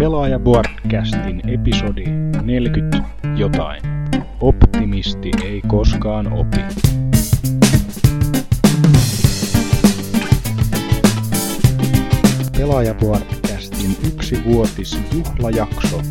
Pelaaja Boardcastin episodi 40 jotain. Optimisti ei koskaan opi. Pelaaja Boardcastin yksivuotis juhlajakso.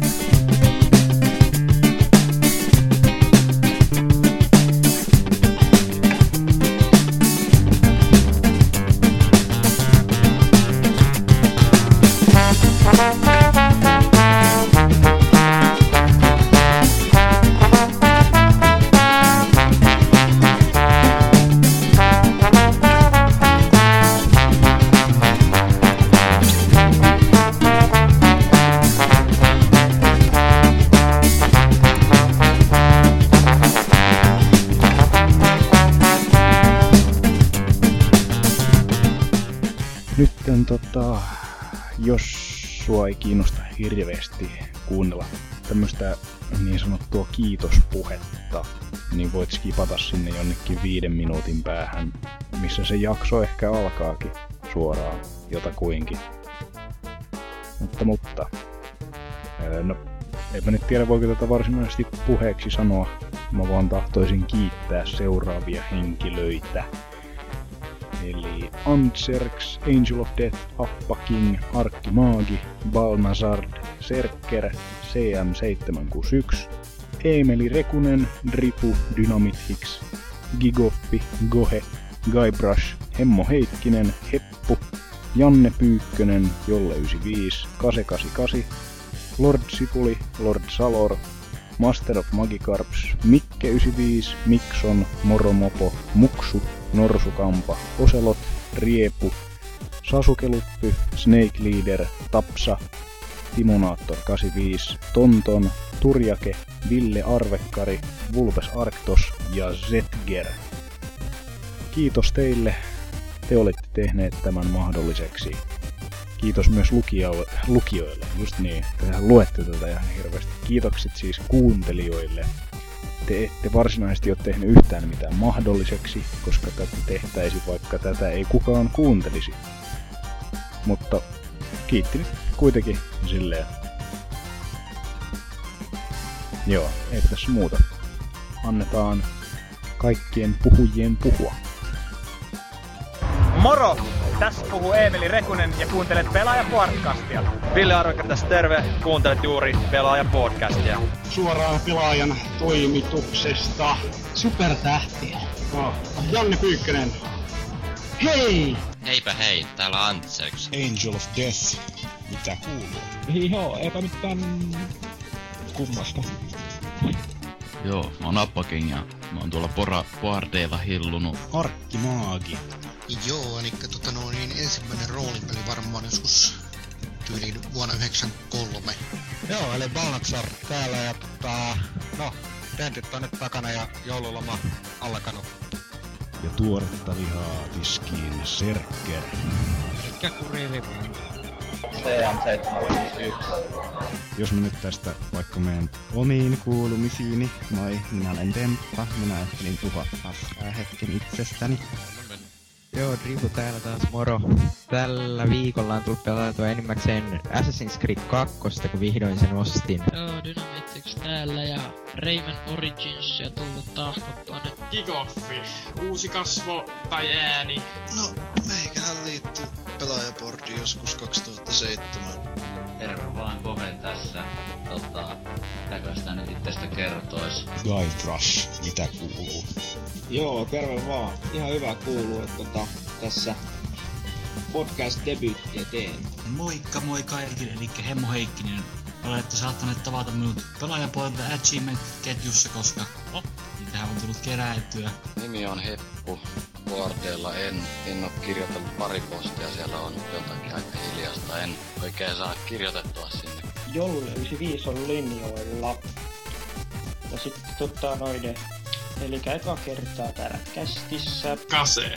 Sanottua kiitospuhetta, niin voit skipata sinne jonnekin viiden minuutin päähän, missä se jakso ehkä alkaakin suoraan jotakuinkin. Mutta, mutta, no, enpä nyt tiedä voiko tätä varsinaisesti puheeksi sanoa. Mä vaan tahtoisin kiittää seuraavia henkilöitä. Eli Antserx, Angel of Death, Appa King, Arkki Maagi, Balnazard, Serker, CM761, Emeli Rekunen, Dripu, Dynamit Hicks, Gigoppi, Gohe, Guybrush, Hemmo Heikkinen, Heppu, Janne Pyykkönen, Jolle95, Kase88, Lord Sipuli, Lord Salor, Master of Magikarps, Mikke95, Mikson, Moromopo, Muksu, Norsukampa, Oselot, Riepu, Sasukeluppy, Snake Leader, Tapsa, Timonaattor 85, Tonton, Turjake, Ville Arvekkari, Vulpes Arctos ja Zetger. Kiitos teille, te olette tehneet tämän mahdolliseksi. Kiitos myös lukijoille, lukijoille just niin, tehän luette tätä ihan hirveästi. Kiitokset siis kuuntelijoille. Te ette varsinaisesti ole tehnyt yhtään mitään mahdolliseksi, koska tätä tehtäisi, vaikka tätä ei kukaan kuuntelisi. Mutta kiitti nyt kuitenkin silleen. Joo, ei tässä muuta. Annetaan kaikkien puhujien puhua. Moro! Tässä puhuu Eemeli Rekunen ja kuuntelet Pelaaja Podcastia. Ville Arvekka tässä terve, kuuntelet juuri Pelaaja podcastia. suoraan pelaajan toimituksesta. Supertähtiä. No, Janne Pyykkönen. Hei! Heipä hei, täällä Antsex. Angel of Death. Mitä kuuluu? Joo, eipä mitään kummasta. Joo, mä oon Appakin ja mä oon tuolla pora, boardeilla hillunut. Arkki Maagi. Joo, eli tota no, niin ensimmäinen roolipeli varmaan joskus tyyliin vuonna 93. Joo, eli Balnatsar täällä ja tota, no, tentit on nyt takana ja joululoma alkanut. Ja tuoretta lihaa tiskiin Serker. Mikä kuriili vaan. Jos mä nyt tästä vaikka menen omiin kuulumisiini, moi, minä olen Temppa, minä ajattelin puhua paskaa hetken itsestäni. Joo, Drivu täällä taas moro. Tällä viikolla on tullut pelaatua enimmäkseen Assassin's Creed 2, kun vihdoin sen ostin. Joo, Dynamitix täällä ja Rayman Origins ja tullut tahkottua nyt. Gigoffi, uusi kasvo tai ääni. No, meikähän liittyy pelaajapordi joskus 2007. Terve vaan Kove tässä. Tota, mitäkö sitä nyt itsestä kertois? Guybrush, mitä kuuluu? Joo, terve vaan. Ihan hyvä kuuluu, että tota, tässä podcast debyyttiä teen. Moikka moi kaikille, eli Hemmo Heikkinen. Olette saattaneet tavata minut pelaajapuolelta Achievement-ketjussa, koska oh, niitähän on tullut keräiltyä. Nimi on Heppu. Boardeilla en, en oo kirjoitellut pari postia, siellä on jotakin aika hiljasta. En oikein saa kirjoitettua sinne. Jolle 95 on linjoilla. Ja sitten tota noiden, eli eka kertaa täällä kästissä. Kase.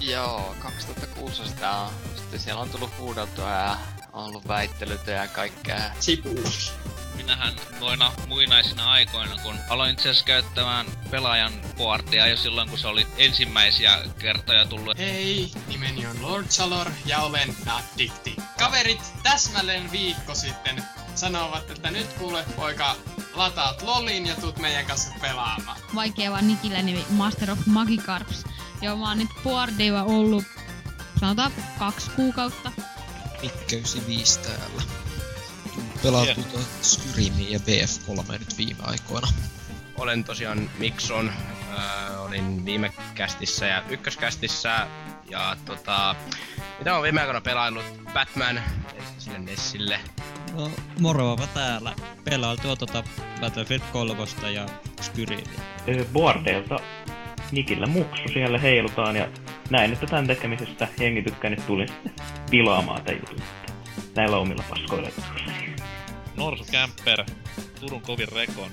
Joo, 2600 on. Sitten siellä on tullut huudeltua ja on ollut väittelytä ja kaikkea. Sipuus. Minähän noina muinaisina aikoina, kun aloin itse asiassa käyttämään pelaajan boardia jo silloin, kun se oli ensimmäisiä kertoja tullut. Hei, nimeni on Lord Chalor ja olen Dikti. Kaverit täsmälleen viikko sitten sanovat, että nyt kuule poika, lataat lolin ja tuut meidän kanssa pelaamaan. Vaikea vaan Nikillä nimi Master of Magikarps. Joo, mä oon nyt boardilla ollut sanotaan kaksi kuukautta. Mikke 95 täällä. Pelattu yeah. Skyrimiä ja BF3 nyt viime aikoina. Olen tosiaan Mikson, äh, olin viime kästissä ja ykköskästissä ja tota, mitä olen viime aikoina pelaillut? Batman sille Nessille. No, moroava täällä. Pelailtua tota Battlefield 3 ja Skyrimiä. Boardeilta Nikillä muksu siellä heilutaan ja näin, että tämän tekemisestä jengi tykkää, tulin sitten pilaamaan tämän jutun näillä omilla paskoilla. Norsu Camper, Turun kovin rekon.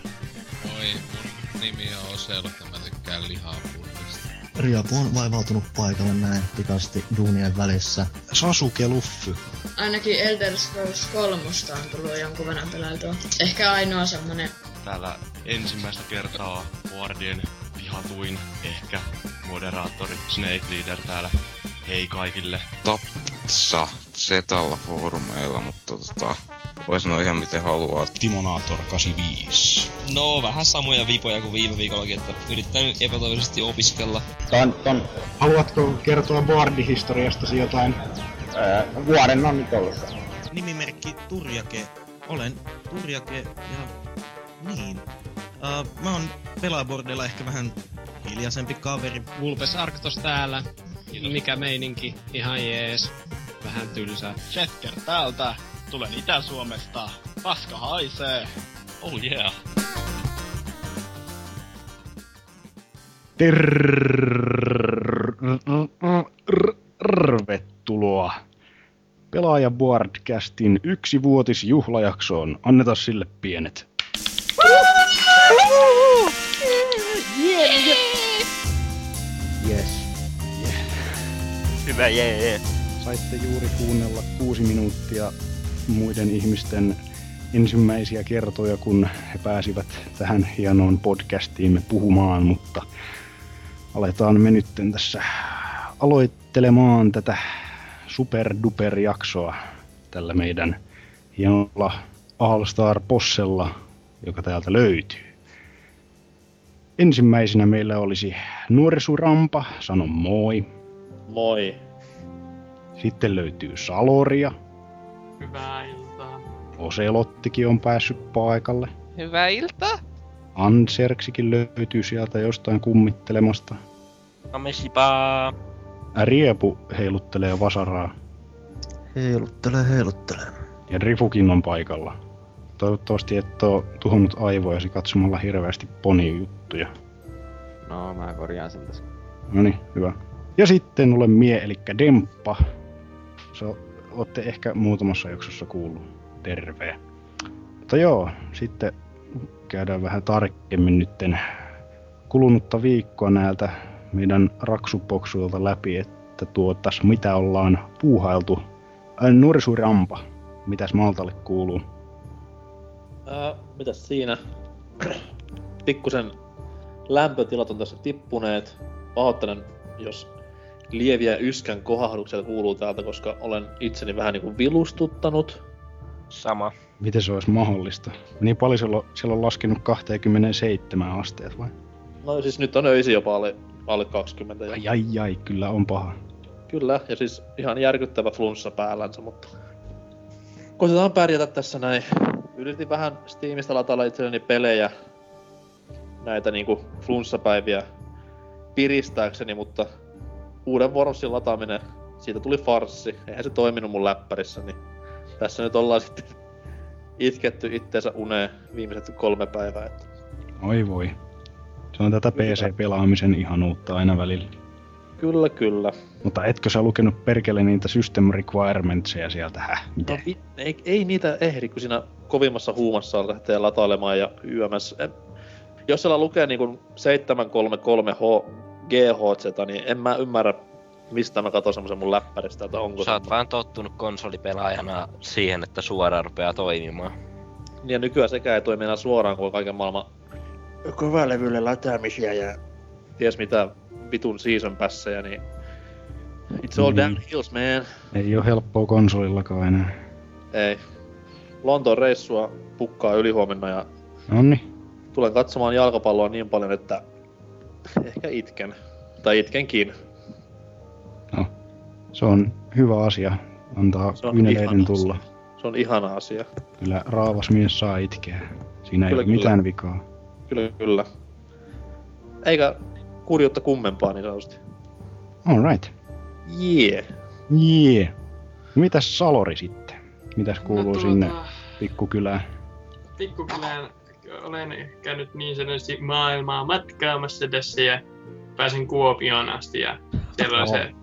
Moi, mun nimi on Oselo mä tykkään lihapurkista. Riapu on vaivautunut paikalle näin pikasti duunien välissä. Sasuke Luffy. Ainakin Elder Scrolls 3 on tullut jonkun verran pelailtua. Ehkä ainoa semmonen. Täällä ensimmäistä kertaa Wardien vihatuin ehkä moderaattori Snake Leader täällä. Hei kaikille. Tossa Zetalla foorumeilla, mutta tota, voi sanoa ihan miten haluaa. Timonator 85. No, vähän samoja vipoja kuin viime viikollakin, että yrittänyt epätoivoisesti opiskella. Ton, ton. Haluatko kertoa boardihistoriastasi jotain? Öö, vuoden on nyt ollut. Nimimerkki Turjake. Olen Turjake ja niin. Uh, mä oon pelaabordilla ehkä vähän hiljaisempi kaveri. Vulpes Arctos täällä. Kiitos. Mikä meininki? Ihan jees. Vähän tylsää. Checker täältä. Tulen Itä-Suomesta. Paska haisee. Oh yeah. Tervetuloa Pelaaja Boardcastin yksivuotisjuhlajaksoon. Anneta sille pienet. Yes. Hyvä, jee. Yeah. Saitte juuri kuunnella kuusi minuuttia muiden ihmisten ensimmäisiä kertoja, kun he pääsivät tähän hienoon podcastiimme puhumaan, mutta aletaan me nyt tässä aloittelemaan tätä superduper jaksoa tällä meidän hienolla Allstar Possella, joka täältä löytyy. Ensimmäisenä meillä olisi Nuorisurampa, sano moi. Moi. Sitten löytyy Saloria. Hyvää iltaa. Oselottikin on päässyt paikalle. Hyvää iltaa. Anserksikin löytyy sieltä jostain kummittelemasta. Amesipaa. Riepu heiluttelee vasaraa. Heiluttelee, heiluttelee. Ja Rifukin on paikalla. Toivottavasti et oo tuhonnut aivojasi katsomalla hirveästi poni-juttuja. No, mä korjaan sen tässä. No niin, hyvä. Ja sitten olen mie, eli Demppa. Se olette ehkä muutamassa jaksossa kuullut. Terve. Mutta joo, sitten käydään vähän tarkemmin nytten kulunutta viikkoa näiltä meidän raksupoksuilta läpi, että tuotas mitä ollaan puuhailtu. Äh, Nuorisuuri Ampa, mitäs Maltalle kuuluu? Ää, mitäs siinä? Pikkusen lämpötilat on tässä tippuneet. Pahoittelen, jos lieviä yskän kohahduksia kuuluu täältä, koska olen itseni vähän niinku vilustuttanut. Sama. Miten se olisi mahdollista? Niin paljon siellä on, siellä on laskenut 27 asteet vai? No siis nyt on öisin jopa alle, alle 20. Ja... Ai ai ai, kyllä on paha. Kyllä, ja siis ihan järkyttävä flunssa päällänsä, mutta... Koitetaan pärjätä tässä näin. Yritin vähän Steamista latailla itselleni pelejä näitä niinku flunssapäiviä piristääkseni, mutta uuden Wormsin lataaminen, siitä tuli farssi. Eihän se toiminut mun läppärissä, niin tässä nyt ollaan sitten itketty itteensä uneen viimeiset kolme päivää. Että... Oi voi. Se on tätä PC-pelaamisen ihanuutta aina välillä. Kyllä, kyllä. Mutta etkö sä lukenut perkele niitä system requirementseja sieltä, häh? Mitä? No, vi- ei, ei, niitä ehdi, kun siinä kovimmassa huumassa lähtee latailemaan ja YMS. Jos siellä lukee niin 733H GHZ, niin en mä ymmärrä, mistä mä katson semmosen mun läppäristä, että onko Sä oot vaan tottunut konsolipelaajana siihen, että suoraan rupeaa toimimaan. Niin ja nykyään sekä ei toimi enää suoraan, kun on kaiken maailman kovalevylle latäämisiä ja ties mitä vitun season passeja, niin it's all Mm. down hills, man. Ei oo helppoa konsolillakaan enää. Ei. Lontoon reissua pukkaa ylihuomenna ja Nonni. tulen katsomaan jalkapalloa niin paljon, että ehkä itken. Tai itkenkin. Se on hyvä asia. Antaa ihana tulla. Se on ihana asia. Kyllä raavas mies saa itkeä. Siinä Kyllä, ei ole kyllä. mitään vikaa. Kyllä, kyllä. Eikä kurjuutta kummempaa niin sanotusti. Alright. Yeah. Jee. Mitäs Salori sitten? Mitäs kuuluu tuota- sinne pikkukylään? Pikkukylään olen käynyt niin sanotusti maailmaa matkaamassa tässä ja pääsin Kuopioon asti ja siellä on se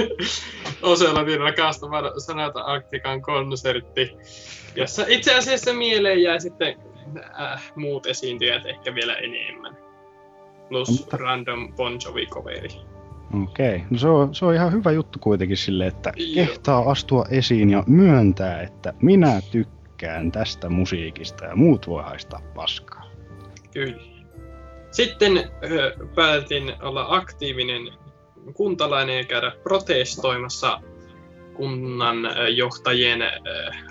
Oselotin rakastavan sanata Arktikan konsertti, jossa itse asiassa mieleen jää sitten äh, muut esiintyjät ehkä vielä enemmän. Plus random Bon Jovi-coveri. Okei. No se on, se on ihan hyvä juttu kuitenkin sille, että kehtaa astua esiin ja myöntää, että minä tykkään tästä musiikista ja muut voi haistaa paskaa. Kyllä. Sitten ö, päätin olla aktiivinen kuntalainen ja käydä protestoimassa kunnan johtajien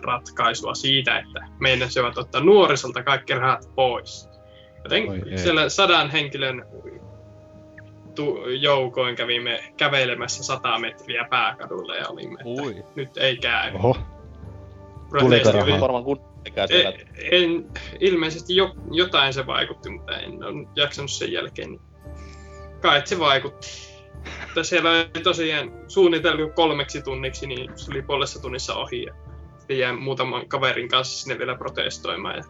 ratkaisua siitä, että meidän syövät ottaa nuorisolta kaikki rahat pois. Joten Oi ei. siellä sadan henkilön tu- joukoin kävimme kävelemässä 100 metriä pääkadulle ja olimme, että Ui. nyt ei käy. Oho. Tuliko rahaa? Varmaan kun siellä. E- en, ilmeisesti jo, jotain se vaikutti, mutta en ole jaksanut sen jälkeen. Niin kai se vaikutti. Mutta siellä oli tosiaan suunniteltu kolmeksi tunniksi, niin se oli puolessa tunnissa ohi. Ja sitten jäin muutaman kaverin kanssa sinne vielä protestoimaan ja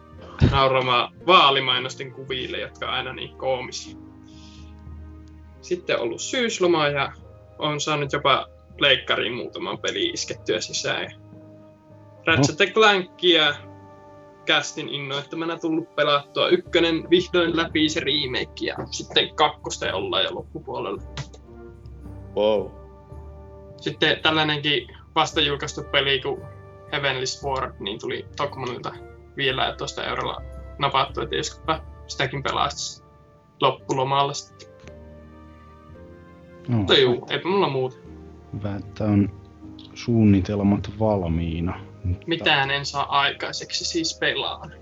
nauramaan vaalimainosten kuville, jotka on aina niin koomisia. Sitten on ollut syysloma ja on saanut jopa pleikkariin muutaman peli iskettyä sisään. Ratchet oh. Clankia kästin innoittamana tullut pelattua. Ykkönen vihdoin läpi se remake ja sitten kakkosta ollaan jo loppupuolella. Wow. Sitten tällainenkin vasta julkaistu peli kuin Heavenly Sword, niin tuli Tokmanilta 15 eurolla napattu, että joskuspa sitäkin pelaisi loppulomalla sitten. No, Mutta juu, eipä mulla muuta. hyvä, että on suunnitelmat valmiina. Mitään en saa aikaiseksi, siis pelaan.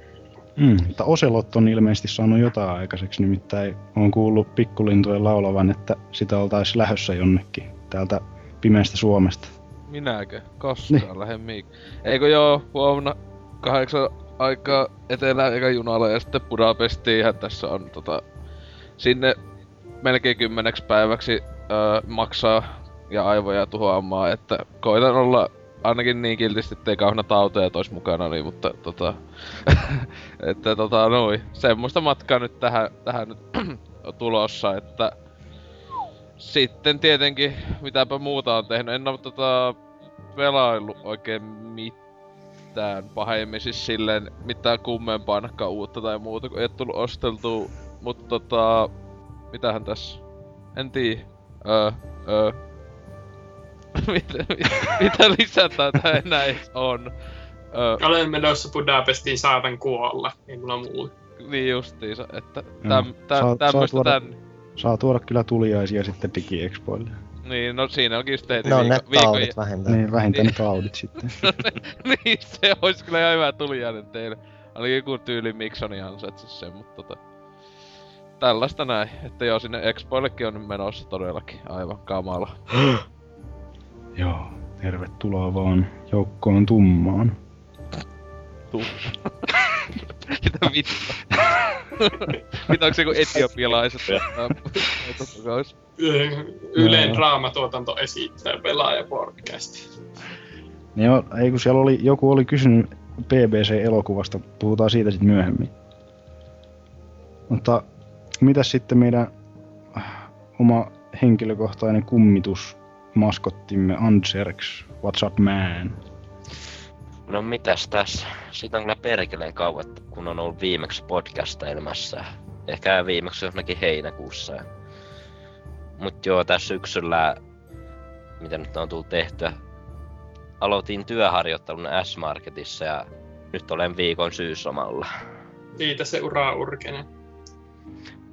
Mm, mutta Oselot on ilmeisesti saanut jotain aikaiseksi, nimittäin on kuullut pikkulintujen laulavan, että sitä oltaisiin lähössä jonnekin täältä pimeästä Suomesta. Minäkö? Koskaan niin. lähden miik. Eikö joo, huomenna kahdeksan aikaa etelään eikä junalla ja sitten Budapestiin tässä on tota, sinne melkein kymmeneksi päiväksi öö, maksaa ja aivoja tuhoamaan, että koitan olla ainakin niin kiltisti, ettei kauheena tauteja tois mukana, niin, mutta tota, että tota noin, semmoista matkaa nyt tähän, tähän nyt tulossa, että sitten tietenkin, mitäpä muuta on tehnyt, en oo tota pelaillut oikein mitään. Pahemmin, siis silleen mitään kummempaa uutta tai muuta, kun ei tullut osteltua, mutta tota, mitähän tässä, en tiedä, öö, öö, mitä, mitä lisätään tähän enää edes on. Öö, Olen menossa Budapestiin, saatan kuolla. Ei mulla muuta. niin justiinsa, että Joo. täm, täm, Saa- saa tämmöstä tuoda- tän... Saa tuoda kyllä tuliaisia sitten DigiExpoille. Niin, no siinä onkin just heti Ne on ne viikon, viikon, taudit vähintään. Niin, vähintään ne taudit sitten. niin, se olisi kyllä ihan hyvä tuliainen teille. Ainakin joku tyyli Miksoni ansaitsisi sen, mutta tota... Tällaista näin, että joo, sinne Expoillekin on menossa todellakin aivan kamala. Joo, tervetuloa vaan joukkoon tummaan. Tuu. Mitä vittua? Mitä onko se joku etiopialaiset? Ylen Joo. draamatuotanto esittää pelaaja podcast. Joo, ei kun siellä oli, joku oli kysynyt BBC-elokuvasta, puhutaan siitä sitten myöhemmin. Mutta mitäs sitten meidän äh, oma henkilökohtainen kummitus maskottimme Anserks, what's up man? No mitäs tässä? Siitä on kyllä perkeleen kauan, kun on ollut viimeksi podcastailemassa. Ehkä viimeksi jossakin heinäkuussa. Mut joo, tässä syksyllä, mitä nyt on tullut tehtyä, aloitin työharjoittelun S-Marketissa ja nyt olen viikon syyslomalla. Siitä se ura urkene.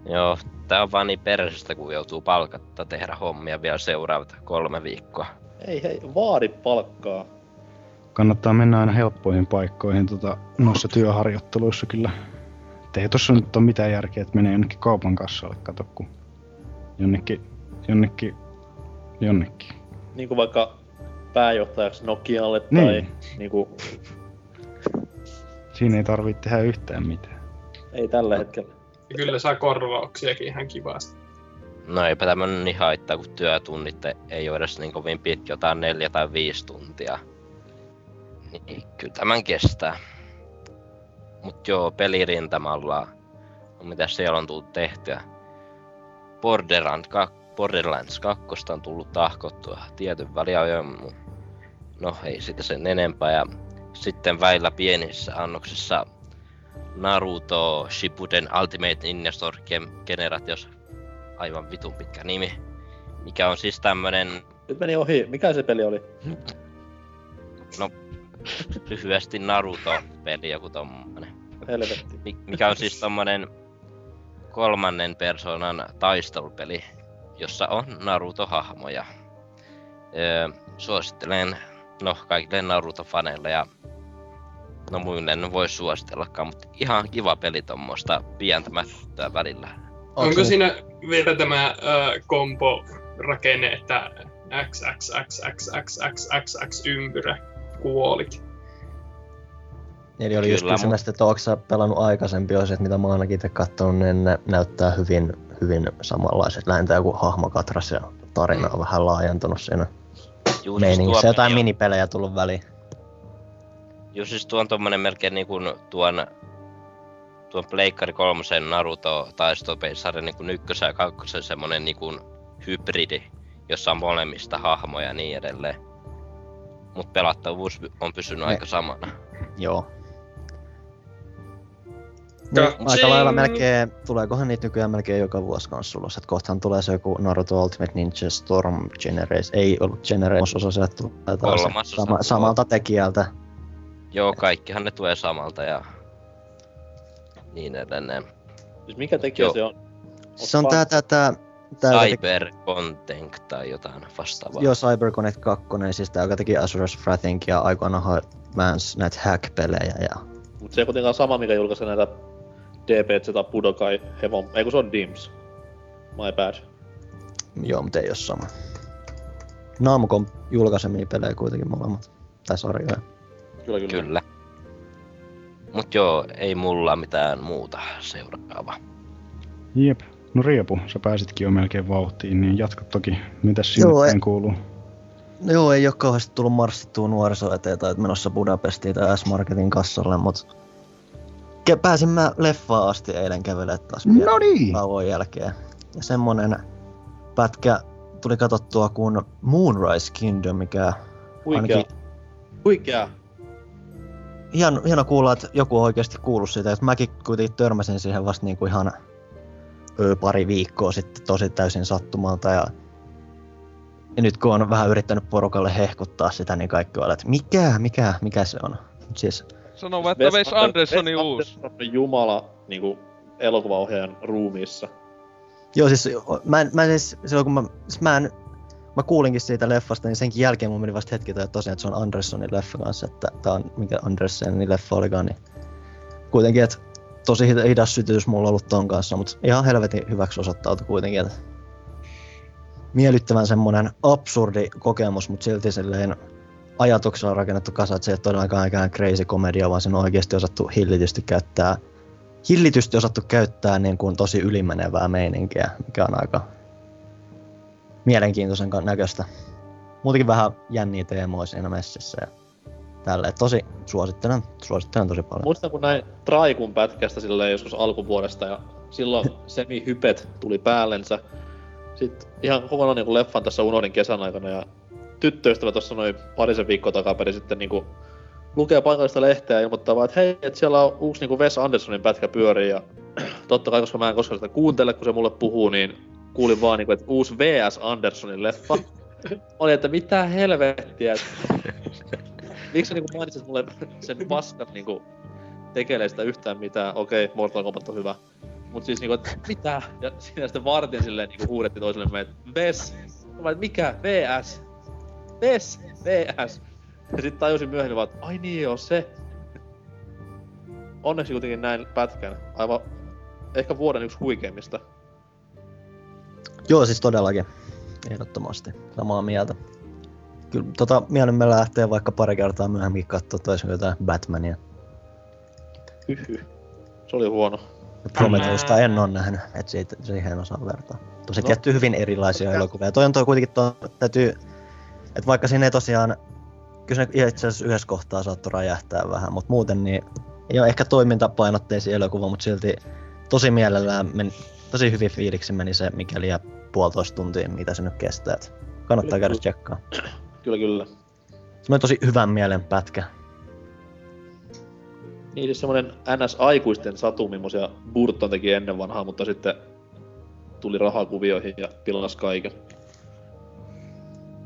Joo, tää on vaan niin persestä, kun joutuu palkatta tehdä hommia vielä seuraavat kolme viikkoa. Ei hei, vaadi palkkaa. Kannattaa mennä aina helppoihin paikkoihin tota, noissa työharjoitteluissa kyllä. Et ei tossa nyt ole mitään järkeä, että menee jonnekin kaupan kassalle, kato kun jonnekin, jonnekin, jonnekin. Niin kuin vaikka pääjohtajaksi Nokialle tai Niin. niinku, Siinä ei tarvitse tehdä yhtään mitään. ei tällä hetkellä. Ja kyllä saa korvauksiakin ihan kivasti. No eipä tämmönen niin haittaa, kun työtunnit ei ole edes niin kovin pitkä, jotain neljä tai viisi tuntia. Niin kyllä tämän kestää. Mut joo, pelirintamalla, no mitä siellä on tullut tehtyä. Borderlands, kak- Borderlands 2 on tullut tahkottua tietyn väliajoin. No ei sitä sen enempää. Ja sitten väillä pienissä annoksissa Naruto Shippuden Ultimate Ninja Storm Gen- Generatios aivan vitun pitkä nimi. Mikä on siis tämmönen, Nyt meni ohi. Mikä se peli oli? no lyhyesti Naruto-peli, joku tommonen. Helvetti. Mi- mikä on siis tommonen kolmannen persoonan taistelupeli, jossa on Naruto-hahmoja. Öö, suosittelen no kaikille Naruto-faneille ja no muille en voi suositellakaan, mutta ihan kiva peli tommoista pientä mättöä välillä. Onko siinä vielä tämä äh, kompo rakenne, että x, x, x, x, x, x, x, x, ympyrä, kuolit? Eli oli just Kyllä, kysymässä, että onko sä pelannut aikaisempi osit, mitä mä oon ainakin itse katsonut, niin ne näyttää hyvin, hyvin samanlaiset. Lähinnä joku hahmokatras ja tarina on vähän laajentunut siinä Juu, siis meiningissä. Jotain minipelejä tullut väliin. Joo, siis tuo on tommonen melkein niinku tuon, tuon Pleikkari kolmosen Naruto taistopeli-sarjan niinku ykkösen ja kakkosen semmonen niinku hybridi, jossa on molemmista hahmoja ja niin edelleen. Mut pelattavuus on pysynyt Ne- aika samana. Joo. No, Ka- aika lailla melkein, tuleekohan niitä nykyään melkein joka vuosi kanssa ulos. Että kohtahan tulee se joku Naruto Ultimate Ninja Storm Generation. Ei ollut Generation osa, sieltä tulee taas sama, samalta tekijältä. Joo, kaikkihan ne tulee samalta ja niin edelleen. Siis mikä tekijä Joo. se on? Se on tää, tää, tää, tää joka teki- Cyber Content tai jotain vastaavaa. Joo, CyberConnect 2, siis tää, joka teki Azura's Wrathing ja aikoinaan Advance näitä hack-pelejä ja Mut se ei kuitenkaan sama, mikä julkaisi näitä DBZ Budokai Hevon... Ei kun se on Dims. My bad. joo, mutta ei oo sama. Namcom julkaisemia pelejä kuitenkin molemmat. Tai sarjoja. Kyllä, kyllä. Kyllä. Mut joo, ei mulla mitään muuta seuraavaa. Jep. No Riepu, sä pääsitkin jo melkein vauhtiin, niin jatka toki. Mitäs sinne Joo, ei- kuuluu? No joo, ei oo kauheasti tullut marssittua nuoriso eteen tai menossa Budapestiin tai S-Marketin kassalle, mut ke- pääsin mä leffaan asti eilen kävelemään taas No niin! tauon jälkeen. Ja semmonen pätkä tuli katsottua kuin Moonrise Kingdom, mikä Huikea. Huikea. Hieno, hieno kuulla, että joku on oikeasti kuullut siitä. Et mäkin kuitenkin törmäsin siihen vasta niinku ihan ö, pari viikkoa sitten tosi täysin sattumalta. Ja, ja nyt kun on vähän yrittänyt porukalle hehkuttaa sitä, niin kaikki on, että mikä, mikä, mikä se on. Siis, Sanoo, että Wes Andersonin uusi. Anderson on Jumala niinku elokuvaohjaajan ruumiissa. joo siis mä, en- mä siis, silloin kun mä, siis mä, en, mä kuulinkin siitä leffasta, niin senkin jälkeen mun meni vasta hetki tai tosiaan, että se on Andersonin leffa kanssa, että tää on mikä Andersonin leffa olikaan, niin kuitenkin, että tosi hid- hidas sytys mulla ollut ton kanssa, mutta ihan helvetin hyväksi osoittautui kuitenkin, että miellyttävän semmonen absurdi kokemus, mutta silti silleen ajatuksella rakennettu kasa, että se ei ole todellakaan mikään crazy komedia, vaan se on oikeasti osattu hillitysti käyttää, hillitysti osattu käyttää niin kuin tosi ylimenevää meininkiä, mikä on aika mielenkiintoisen näköistä. Muutenkin vähän jänniä teemoja siinä messissä ja tälleen. Tosi suosittelen, suosittelen tosi paljon. Muistan kun näin Traikun pätkästä silleen joskus alkuvuodesta ja silloin semi-hypet tuli päällensä. Sitten ihan kokonaan niinku leffan tässä unohdin kesän aikana ja tyttöystävä tuossa noin parisen viikkoa takaperin sitten niinku lukee paikallista lehteä ja ilmoittaa vaan, että hei, että siellä on uusi niinku Wes Andersonin pätkä pyörii ja totta kai, koska mä en koskaan sitä kuuntele, kun se mulle puhuu, niin kuulin vaan niinku, että uusi V.S. Andersonin leffa. Oli, että mitä helvettiä, miksi sä niinku mainitsit mulle sen paskan niinku tekelee sitä yhtään mitään. Okei, Mortal Kombat on hyvä. Mut siis niinku, että mitä? Ja siinä sitten vartin silleen niinku huudetti toiselle että VES. Mä että mikä? VS. VES. VS. Ja sitten tajusin myöhemmin vaan, että ai niin joo, se. Onneksi kuitenkin näin pätkän. Aivan ehkä vuoden yksi huikeimmista. Joo, siis todellakin. Ehdottomasti. Samaa mieltä. Kyllä tota, mielemme lähtee vaikka pari kertaa myöhemmin katsoa toisen jotain Batmania. Hyhy. Se oli huono. Prometheusta en ole nähnyt, että siitä, siihen en osaa vertaa. Tosi No. tietty hyvin erilaisia elokuvia. Toi on toi kuitenkin toi, täytyy, että vaikka siinä ei tosiaan, kyllä se itse asiassa yhdessä kohtaa saattoi räjähtää vähän, mutta muuten niin ei ole ehkä toimintapainotteisia elokuva, mutta silti tosi mielellään, meni, tosi hyvin fiiliksi meni se, mikäli ja puolitoista tuntia, mitä se nyt kestää. Et kannattaa käydä tsekkaa. Kyllä, kyllä. Se on tosi hyvän mielen pätkä. Niin siis semmonen NS-aikuisten satu, millaisia Burton teki ennen vanhaa, mutta sitten tuli rahakuvioihin ja pilas kaiken.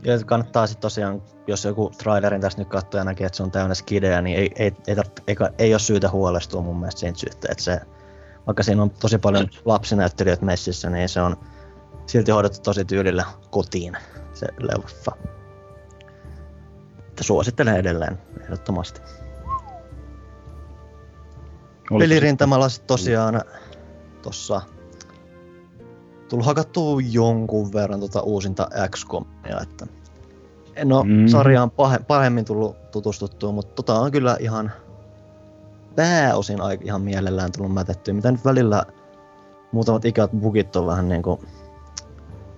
Ja kannattaa sitten tosiaan, jos joku trailerin tässä nyt katsoo ja näkee, että se on täynnä skidejä, niin ei, ei, ei, tar- ei, ei ole syytä huolestua mun mielestä siitä syystä, että se, vaikka siinä on tosi paljon lapsinäyttelijöitä messissä, niin se on silti hoidettu tosi tyylillä kotiin se leffa. Että suosittelen edelleen ehdottomasti. Oliko Pelirintamalla sit tosiaan tossa tullut hakattua jonkun verran tota uusinta XCOMia, että en oo Mm. sarjaan pahe, pahemmin tullut tutustuttua, mutta tota on kyllä ihan pääosin ihan mielellään tullut mätettyä. Mitä nyt välillä muutamat ikävät bugit on vähän niinku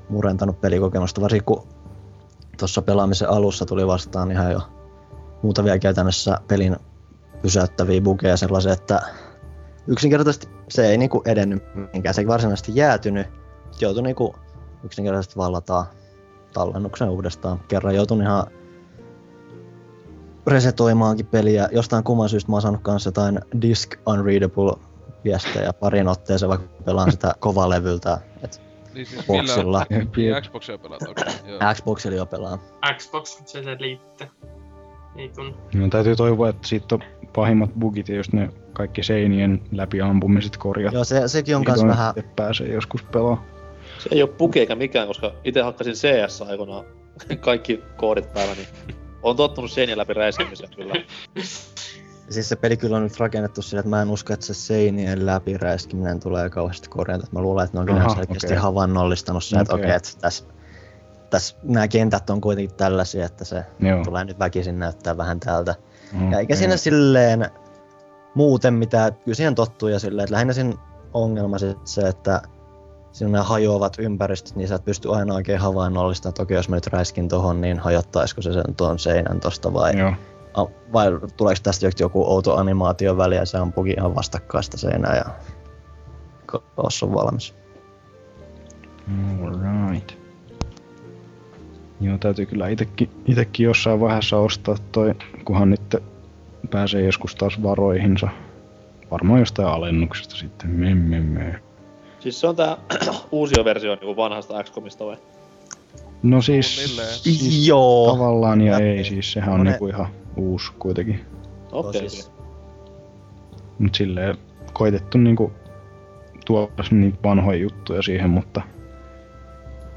murentanut pelikokemusta, varsinkin kun tuossa pelaamisen alussa tuli vastaan ihan jo muutamia käytännössä pelin pysäyttäviä bugeja sellaisia, että yksinkertaisesti se ei niinku edennyt mihinkään. Se ei varsinaisesti jäätynyt. Joutui niinku yksinkertaisesti vallataan tallennuksen uudestaan. Kerran joutui ihan resetoimaankin peliä. Jostain kumman syystä mä oon saanut kanssa jotain disk unreadable viestejä parin otteeseen, vaikka pelaan sitä kovalevyltä. Et Niin siis boxilla. millä, niin Xboxia pelaat, joo. Xboxilla jo pelaan. Xbox, se se liitte. Ei kun... No, täytyy toivoa, että siitä on pahimmat bugit ja just ne kaikki seinien läpi ampumiset korjattu. Joo, se, sekin on kans Vihdoin vähän... pääsee joskus pelaa. Se ei oo bugi eikä mikään, koska itse hakkasin CS aikoinaan kaikki koodit päällä, niin on tottunut seinien läpi räiskimiseen kyllä. Siis se peli kyllä on nyt rakennettu sillä, että mä en usko, että se seinien läpi räiskiminen tulee kauheasti korjata. Mä luulen, että ne on kyllä selkeästi okei. havainnollistanut sen, että Okei. okei, että tässä, tässä nämä kentät on kuitenkin tällaisia, että se Joo. tulee nyt väkisin näyttää vähän tältä. Okei. Ja eikä siinä silleen muuten mitään, kyllä siihen tottuu ja silleen, että lähinnä siinä ongelma sit se, että siinä on nämä hajoavat ympäristöt, niin sä et pysty aina oikein havainnollistamaan, että okei, jos mä nyt räiskin tohon, niin hajottaisiko se sen tuon seinän tosta vai, Joo. Vai tuleeko tästä joku- outo animaatio väliä ja se ampuukin ihan vastakkaista seinää ja koos on valmis. Alright. Joo, täytyy kyllä itekin, itekin jossain vaiheessa ostaa toi, kunhan nyt pääsee joskus taas varoihinsa. Varmaan jostain alennuksesta sitten. Me, me, me. Siis se on tää uusi versio niinku vanhasta XCOMista vai? No siis, siis Joo. tavallaan ja ei, siis sehän on Monen- niinku ihan uusi kuitenkin. Okei, siis- Mut silleen koitettu niinku tuoda niitä vanhoja juttuja siihen, mutta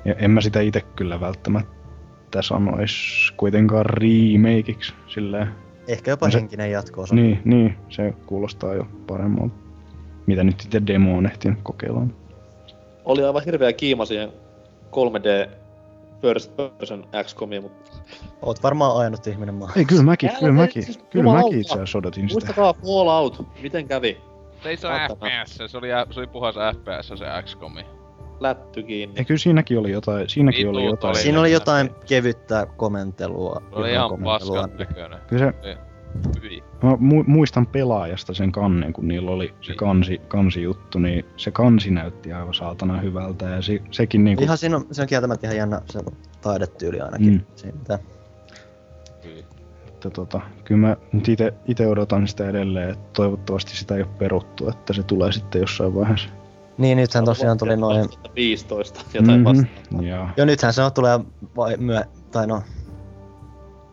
ja en mä sitä itse kyllä välttämättä sanois kuitenkaan remakeiksi silleen. Ehkä jopa On se- henkinen jatko-osa. Niin, niin, se kuulostaa jo paremmalta. Mitä nyt itse demo on ehtinyt kokeilla. Oli aivan hirveä kiima siihen 3D first person XCOMiin, mutta Oot varmaan ainut ihminen maa. Ei, kyllä mäkin, Älä kyllä mäkin, siis kyllä mäkin itse asiassa odotin sitä. muistakaa Fallout, miten kävi? Se ei se FPS, se oli, se oli puhas FPS se XCOMi. Lätty kiinni. Ja kyllä siinäkin oli jotain, siinäkin oli jotain. oli. Siinä oli jotain kevyttä komentelua. Se oli ihan paskan näköinen. Kyllä se-. Hyi. Mä mu- muistan pelaajasta sen kannen, kun niillä oli se kansi, kansijuttu, niin se kansi näytti aivan saatana hyvältä ja se, sekin niinku... Ihan siinä on, se on kieltämättä ihan jännä se taidetyyli ainakin. Mm. Siitä. Että tota, kyllä mä nyt ite, ite odotan sitä edelleen, että toivottavasti sitä ei ole peruttu, että se tulee sitten jossain vaiheessa. Niin, nythän tosiaan tuli noin... 15 jotain Mhm, vastaan. Joo. Jo nythän se on tulee vai myö... Tai no...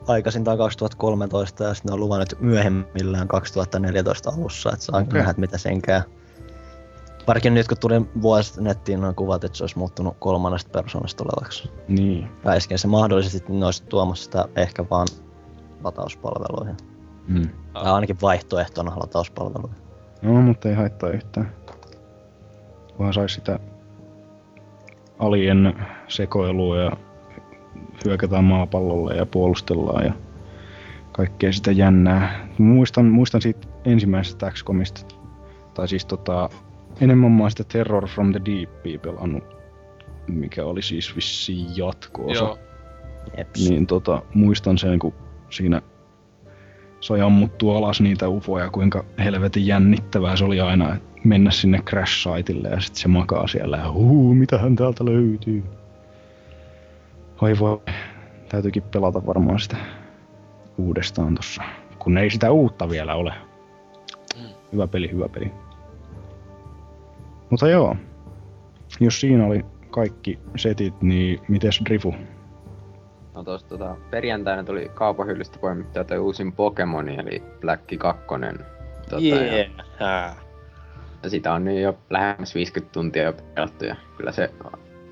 aikaisintaan 2013 ja sitten ne on luvannut myöhemmillään 2014 alussa, että saa okay. nähdä, että mitä sen käy. Varsinkin nyt kun tuli vuosi nettiin noin kuvat, että se olisi muuttunut kolmannesta persoonasta tulevaksi. Niin. Väiskin se mahdollisesti ne olisi tuomassa sitä ehkä vaan latauspalveluihin. Mm. Tai ainakin vaihtoehtona latauspalveluihin. No, mutta ei haittaa yhtään. Vaan sais sitä alien sekoilua ja hyökätään maapallolle ja puolustellaan ja kaikkea sitä jännää. Muistan, muistan siitä ensimmäisestä XCOMista, tai siis tota, enemmän mä oon sitä Terror from the Deepia pelannut, mikä oli siis vissiin jatko-osa. Joo. Niin tota, muistan sen, kun siinä sai ammuttua alas niitä ufoja, kuinka helvetin jännittävää se oli aina mennä sinne crash-saitille ja sitten se makaa siellä ja huu, mitähän täältä löytyy. Oi voi, täytyykin pelata varmaan sitä uudestaan tossa, kun ei sitä uutta vielä ole. Hyvä peli, hyvä peli. Mutta joo, jos siinä oli kaikki setit, niin mites Drifu? No tossa tota, perjantaina tuli kaupahyllystä poimittua toi uusin Pokemon, eli Black 2. Tota, Yeah. ja, ja sitä on nyt jo lähemmäs 50 tuntia jo pelattu, ja kyllä se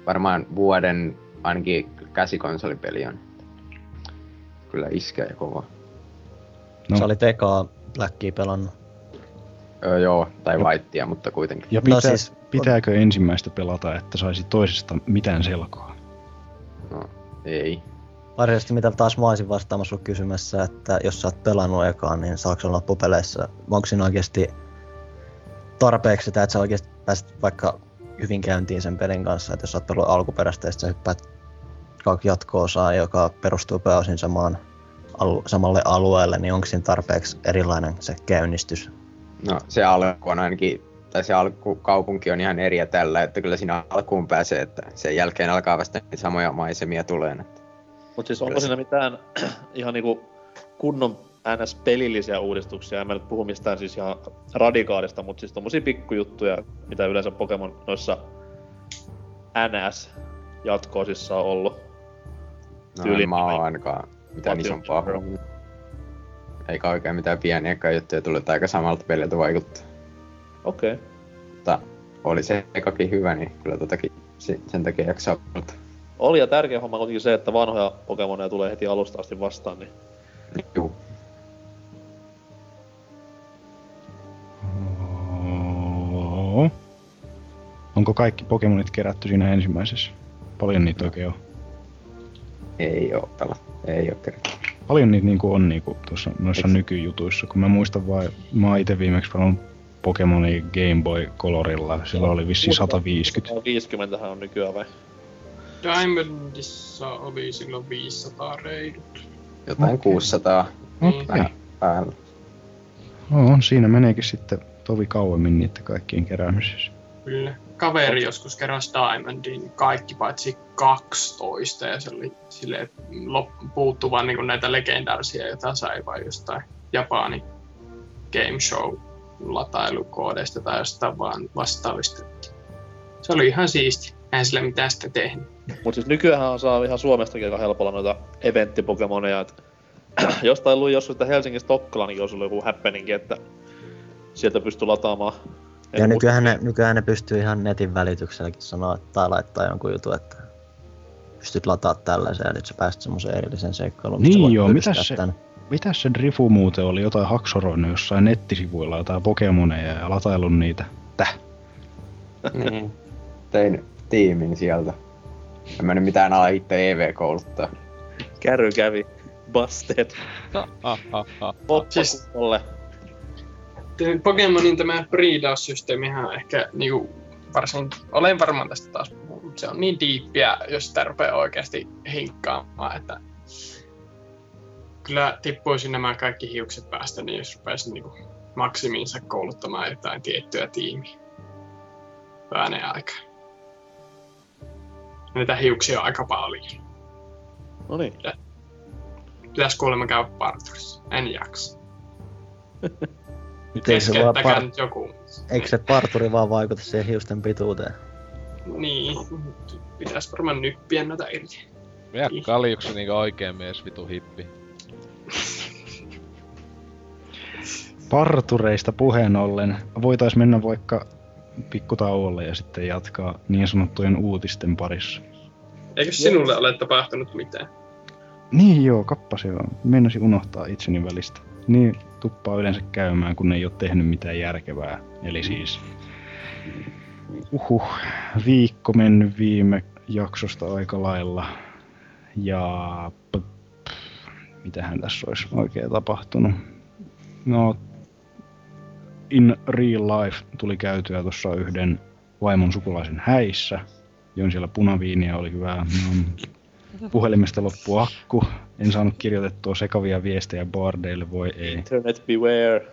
varmaan vuoden ainakin käsikonsolipeli on. Kyllä iskee ja kova. No. Se oli tekaa Blackia pelannut. Öö, joo, tai Whitea, mutta kuitenkin. Ja pitää, No siis- pitääkö ensimmäistä pelata, että saisi toisesta mitään selkoa? No, ei. Varsinaisesti mitä taas mä olisin vastaamassa sun kysymässä, että jos sä oot pelannut ekaan, niin saako se loppupeleissä, onko siinä oikeasti tarpeeksi sitä, että sä oikeasti pääset vaikka hyvin käyntiin sen pelin kanssa, että jos sä oot pelannut alkuperäistä ja sit sä hyppäät jatko-osaa, joka perustuu pääosin samaan, alu, samalle alueelle, niin onko siinä tarpeeksi erilainen se käynnistys? No se alku on ainakin, tai se alkukaupunki on ihan eri ja tällä, että kyllä siinä alkuun pääsee, että sen jälkeen alkaa vasta niitä samoja maisemia tulee. Että Mut siis onko siinä mitään ihan niinku kunnon NS-pelillisiä uudistuksia? En mä nyt puhu mistään siis ihan radikaalista, mutta siis tommosia pikkujuttuja, mitä yleensä Pokemon noissa NS-jatkoosissa on ollut. No, en mä oo ainakaan mitään Motion isompaa huomioon. Eikä oikein mitään pieniäkään juttuja tullut, aika samalta peliltä vaikuttaa. Okei. Okay. Mutta oli se ekakin hyvä, niin kyllä totakin se- sen takia jaksaa. Oli ja tärkeä homma kuitenkin se, että vanhoja Pokemoneja tulee heti alusta asti vastaan, niin Juu. Onko kaikki Pokemonit kerätty siinä ensimmäisessä? Paljon niitä oikein on. Ei oo pela. Ei oo kerätty. Paljon niitä niinku on niinku tuossa noissa nykyjutuissa, kun mä muistan vaan, mä oon ite viimeksi pelannut Pokemonia Game Boy Colorilla, sillä oli vissi 150. 150 on nykyään vai? Diamondissa oli silloin 500 reidut. Jotain 600 Okei. vähän päällä. No, siinä meneekin sitten tovi kauemmin niiden kaikkien keräämisessä. Kyllä. Kaveri joskus keräsi Diamondin kaikki paitsi 12 ja se oli lop- puuttu vaan niinku näitä legendaarisia, joita sai vain jostain Japani game show latailukoodesta tai jostain vaan vastaavista. Se oli ihan siisti. Eihän sille mitään sitä tehnyt. Mut siis nykyään saa ihan Suomestakin aika helpolla noita eventtipokemoneja, et jostain luin joskus, että Helsingistä Tokkolankin olisi ollut joku happeningi, että sieltä pystyy lataamaan. Ja nykyään ne, nykyään ne pystyy ihan netin välitykselläkin sanoa tai laittaa jonkun jutun, että pystyt lataa tällaisen ja nyt sä pääset semmoiseen erillisen seikkailuun. Niin joo, mitäs se, tän. mitäs se Drifu muuten oli jotain haksoroinut jossain nettisivuilla jotain Pokemoneja ja lataillut niitä? Täh? niin. Tein tiimin sieltä. En mä nyt mitään ala itse EV-kouluttaa. Kärry kävi. Busted. Poppa Te- Pokemonin tämä breedaussysteemihän on ehkä niinku varsin, olen varmaan tästä taas puhunut, mutta se on niin diippiä, jos sitä rupeaa oikeasti hinkkaamaan, että kyllä tippuisi nämä kaikki hiukset päästä, niin jos rupeaisin niinku maksimiinsa kouluttamaan jotain tiettyä tiimiä vääneen aikaa. Näitä hiuksia on aika paljon. No niin. Pitäis kuulemma käydä parturissa. En jaksa. Miten se vaan par... joku. Eikö se parturi vaan vaikuta siihen hiusten pituuteen? Niin, pitäis varmaan nyppiä näitä. irti. Mä kaljuksi niinku oikein mies vitu hippi. Partureista puheen ollen, voitais mennä vaikka pikkutauolle ja sitten jatkaa niin sanottujen uutisten parissa. Eikö sinulle ole tapahtunut mitään? Niin joo, kappasi joo. Meinasin unohtaa itseni välistä. Niin, tuppaa yleensä käymään, kun ei ole tehnyt mitään järkevää. Eli siis... Uhuh, viikko mennyt viime jaksosta aika lailla. Ja... p- Mitähän tässä olisi oikein tapahtunut? No... In real life tuli käytyä tuossa yhden vaimon sukulaisen häissä. Join siellä punaviiniä, oli hyvää. Mm. Puhelimesta loppui akku. En saanut kirjoitettua sekavia viestejä bardeille, voi ei. Internet beware.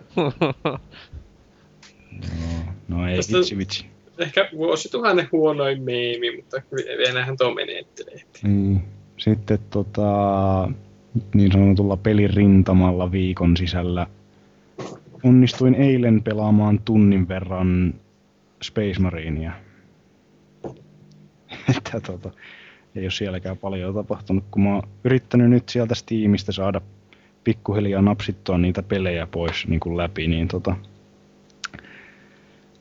No ei, Tästä- vitsi vitsi. Ehkä vuosituhannen huonoin meemi, mutta vielähän tuo menettelee. Niin. Sitten tota, niin sanotulla pelin rintamalla viikon sisällä onnistuin eilen pelaamaan tunnin verran Space Marinea. Että tota, ei ole sielläkään paljon tapahtunut, kun mä oon yrittänyt nyt sieltä Steamista saada pikkuhiljaa napsittua niitä pelejä pois niin kuin läpi, niin tota,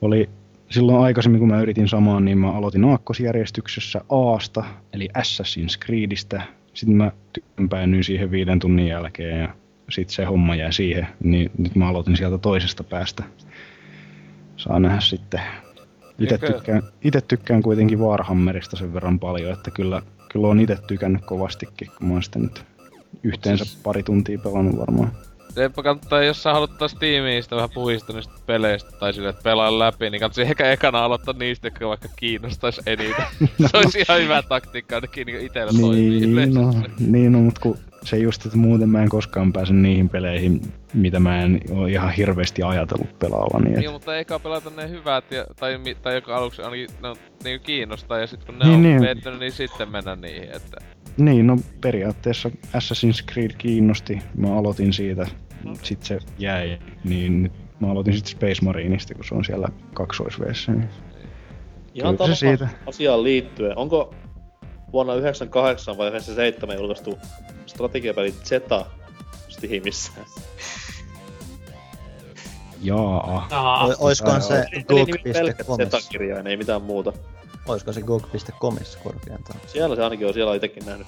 oli silloin aikaisemmin, kun mä yritin samaan, niin mä aloitin aakkosjärjestyksessä Aasta, eli Assassin's Creedistä. Sitten mä tympäännyin siihen viiden tunnin jälkeen ja sitten se homma jäi siihen. Niin nyt mä aloitin sieltä toisesta päästä. Saa nähdä sitten. Itse tykkään, ite tykkään kuitenkin Warhammerista sen verran paljon, että kyllä, kyllä on itse tykännyt kovastikin, kun mä oon sitä nyt yhteensä pari tuntia pelannut varmaan. Sepä kannattaa, jos sä haluat taas tiimiistä vähän puhistua niistä peleistä tai sille, että pelaa läpi, niin kannattaa ehkä ekana aloittaa niistä, jotka vaikka kiinnostais eniten. se olisi ihan hyvä taktiikka ainakin niin itellä toimii Niin, yleensä. no, niin no, mutta kun se just, että muuten mä en koskaan pääse niihin peleihin, mitä mä en ole ihan hirveästi ajatellut pelaavani. Niin, Et, mutta eikä pelata ne hyvät, ja, tai, tai joka aluksi ainakin ne on, niinku kiinnostaa, ja sitten kun ne Niin, on niin. vettänyt, niin sitten mennä niihin, että... niin, no periaatteessa Assassin's Creed kiinnosti, mä aloitin siitä, sit se jäi, niin nyt mä aloitin sitten Space Marineista, kun se on siellä kaksoisveessä. Niin. Ihan se siitä. asiaan liittyen. Onko vuonna 98 vai 97 julkaistu strategiapeli Zeta Steamissa? Jaa. O- oiskohan se GOG.comissa? Zeta-kirjain, ei mitään muuta. Oisko se GOG.comissa korkeintaan? Siellä se ainakin on, siellä on itekin nähnyt.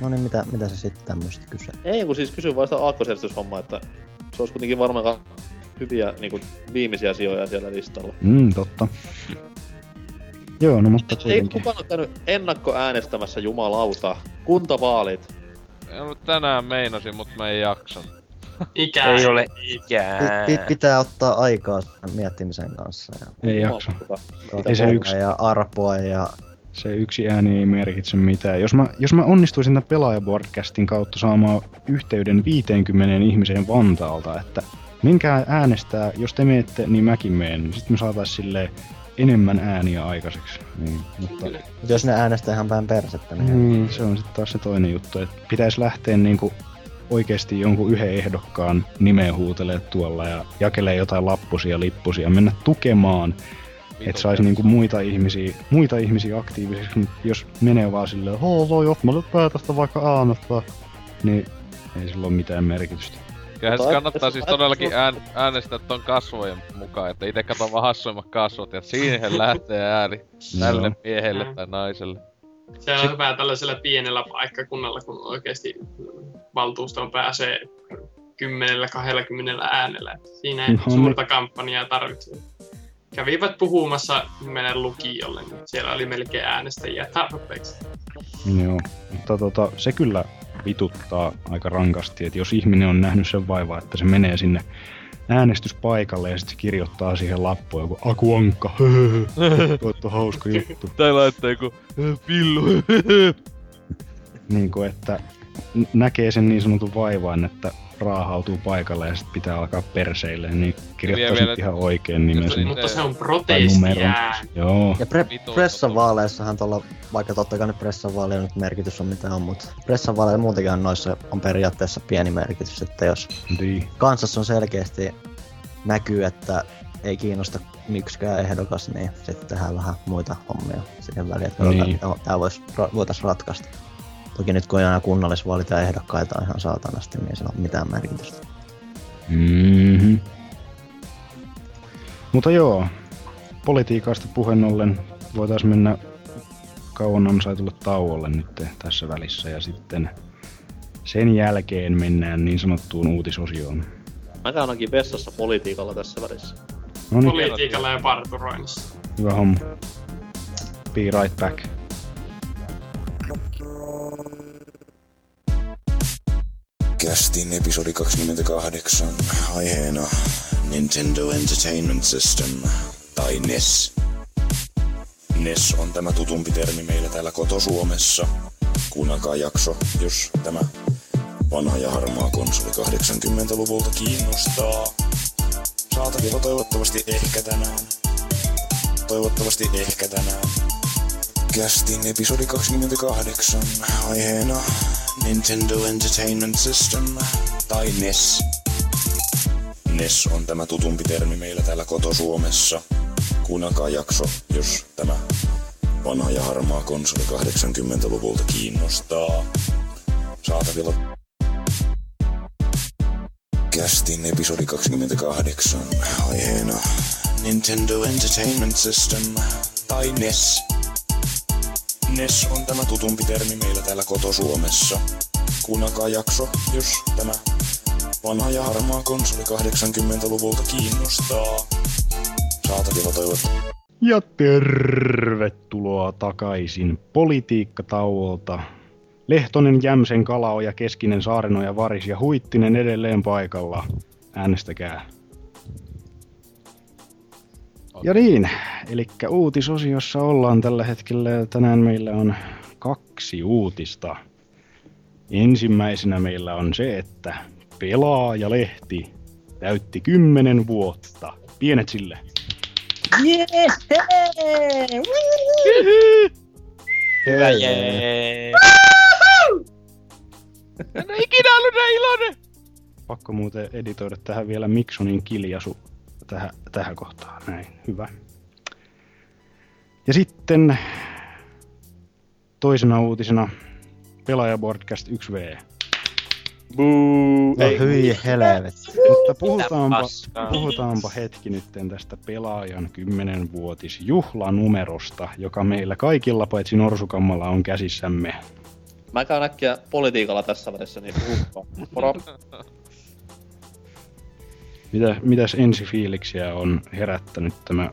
No niin, mitä, mitä se sitten tämmöistä kyse? Ei, kun siis kysyn vaan sitä aakkosjärjestyshommaa, että se olisi kuitenkin varmaan hyviä niin viimeisiä sijoja siellä listalla. Mm, totta. Joo, no mutta Ei kuitenkin. kukaan ole käynyt ennakkoäänestämässä jumalauta. Kuntavaalit. Mä tänään meinasin, mutta mä en jaksan. Ikää. Ei ole ikää. pi- pitää ottaa aikaa sen miettimisen kanssa. Ja Ei jaksa. Ei se yksi, ja arpoa ja... se yksi ääni ei merkitse mitään. Jos mä, jos mä onnistuisin tämän pelaajaboardcastin kautta saamaan yhteyden 50 ihmiseen Vantaalta, että menkää äänestää, jos te meette, niin mäkin meen. Niin sitten me saatais silleen enemmän ääniä aikaiseksi. Niin, mutta Mut jos ne äänestää ihan päin persettä, niin... niin, se on sitten taas se toinen juttu, että pitäisi lähteä niinku oikeasti jonkun yhden ehdokkaan nimeen huutelee tuolla ja jakelee jotain lappusia, lippusia ja mennä tukemaan, että saisi niinku muita ihmisiä, muita ihmisiä aktiivisiksi, mutta jos menee vaan silleen, hoo voi, mä nyt päätästä vaikka äänestää, niin ei sillä ole mitään merkitystä. Kyllähän se Mutta kannattaa siis todellakin ään, äänestää ton kasvojen mukaan, että itse katon vaan hassuimmat kasvot ja siihen lähtee ääni tälle Joo. miehelle tai naiselle. Se on hyvä tällaisella pienellä paikkakunnalla, kun oikeasti valtuustoon pääsee 10-20 äänellä. Siinä ei No niin. suurta kampanjaa tarvitse. Kävivät puhumassa meidän lukiolle, niin siellä oli melkein äänestäjiä tarpeeksi. Joo, mutta tota, se kyllä vituttaa aika rankasti, että jos ihminen on nähnyt sen vaivaa, että se menee sinne äänestyspaikalle ja sitten se kirjoittaa siihen lappuun joku Aku Ankka, tuotto hauska juttu. Tai laittaa joku pillu. niin kuin, että näkee sen niin sanotun vaivaan, että raahautuu paikalle ja sitten pitää alkaa perseille, niin kirjoittaa vielä- ihan oikein nimen sinne. Mutta se on numeron. Joo. Ja pre- pressan vaaleissahan tuolla, vaikka totta kai nyt pressan vaaleilla nyt merkitys on mitä on, mutta pressan vaaleilla muutenkin noissa on periaatteessa pieni merkitys, että jos niin. kansassa on selkeästi näkyy, että ei kiinnosta yksikään ehdokas, niin sitten tehdään vähän muita hommia siihen väliin, että Niin. niin. tämä voitaisiin ratkaista. Toki nyt kun on aina kunnallisvaalit ja ehdokkaita ihan saatanasti, niin ei sillä ole mitään merkitystä. Mm-hmm. Mutta joo, politiikasta puheen ollen voitaisiin mennä kauan ansaitulle tauolle nyt tässä välissä ja sitten sen jälkeen mennään niin sanottuun uutisosioon. Mä käyn ainakin vessassa politiikalla tässä välissä. No niin, Politiikalla ja parturoinnissa. hyvä homma. Be right back. Kästin episodi 28. Aiheena Nintendo Entertainment System tai NES. NES on tämä tutumpi termi meillä täällä koto-Suomessa. Kuunnelkaa jakso, jos tämä vanha ja harmaa konsoli 80-luvulta kiinnostaa. Saatavilla toivottavasti ehkä tänään. Toivottavasti ehkä tänään. Kästin episodi 28. Aiheena Nintendo Entertainment System tai NES. NES on tämä tutumpi termi meillä täällä koto-Suomessa. Kuunnelkaa jakso, jos tämä vanha ja harmaa konsoli 80-luvulta kiinnostaa. Saatavilla Kästin episodi 28. Aiheena Nintendo Entertainment System tai NES. NES on tämä tutumpi termi meillä täällä koto-Suomessa. Kuunnelkaa jakso, jos tämä vanha ja harmaa konsoli 80-luvulta kiinnostaa. Saatavilla toivottavasti. Ja tervetuloa takaisin politiikkatauolta. Lehtonen, Jämsen, Kalaoja, Keskinen, Saarenoja, Varis ja Huittinen edelleen paikalla. Äänestäkää. Ja niin, eli uutisosiossa ollaan tällä hetkellä ja tänään meillä on kaksi uutista. Ensimmäisenä meillä on se, että Pelaajalehti täytti 10 vuotta. Pienet sille. Hyvä jee. En ole ikinä ollut näin iloinen! Pakko muuten editoida tähän vielä Miksonin kiljasu tähän, tähän kohtaan. Näin, hyvä. Ja sitten toisena uutisena Pelaajabordcast 1V. Buu. No hyi helvetti. Mutta puhutaanpa, puhutaanpa hetki nyt tästä pelaajan 10-vuotis juhlanumerosta, joka meillä kaikilla paitsi Norsukammalla on käsissämme. Mä käyn äkkiä politiikalla tässä välissä, niin puhukkaa. Moro. Mitä, mitäs ensifiiliksiä on herättänyt tämä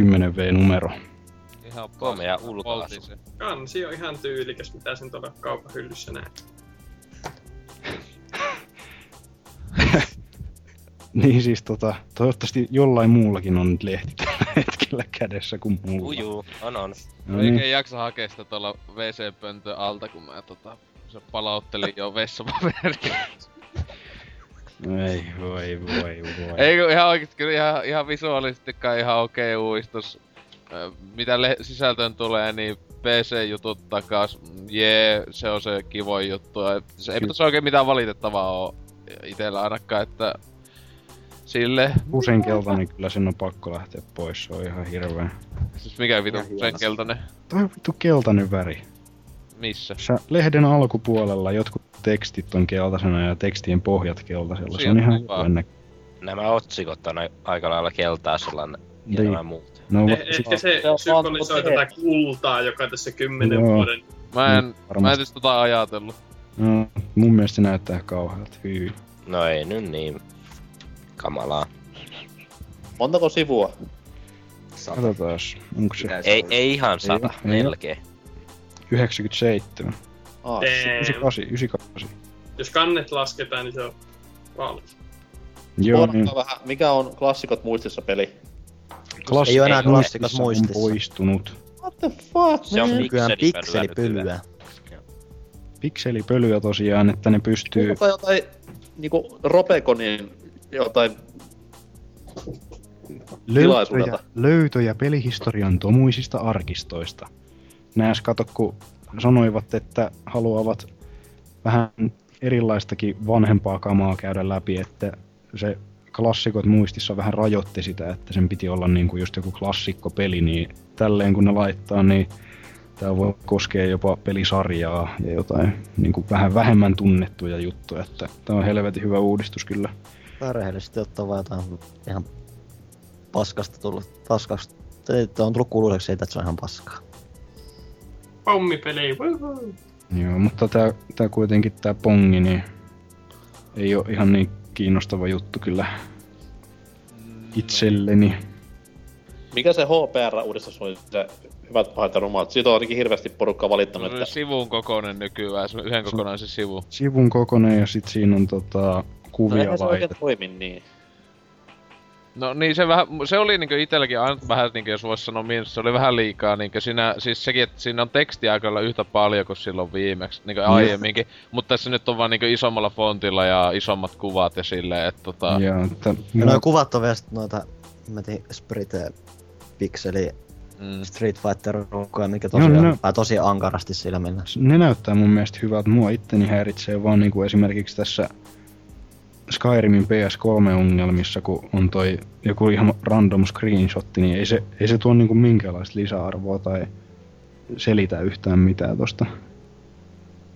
10V-numero? Ihan Komea ulkoasu. Kansi on ihan tyylikäs, mitä sen tuolla kaupan hyllyssä näin. Niin siis tota, toivottavasti jollain muullakin on nyt lehti tällä hetkellä kädessä kuin mulla. Ujuu, on on. No No niin. Eikä jaksa hakea sitä tuolla WC-pöntön alta, kun mä tota, se palauttelin jo vessapaperia. Ei, voi, voi, voi. Eikö ihan oikeesti kyllä ihan, ihan visuaalisestikaan ihan okei uudistus. Ö, Mitä le- sisältöön tulee, niin PC-jutut takas, jee, se on se kivoin juttu. Et se ei pitäisi oikein mitään valitettavaa oo itellä ainakaan, että sille... Usein keltainen kyllä sen on pakko lähteä pois, se on ihan hirveä. Siis mikä vitu sen keltainen? Toi vittu keltainen väri. Missä? Sä lehden alkupuolella jotkut tekstit on keltaisena ja tekstien pohjat keltaisella. Se on ihan hyvä. Nämä otsikot on aika lailla keltaisella ja Niin. nämä muut. No, Eh, ehkä se symbolisoi tätä kultaa, joka tässä kymmenen Joo. vuoden... Mä en, mä en edes tota ajatellut. No, mun mielestä se näyttää kauhealta. Hyy. No ei nyt niin kamalaa. Montako sivua? Katsotaan, onko se Ei, ei ihan sata, Ei, melkein. 97. Ah, Damn. 98, 98. Jos kannet lasketaan, niin se on valmis. Joo, niin. Vähän, mikä on klassikot muistissa peli? Klassikot Ei oo enää muistissa klassikot on muistissa. poistunut. What the fuck, Se on man? Nykyään pikselipölyä pikselipölyä. Tosiaan, että ne pystyy... Onko jotain niinku Robeconin jotain Löytöjä, löytöjä pelihistorian tomuisista arkistoista. Nääs kato, kun sanoivat, että haluavat vähän erilaistakin vanhempaa kamaa käydä läpi, että se klassikot muistissa vähän rajoitti sitä, että sen piti olla niin kuin just joku klassikkopeli, niin tälleen kun ne laittaa, niin tämä voi koskea jopa pelisarjaa ja jotain niin kuin vähän vähemmän tunnettuja juttuja, että tämä on helvetin hyvä uudistus kyllä. Rehellisesti ottaa vaan jotain ihan paskasta tullut, paskasta, että on tullut kuuluiseksi että se on ihan paskaa. Pommipeli. Joo, mutta tää, tää kuitenkin tää pongi, niin ei ole ihan niin kiinnostava juttu kyllä itselleni. Mikä se HPR-uudistus oli se hyvät pahat ja rumat? Siitä on ainakin hirveästi porukkaa valittanut, on että sivun kokoinen nykyään, yhden kokonaisen sivu. Sivun kokonen ja sit siinä on tota, no kuvia eihän se oikein laitettu. toimi niin. No niin, se, vähän, se oli niinku itelläkin aina vähän, niinku, jos vois sanoa miinus, se oli vähän liikaa. Niinku siinä, siis sekin, että siinä on tekstiä aika yhtä paljon kuin silloin viimeksi, niinku aiemminkin. Mutta tässä nyt on vaan niinku isommalla fontilla ja isommat kuvat ja silleen, että tota... Joo, että Ja nuo kuvat on vielä sit noita, mä tiedän, Sprite Pixeli mm. Street Fighter ruukkuja, mikä tosiaan, no- no. tosi ankarasti silmillä. Ne näyttää mun mielestä hyvältä. Mua itteni häiritsee vaan niinku esimerkiksi tässä Skyrimin PS3-ongelmissa, kun on toi joku ihan random screenshotti, niin ei se, ei se tuo niinku minkäänlaista lisäarvoa tai selitä yhtään mitään tosta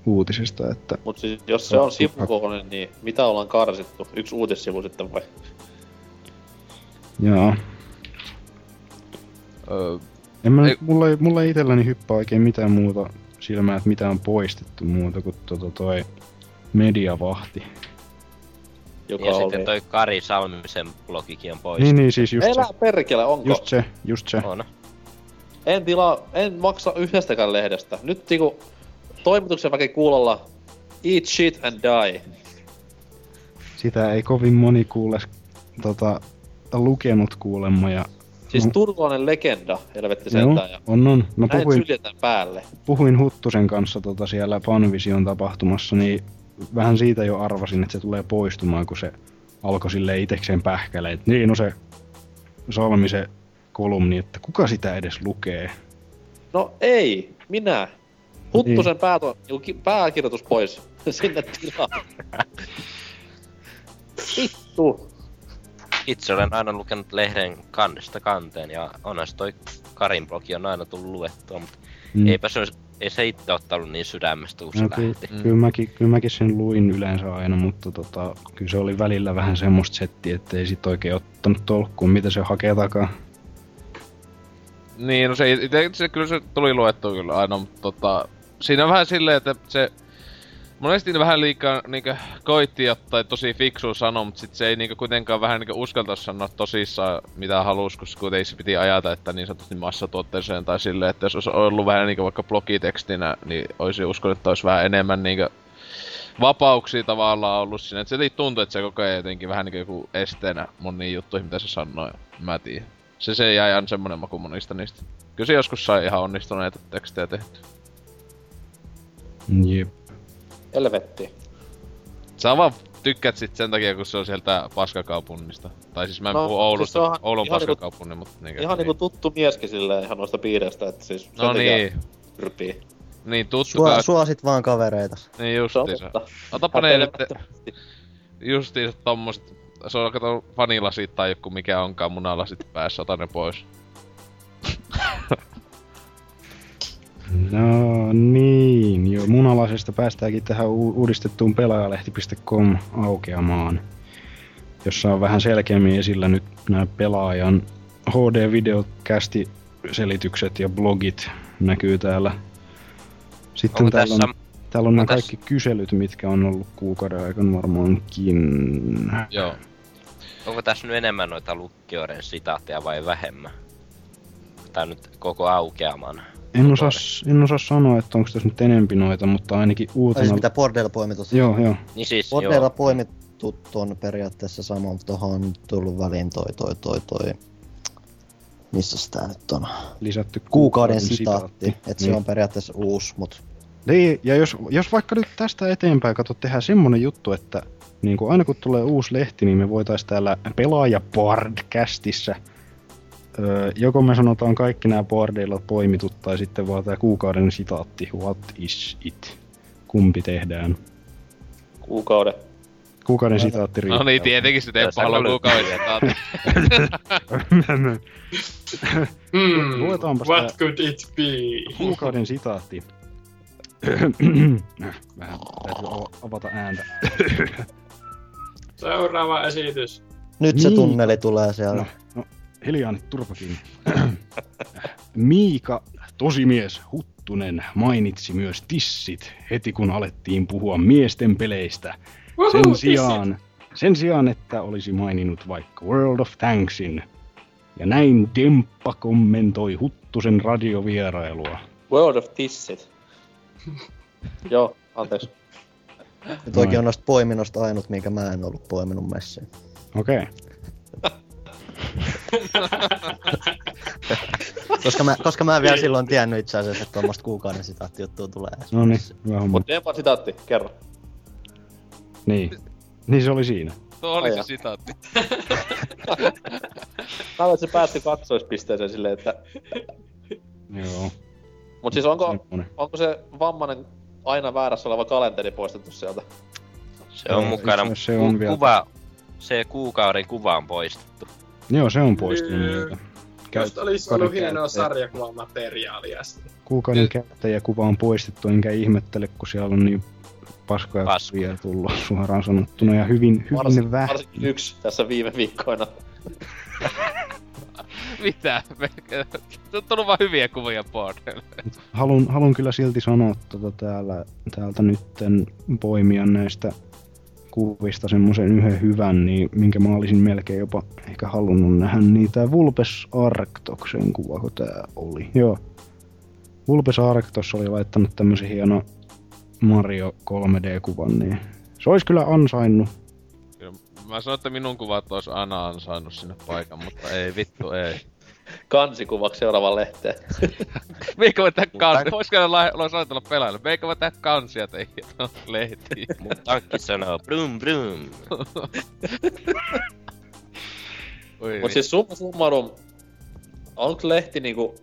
uutisesta, että Mut siis, jos se on sivukokoinen, niin mitä ollaan karsittu? Yksi uutissivu sitten vai? Joo. Öö, en mä, mulla, ei, mulla ei itselläni hyppää oikein mitään muuta silmää, että mitä on poistettu muuta kuin tota toi mediavahti. Joka ja oli... sitten toi Kari Salmisen blogikin on pois. Niin, niin, siis just Elä se. perkele, onko? Just se, just se. On. En tilaa, en maksa yhdestäkään lehdestä. Nyt niinku toimituksen väki kuulolla Eat shit and die. Sitä ei kovin moni kuule tota, lukenut kuulemma ja Siis no, turkulainen legenda, helvetti joo, sentään. Ja on on. Mä näin puhuin, päälle. puhuin Huttusen kanssa tota siellä Fanvision tapahtumassa, niin vähän siitä jo arvasin, että se tulee poistumaan, kun se alkoi sille itekseen pähkäle. Et niin, no se Salmisen kolumni, että kuka sitä edes lukee. No ei, minä. Huttusen Niin. pääkirjoitus pois. Sinne tilaa. Vittu. Itse olen aina lukenut lehden kannesta kanteen ja onhan se toi Karin blogi on aina tullut luettua, mutta mm. eipä se, olisi- ei se itse ottanut niin sydämestä, kun se No, kyllä, lähti. kyllä, mäkin, kyllä mäkin sen luin yleensä aina, mutta tota, kyllä se oli välillä vähän semmoista settiä, että ei sit oikein ottanut tolkkuun, mitä se hakee takaa. Niin, no se, ite, se kyllä se tuli luettua kyllä aina, mutta tota, siinä on vähän silleen, että se monesti vähän liikaa niinkö koitti ottaa tosi fiksu sanoa, mutta sit se ei niinkö kuitenkaan vähän niinkö uskalta sanoa tosissaan mitä halus, koska kuitenkin se piti ajata, että niin sanotusti massatuotteeseen tai silleen, että jos olisi ollut vähän niinkö vaikka blogitekstinä, niin olisi uskonut, että olisi vähän enemmän niinkö vapauksia tavallaan ollut siinä. Et se tuntuu, että se koko ajan jotenkin vähän niinkö joku esteenä moniin juttuihin, mitä se sanoo. Mä tiedän. Se, se jäi aina semmonen maku monista niistä. Kyllä se joskus sai ihan onnistuneita tekstejä tehty. Jep. Helvetti. Sä vaan tykkäät sit sen takia, kun se on sieltä paskakaupungista. Tai siis mä en No, puhu siis Oulusta, se onhan Oulun ihan niinku- mutta niinkö, Ihan niin. niinku tuttu mieskin silleen ihan noista piireistä, että siis No niin. Pyrpii. Niin, tuttu Sua, kai- suosit vaan kavereita. Niin justiinsa. Otapa ne nyt justiinsa tommoset, se on kato vanilasit tai joku mikä onkaan munalasit päässä, ota ne pois. No niin, joo. Munalaisesta päästäänkin tähän u- uudistettuun pelaajalehti.com aukeamaan, jossa on vähän selkeämmin esillä nyt nämä pelaajan HD-videokästi selitykset ja blogit näkyy täällä. Sitten Onko täällä on, tässä- täällä on nämä kaikki kyselyt, mitkä on ollut kuukauden aikana varmaankin. Joo. Onko tässä nyt enemmän noita lukkijoiden sitaatteja vai vähemmän? Tai nyt koko aukeaman. En osaa, en osaa sanoa, että onko tässä nyt enempi noita, mutta ainakin Tai uutena... siis mitä Bordella poimitut. Joo, joo. Niin siis, Bordella joo. poimitut on periaatteessa sama, mutta tohon on tullut väliin toi toi toi toi. Missä tää nyt on? Lisätty Kuukauden sitaatti. Et se Niin. on periaatteessa uusi, mut Niin, ja jos, jos vaikka nyt tästä eteenpäin, kato, tehdään semmonen juttu, että niin kuin aina kun tulee uusi lehti, niin me voitais täällä pelaajapodcastissa öö, joko me sanotaan kaikki nämä boardeilla poimitut, tai sitten vaan tää kuukauden sitaatti, what is it? Kumpi tehdään? Kuukauden. Kuukauden sitaatti riittää. No niin, tietenkin se Teppo haluaa kuukauden sitaatti. Luetaanpas what tää could it be? kuukauden sitaatti. Vähän täytyy avata ääntä. Seuraava esitys. nyt se Niin. tunneli tulee siellä. No, hiljaa nyt turpakin. Miika, tosimies Huttunen, mainitsi myös tissit heti kun alettiin puhua miesten peleistä. Uhu, Sen tissit. sijaan, sen sijaan, että olisi maininnut vaikka World of Tanksin. Ja näin Demppa kommentoi Huttusen radiovierailua. World of Tissit. Joo, anteeksi. Ja toikin on noista poiminnosta ainut, minkä mä en ollut poiminut messiin. Okei. koska, mä, koska mä en vielä silloin tiennyt itse asiassa, että tuommoista kuukauden sitaattijuttua tulee. No niin, hyvä homma. Mut Dempan sitaatti, kerro. Niin. Niin se oli siinä. Tuo oli Ai se sitaatti. Mä että se päätti kaksoispisteeseen silleen, että... Joo. Mut siis onko, onko se vammainen aina väärässä oleva kalenteri poistettu sieltä? Se on mukana. se on vielä- Kuva, se kuukauden kuva on poistettu. Joo, se on poistunut Niin. meiltä. Käy- Tästä olisi ollut hienoa käyttäjä- sarjakuvamateriaalia. sitten. Kuukauden käyttäjäkuva on poistettu, enkä ihmettele, kun siellä on niin paskoja kuvia tullut suoraan sanottuna ja hyvin, hyvin Varsin, vähän. varsinkin yksi tässä viime viikkoina. Mitä? On tullut vaan hyviä kuvia Bordelle. Halun, halun kyllä silti sanoa tota täällä, täältä nytten poimia näistä kuvista semmoisen yhden hyvän, niin minkä mä olisin melkein jopa ehkä halunnut nähdä, niin tää Vulpes Arctoksen kuva, kun tää oli. Joo. Vulpes Arctos oli laittanut tämmösen hieno Mario 3D-kuvan, niin se olisi kyllä ansainnut. Kyllä Mä sanoin, että minun kuvat olisi aina ansainnut sinne paikan, mutta ei vittu ei. Kansikuvaksi seuraavaan lehteen. Meikö mä tehdä kansia? Vois kyllä la- la- soitella pelaajille. Meikö mä tehdä kansia teihin lehtiin? Mun tankki sanoo brum brum. Mut siis summa summarum, onko lehti niinku,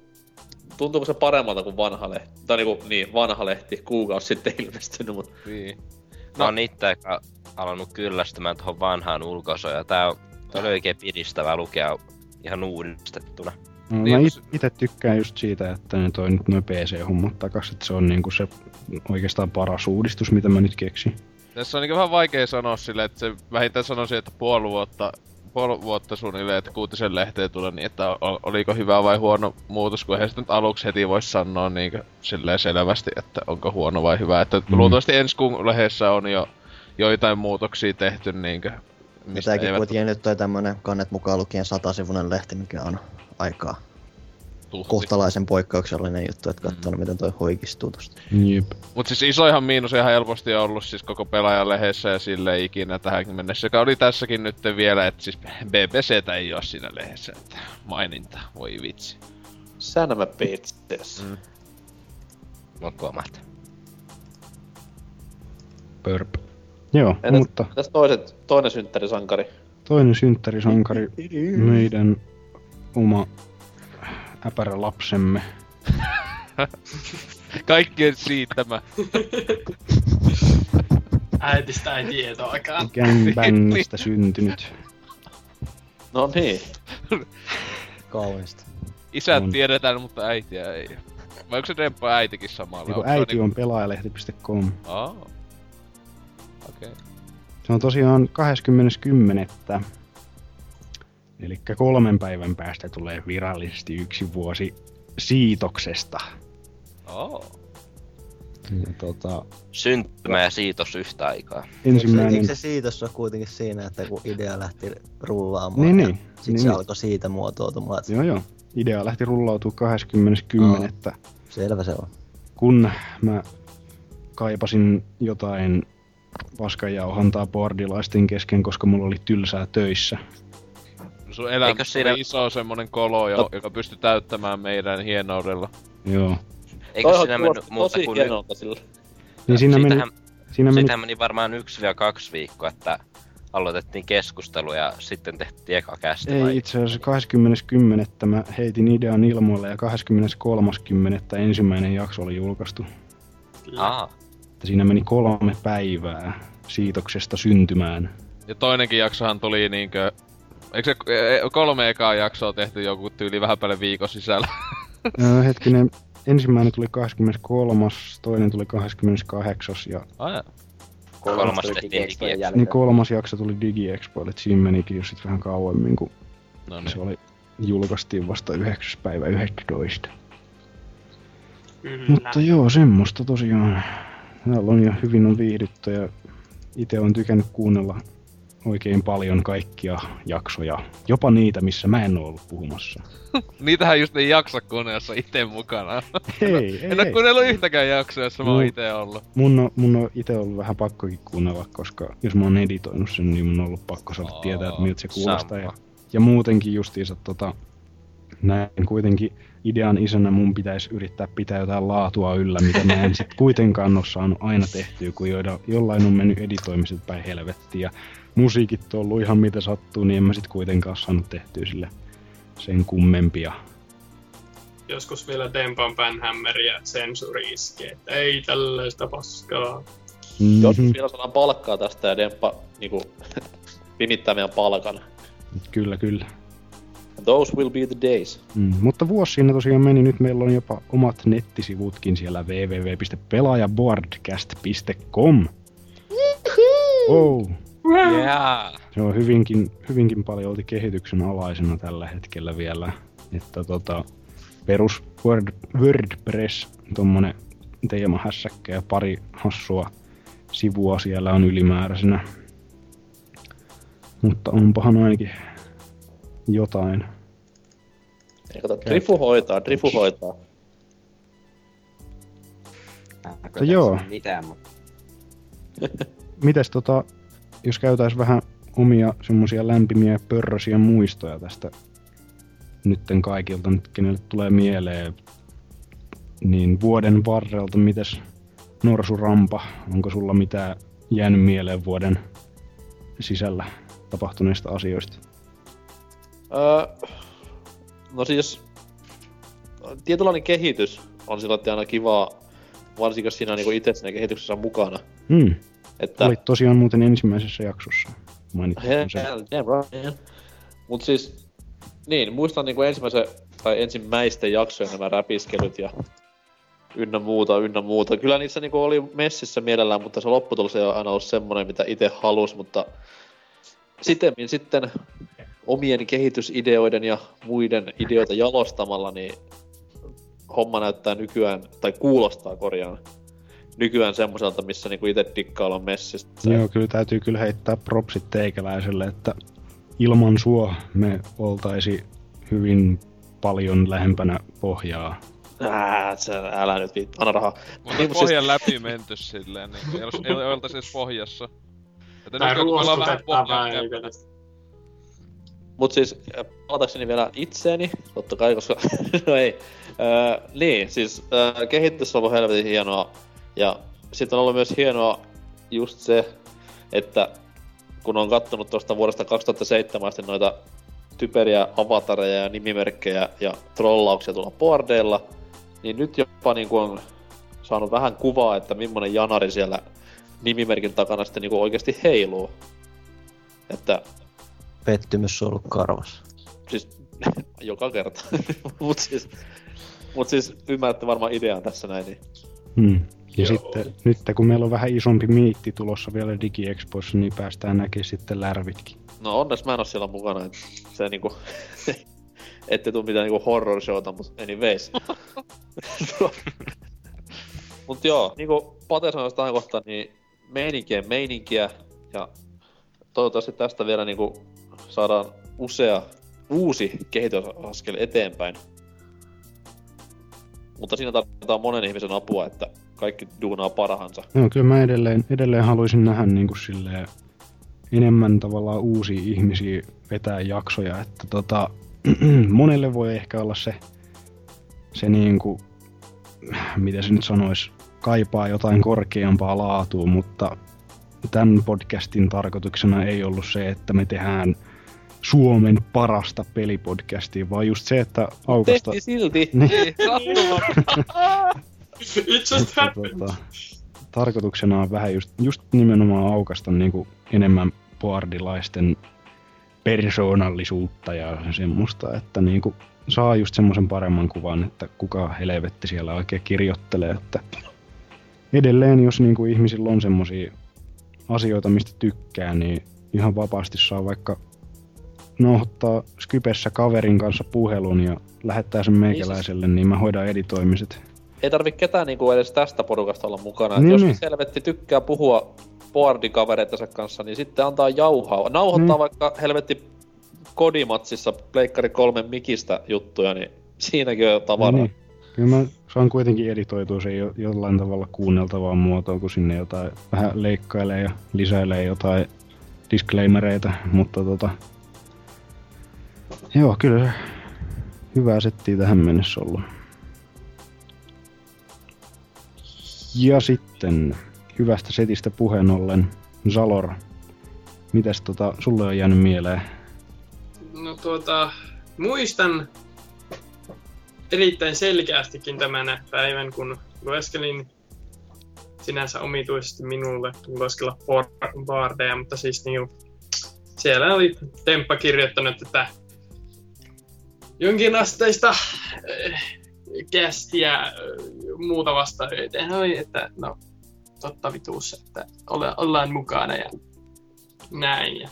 tuntuuko se paremmalta kuin vanha lehti? Tai niinku, niin, vanha lehti, kuukausi sitten ilmestynyt, mut... Niin. Mä oon itse aika alannut kyllästymään tuohon vanhaan ulkosoon ja tää on, tää oli oikein piristävää lukea ihan uudistettuna. No, Niin, mä mut it- ite tykkään just siitä, että ne toi nyt noin PC-hommat takas, että se on niinku se oikeastaan paras uudistus, mitä mä nyt keksin. Tässä on niinku vähän vaikea sanoa silleen, että se vähintään sanoisin, että puoli vuotta, puoli vuotta suunnilleen, että kuutisen lehteen tulee, niin että oliko hyvä vai huono muutos, kun eihän nyt aluksi heti voi sanoa niin silleen selvästi, että onko huono vai hyvä. Että Mm. luultavasti ensi kuun lehdessä on jo joitain muutoksia tehty niinkö, mistä tääkin eivät kuitenkin nyt toi tämmönen kannet mukaan lukien satasivunen lehti, mikä on aika tuhti. kohtalaisen poikkeuksellinen juttu, että katsoo mm. miten toi hoikistuu tosta. Jep. Mut siis isoihan miinus ihan helposti on ollut siis koko pelaajan lehdessä ja sille ikinä tähänkin mennessä, joka oli tässäkin nyt vielä, että siis BBCtä ei oo siinä lehdessä, että maininta, voi vitsi. Säännämä bitches. Mm. Mokomat. Pörp. Joo, Entäs, mutta entäs toiset, toinen synttärisankari? toinen synttärisankari, meidän oma äpärä lapsemme. Kaikkien siittämä. Äitistä ei tietoakaan. Gangbangista syntynyt. No niin. Kaunista. Isät On. tiedetään, mutta äitiä ei. Vai onko se Demppa äitikin samalla? Joku se äiti niinku- on pelaajalehti.com. Aa. Okei. Okay. Se on tosiaan 20.10. Eli kolmen päivän päästä tulee virallisesti yksi vuosi siitoksesta. Oh. Ja tota, Syntymä ja siitos yhtä aikaa. Ensimmäinen... eikö se siitos ole kuitenkin siinä, että kun idea lähti rullaamaan, Niin, niin. sit Niin, se niin. alkoi siitä muotoutumaan. että- Joo joo. Idea lähti rullautua 20.10. Selvä se on. Kun mä kaipasin jotain paskanjauhantaa bordilaisten kesken, koska mulla oli tylsää töissä. Sun elämä Eikö siinä- iso semmonen kolo, jo, joka pystyy täyttämään meidän hienoudella. Joo. Eikö Toihan siinä mennyt muuta kuin... hienolta sillä. Niin siinä meni, Siitähän, siinä meni, siitähän meni varmaan yksi vielä kaksi viikkoa, että aloitettiin keskustelu ja sitten tehtiin eka kästi. ei itse asiassa 20.10. mä heitin idean ilmoille ja 23.10. ensimmäinen jakso oli julkaistu. Aa, Että siinä meni kolme päivää siitoksesta syntymään. Ja toinenkin jaksohan tuli niinkö... Eikö se e- e- kolme ekaa jaksoa tehty joku tyyli vähän päälle viikon sisällä? Öö, hetkinen, ensimmäinen tuli 23, toinen tuli 28 ja Aja. kolmas tehtiin digi niin kolmas jakso tuli DigiExpo, että siinä menikin jo sit vähän kauemmin, kun No se niin. oli julkaistiin vasta 9. päivä 11. Kyllä. Mutta joo, semmoista tosiaan. Täällä on jo hyvin on viihdytty ja itse on tykännyt kuunnella oikein paljon kaikkia jaksoja. Jopa niitä, missä mä en ole ollut puhumassa. Niitähän just ei jaksa kuunnella itse mukana. Ei, en, ei, en oo ei. kuunnellut yhtäkään jaksoa, jossa mä oon ite ollut. Mun on, mun on itse ollut vähän pakkokin kuunnella, koska jos mä oon editoinut sen, niin mun on ollut pakko saada tietää, että miltä se kuulostaa. Ja, ja muutenkin justiinsa tota, näin kuitenkin idean isänä mun pitäisi yrittää pitää jotain laatua yllä, mitä mä en sit kuitenkaan ole saanut aina tehtyä, kun joida, jollain on mennyt editoimiset päin helvettiin. Ja musiikit on ollut ihan mitä sattuu, niin en mä sit kuitenkaan saanut tehtyä sille sen kummempia. Joskus vielä tempan Banhammeria, että sensuuri iskee, että ei tällaista paskaa. Mhm. Joskus vielä saadaan palkkaa tästä ja Demppa niinku pimittää meidän palkan. Kyllä, kyllä. Those will be the days. Mm, mutta vuosi siinä tosiaan meni. Nyt meillä on jopa omat nettisivutkin siellä www.pelaajaboardcast.com. Oh, Yeah. se on hyvinkin, hyvinkin paljon kehityksen alaisena tällä hetkellä vielä. Että tota, perus Word, WordPress, tommonen teemahässäkkä ja pari hassua sivua siellä on ylimääräisenä. Mutta onpahan ainakin jotain. Ei kato, Drifu hoitaa, Drifu hoitaa. Mutta joo. Mitään, mutta Mites tota, jos käytäis vähän omia semmosia lämpimiä pörrösiä muistoja tästä nytten kaikilta, nyt kenelle tulee mieleen, niin vuoden varrelta, mites Norsurampa, onko sulla mitään jäänyt mieleen vuoden sisällä tapahtuneista asioista? Öö, no siis, tietynlainen kehitys on sillä aina kivaa, varsinkin jos siinä on niinku itse siinä kehityksessä on mukana. Hmm. Että, Olit tosiaan muuten ensimmäisessä jaksossa. Right. Mut siis, niin, muistan niinku ensimmäisen, tai ensimmäisten jaksojen nämä räpiskelyt ja ynnä muuta, ynnä muuta. Kyllä niissä niinku oli messissä mielellään, mutta se lopputulos ei ole aina ollut semmonen, mitä itse halus, mutta sitten, sitten omien kehitysideoiden ja muiden ideoita jalostamalla, niin homma näyttää nykyään, tai kuulostaa korjaan, nykyään semmoiselta, missä niinku itse dikkaa olla messissä. Joo, kyllä täytyy kyllä heittää propsit teikäläiselle, että ilman sua me oltaisi hyvin paljon lähempänä pohjaa. Ää, se, älä nyt viit, anna rahaa. Mutta Niin, mut pohjan läpi menty silleen, niin ei, ei oltais edes pohjassa. Että Tai nyt kun ollaan vähän ruostutetaan pohjaan vähän käynyt. Mut siis äh, palatakseni vielä itseeni, totta kai, koska no ei. Öö, niin, siis öö, kehitys on ollut helvetin hienoa. Ja sitten on ollut myös hienoa just se, että kun on kattonut tuosta vuodesta 2007 asti noita typeriä avatareja ja nimimerkkejä ja trollauksia tuolla boardeilla, niin nyt jopa niin kuin on saanut vähän kuvaa, että millainen janari siellä nimimerkin takana sitten niin kuin oikeasti heiluu. Että Pettymys on ollut karvas. siis joka kerta. mut siis, mut siis ymmärrätte varmaan idean tässä näin, niin Hmm. Ja sitten nyt kun meillä on vähän isompi miitti tulossa vielä DigiExpoissa, niin päästään näkemään sitten lärvitkin. No onneksi mä en oo siellä mukana, et se niinku... ette tuu mitään niinku horror showta, mut anyways. mut joo, niinku Pate sanoi tähän kohtaan, niin meininkiä meininkiä, ja toivottavasti tästä vielä niinku saadaan usea uusi kehitysaskel eteenpäin. Mutta siinä tarvitaan monen ihmisen apua, että kaikki duunaa parhaansa. No kyllä mä edelleen, edelleen haluaisin nähdä niin kuin silleen enemmän tavallaan uusia ihmisiä vetää jaksoja, että tota, monelle voi ehkä olla se, se niin kuin, mitä se nyt sanois, kaipaa jotain korkeampaa laatua, mutta tämän podcastin tarkoituksena ei ollut se, että me tehdään Suomen parasta pelipodcastia, vaan just se, että aukasta... Tehtiin silti! Niin. It just happened. tota, tarkoituksena on vähän just, just nimenomaan aukasta niinku enemmän boardilaisten persoonallisuutta ja semmoista, että niinku saa just semmoisen paremman kuvan, että kuka helvetti siellä oikein kirjoittelee, että edelleen jos niinku ihmisillä on semmosia asioita, mistä tykkää, niin ihan vapaasti saa vaikka nauhoittaa Skypessä kaverin kanssa puhelun ja lähettää sen meikäläiselle, niin mä hoidan editoimiset. Ei tarvi ketään niinku edes tästä porukasta olla mukana. Niin, Niin, jos niin. selvetti tykkää puhua boardikavereittensa kanssa, niin sitten antaa jauhaa. Nauhoittaa Mm. vaikka helvetti kodimatsissa Pleikkari 3 mikistä juttuja, niin siinäkin on jo tavaraa. Niin, niin. Kyllä mä saan kuitenkin editoitua sen jo, jollain tavalla kuunneltavaan muotoon, kun sinne jotain vähän leikkailee ja lisäilee jotain disclaimereita, mutta tota... Joo, kyllä se hyvää settiä tähän mennessä ollut. Ja sitten hyvästä setistä puheen ollen, Zalor, mitäs tota, sulle on jäänyt mieleen? No tuota, muistan erittäin selkeästikin tämän päivän, kun lueskelin sinänsä omituisesti minulle lueskella bardeja, mutta siis niin siellä oli Temppa kirjoittanut tätä jonkinasteista äh, kästiä äh, muuta vasta eteen oli, että no totta vituussa, että olla, ollaan mukana ja näin. Ja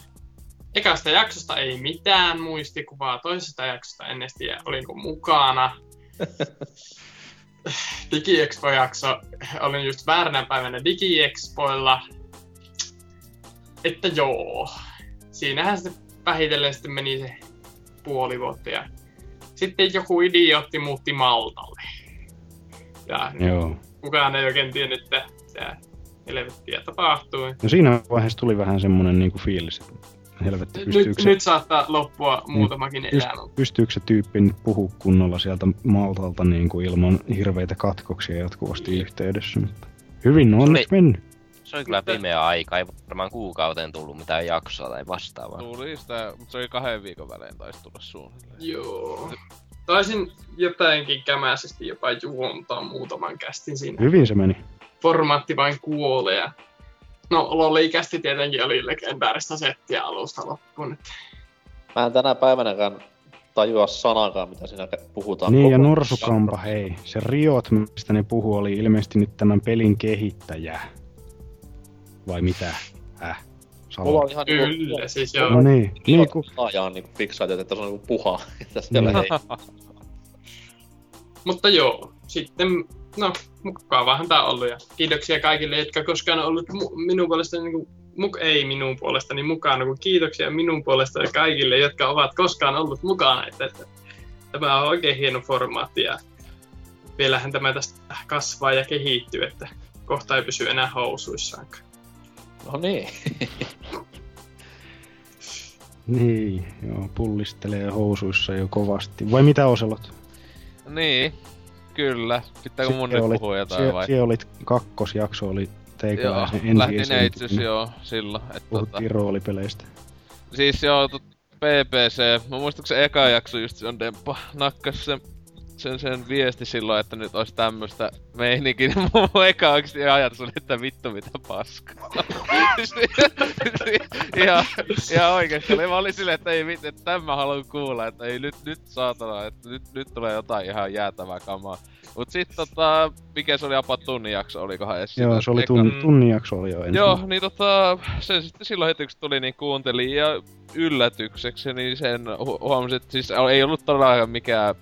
ekasta jaksosta ei mitään muistikuvaa, toisesta jaksosta en edes tiedä, olinko mukana. DigiExpo-jakso, olin just vääränä päivänä DigiExpoilla. Että joo, siinähän sitten vähitellen sitten meni se puoli vuotta ja sitten joku idiootti muutti Maltalle. Ja Joo. kukaan ei oikein tiennyt, että mitä helvettiä tapahtui. No siinä vaiheessa tuli vähän semmonen niinku fiilis, että helvetti, Nyt, pystyykö se, nyt saattaa loppua muutamakin pyst- elämä. pystyykö se tyyppi nyt puhua kunnolla sieltä Maltalta niin kuin ilman hirveitä katkoksia jatkuvasti yhteydessä, mutta hyvin on onneksi mennyt. Se oli kyllä pimeä aika, ei varmaan kuukauteen tullut mitään jaksoa tai vastaavaa. Tuli sitä, mutta se oli kahden viikon välein taisi tulla suunnilleen. Joo. Taisin jotenkin kämäisesti jopa juontaa muutaman kästin siinä. Hyvin se meni. Formaatti vain kuolee. ja- No, lolikästi tietenkin oli legendaarista settiä alusta loppuun. Mä en tänä päivänäkään tajua sanakaan, mitä siinä puhutaan. Niin ja Norsukampa, hei. Se Riot, mistä ne puhuu, oli ilmeisesti nyt tämän pelin kehittäjä. Vai mitä? Äh. Salo. Mulla on ihan Kyllä, siis joo. No niin, niin ku... Laaja on niinku fiksaatio, että se on niinku puha. Että siellä Niin. ei. Mutta joo, sitten, no, mukavahan tää on ollut ja kiitoksia kaikille, jotka koskaan on ollut mu- minun puolestani, niin kuin, muk- ei minun puolestani mukana, kun kiitoksia minun puolestani kaikille, jotka ovat koskaan ollut mukana. Että, että tämä on oikein hieno formaatti ja vielähän tämä tästä kasvaa ja kehittyy, että kohta ei pysy enää housuissaankaan. No niin. Niin, joo, pullistelee housuissa jo kovasti. Vai mitä Oselot? Niin, kyllä. Pitääkö mun nyt puhua jotain sie, vai? sie olit kakkosjakso, oli Joo, teikäläisen ensi lähtin itse asiassa esiintyminen. joo silloin. Että tota, Puhuttiin roolipeleistä. Siis joo, PPC. Mä muistan, kun se eka jakso just se on Demppa nakkas sen, sen, sen viesti silloin, että nyt olisi tämmöstä meininkin. Niin mun eka oikeesti ajatus oli, että vittu mitä paskaa. ihan, ihan oikeesti. Oli, mä olin silleen, että ei vittu, että tämän mä haluan kuulla, että ei nyt, nyt saatana, että nyt, nyt tulee jotain ihan jäätävää kamaa. Mut sit tota, mikä se oli apa tunnin jakso, olikohan edes Joo, se oli tunnin, tunnin jakso oli jo ensin. Joo, niin tota, sen sitten silloin heti kun se tuli niin kuuntelin ja yllätykseksi, niin sen hu- huomasin, että siis ei ollut todellakaan mikään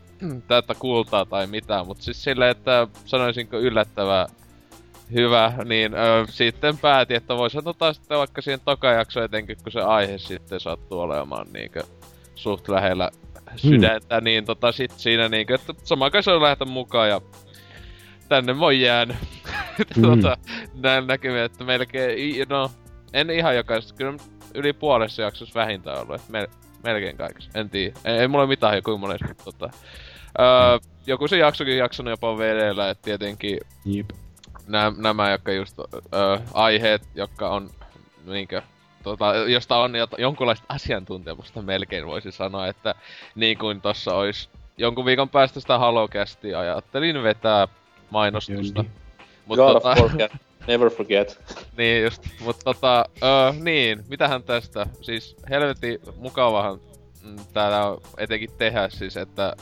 täyttä kultaa tai mitään, mutta siis silleen, että sanoisinko yllättävää hyvä, niin ö, sitten päätin, että voisi ottaa sitten vaikka siihen tokajakso etenkin, kun se aihe sitten sattuu olemaan niinkö suht lähellä sydäntä, hmm. niin tota sit siinä niinkö, että sama kai se on lähteä mukaan ja tänne oon jäänyt. Mm. tota, näin näkyy, että melkein, no, en ihan jokaisesta, kyllä yli puolessa jaksossa vähintään ollut, että mel- melkein kaikessa, en tiedä. Ei, ei mulla mitään joku monessa, mutta tota, öö, joku se jaksokin jaksanut jopa vedellä, että tietenkin Jip. nämä, nämä jotka just öö, aiheet, jotka on niinkö, tota, josta on jot, jonkunlaista asiantuntemusta melkein voisi sanoa, että niin kuin tossa olisi jonkun viikon päästä sitä Halokästiä ajattelin vetää mainostusta. Mut Gotta forget. Never forget. niin just, mutta tota, öö, niin, mitähän tästä, siis helvetin mukavahan täällä on etenkin tehdä siis, että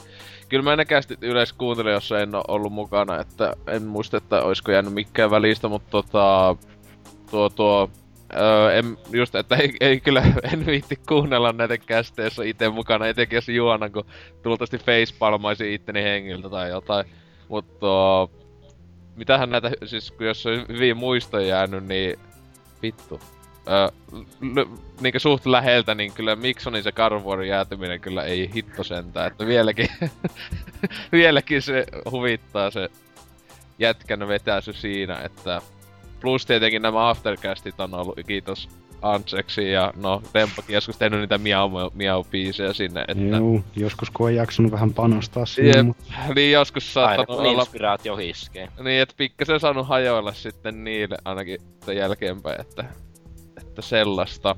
kyllä mä näkästi yleensä kuuntelin, jos en ole ollut mukana, että en muista, että olisiko jäänyt mikään välistä, mutta tota, tuo, tuo Öö, en, just, että ei, ei kyllä, en viitti kuunnella näitä kästeessä itse mukana, etenkin jos juona, kun tultavasti facepalmaisin itteni hengiltä tai jotain. Mutta mitähän näitä, siis kun jos on hyvin muistoja jäänyt, niin vittu. Öö, l- niinku suht läheltä, niin kyllä Miksonin se karvuorin jäätyminen kyllä ei hitto sentään, että vieläkin, vieläkin se huvittaa se jätkän vetäisy siinä, että plus tietenkin nämä aftercastit on ollut, kiitos Antseksi ja no Dempakin joskus tehnyt niitä miau miau biisejä sinne, että... Joo, joskus kun on jaksanut vähän panostaa siihen, Jep, mutta... niin joskus Aina saattanut kun olla... inspiraatio hiskee. Niin, et pikkasen saanut hajoilla sitten niille ainakin jälkeenpäin, että, että sellaista.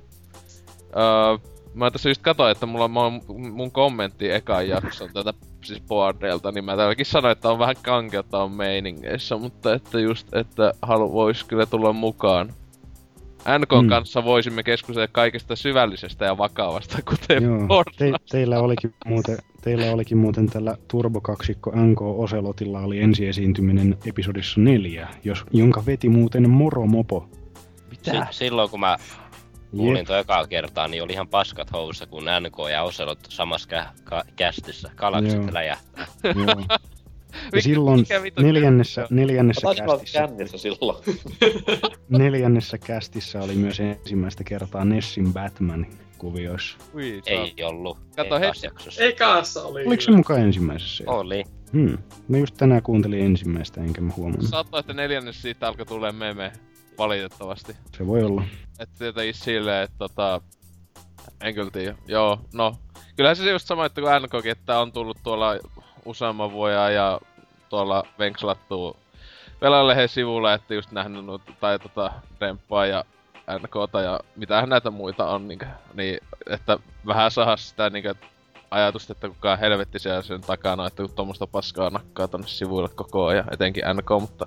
Öö, mä tässä just katsoin, että mulla on mun kommentti ekan jakson tätä siis boardeilta, niin mä täälläkin sanoin, että on vähän kankeutta on meiningeissä, mutta että just, että halu, vois kyllä tulla mukaan. NK Mm. kanssa voisimme keskustella kaikesta syvällisestä ja vakavasta, kuten Joo, te, teillä, olikin muuten, teillä olikin muuten tällä turbokaksikko NK Oselotilla oli ensiesiintyminen episodissa neljä, jos, jonka veti muuten Moro Mopo. Si- silloin kun mä kuulin toi ekaa kertaa, niin oli ihan paskat housussa, kun NK ja Oselot samassa kä- ka- kästissä. Galaksit Joo. läjähtää. Joo. Ja silloin neljännessä, neljännessä kästissä, silloin. neljännessä kästissä oli myös ensimmäistä kertaa Nessin Batman kuvioissa. Ui, Ei ollut. Kato heti. Ekassa oli. Oliko se mukaan ensimmäisessä? Oli. Hmm. Mä just tänään kuuntelin ensimmäistä, enkä mä huomannut. Saattaa, että neljännes siitä alkoi tulee meme, valitettavasti. Se voi olla. Että jotenkin silleen, että tota... En kyllä tiedä. Joo, no. Kyllähän se just sama, että kun NKkin, että on tullut tuolla useamman vuoden ja tuolla venkslattuu Velalehen sivulla, että just nähnyt noita, tai tota, Remppaa ja NKta ja mitähän näitä muita on, niin, niin että vähän saa sitä niin ajatusta, että kukaan helvetti siellä sen takana, että kun tuommoista paskaa nakkaa tonne sivuille koko ajan, etenkin NK, mutta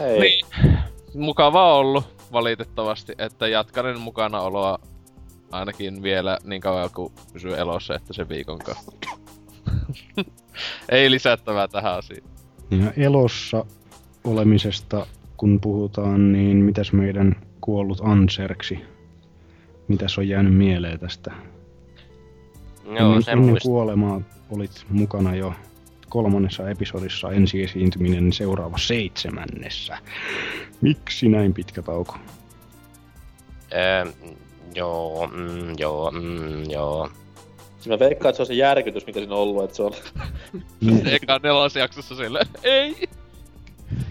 Ei. niin, mukava ollut valitettavasti, että jatkanen mukana oloa ainakin vielä niin kauan kuin pysyy elossa, että se viikon kautta. Ei lisättävää tähän asiaan. Ja elossa olemisesta, kun puhutaan, niin mitäs meidän kuollut Anserksi? Mitäs on jäänyt mieleen tästä? Joo, ennen, sen ennen muist... kuolemaa olit mukana jo kolmannessa episodissa ensi esiintyminen seuraava seitsemännessä. Miksi näin pitkä tauko? Öö, joo, mm, joo, mm, joo. Siis mä veikkaan, että se on se järkytys, mikä siinä on ollut, että se on Eka nelosjaksossa sille, ei!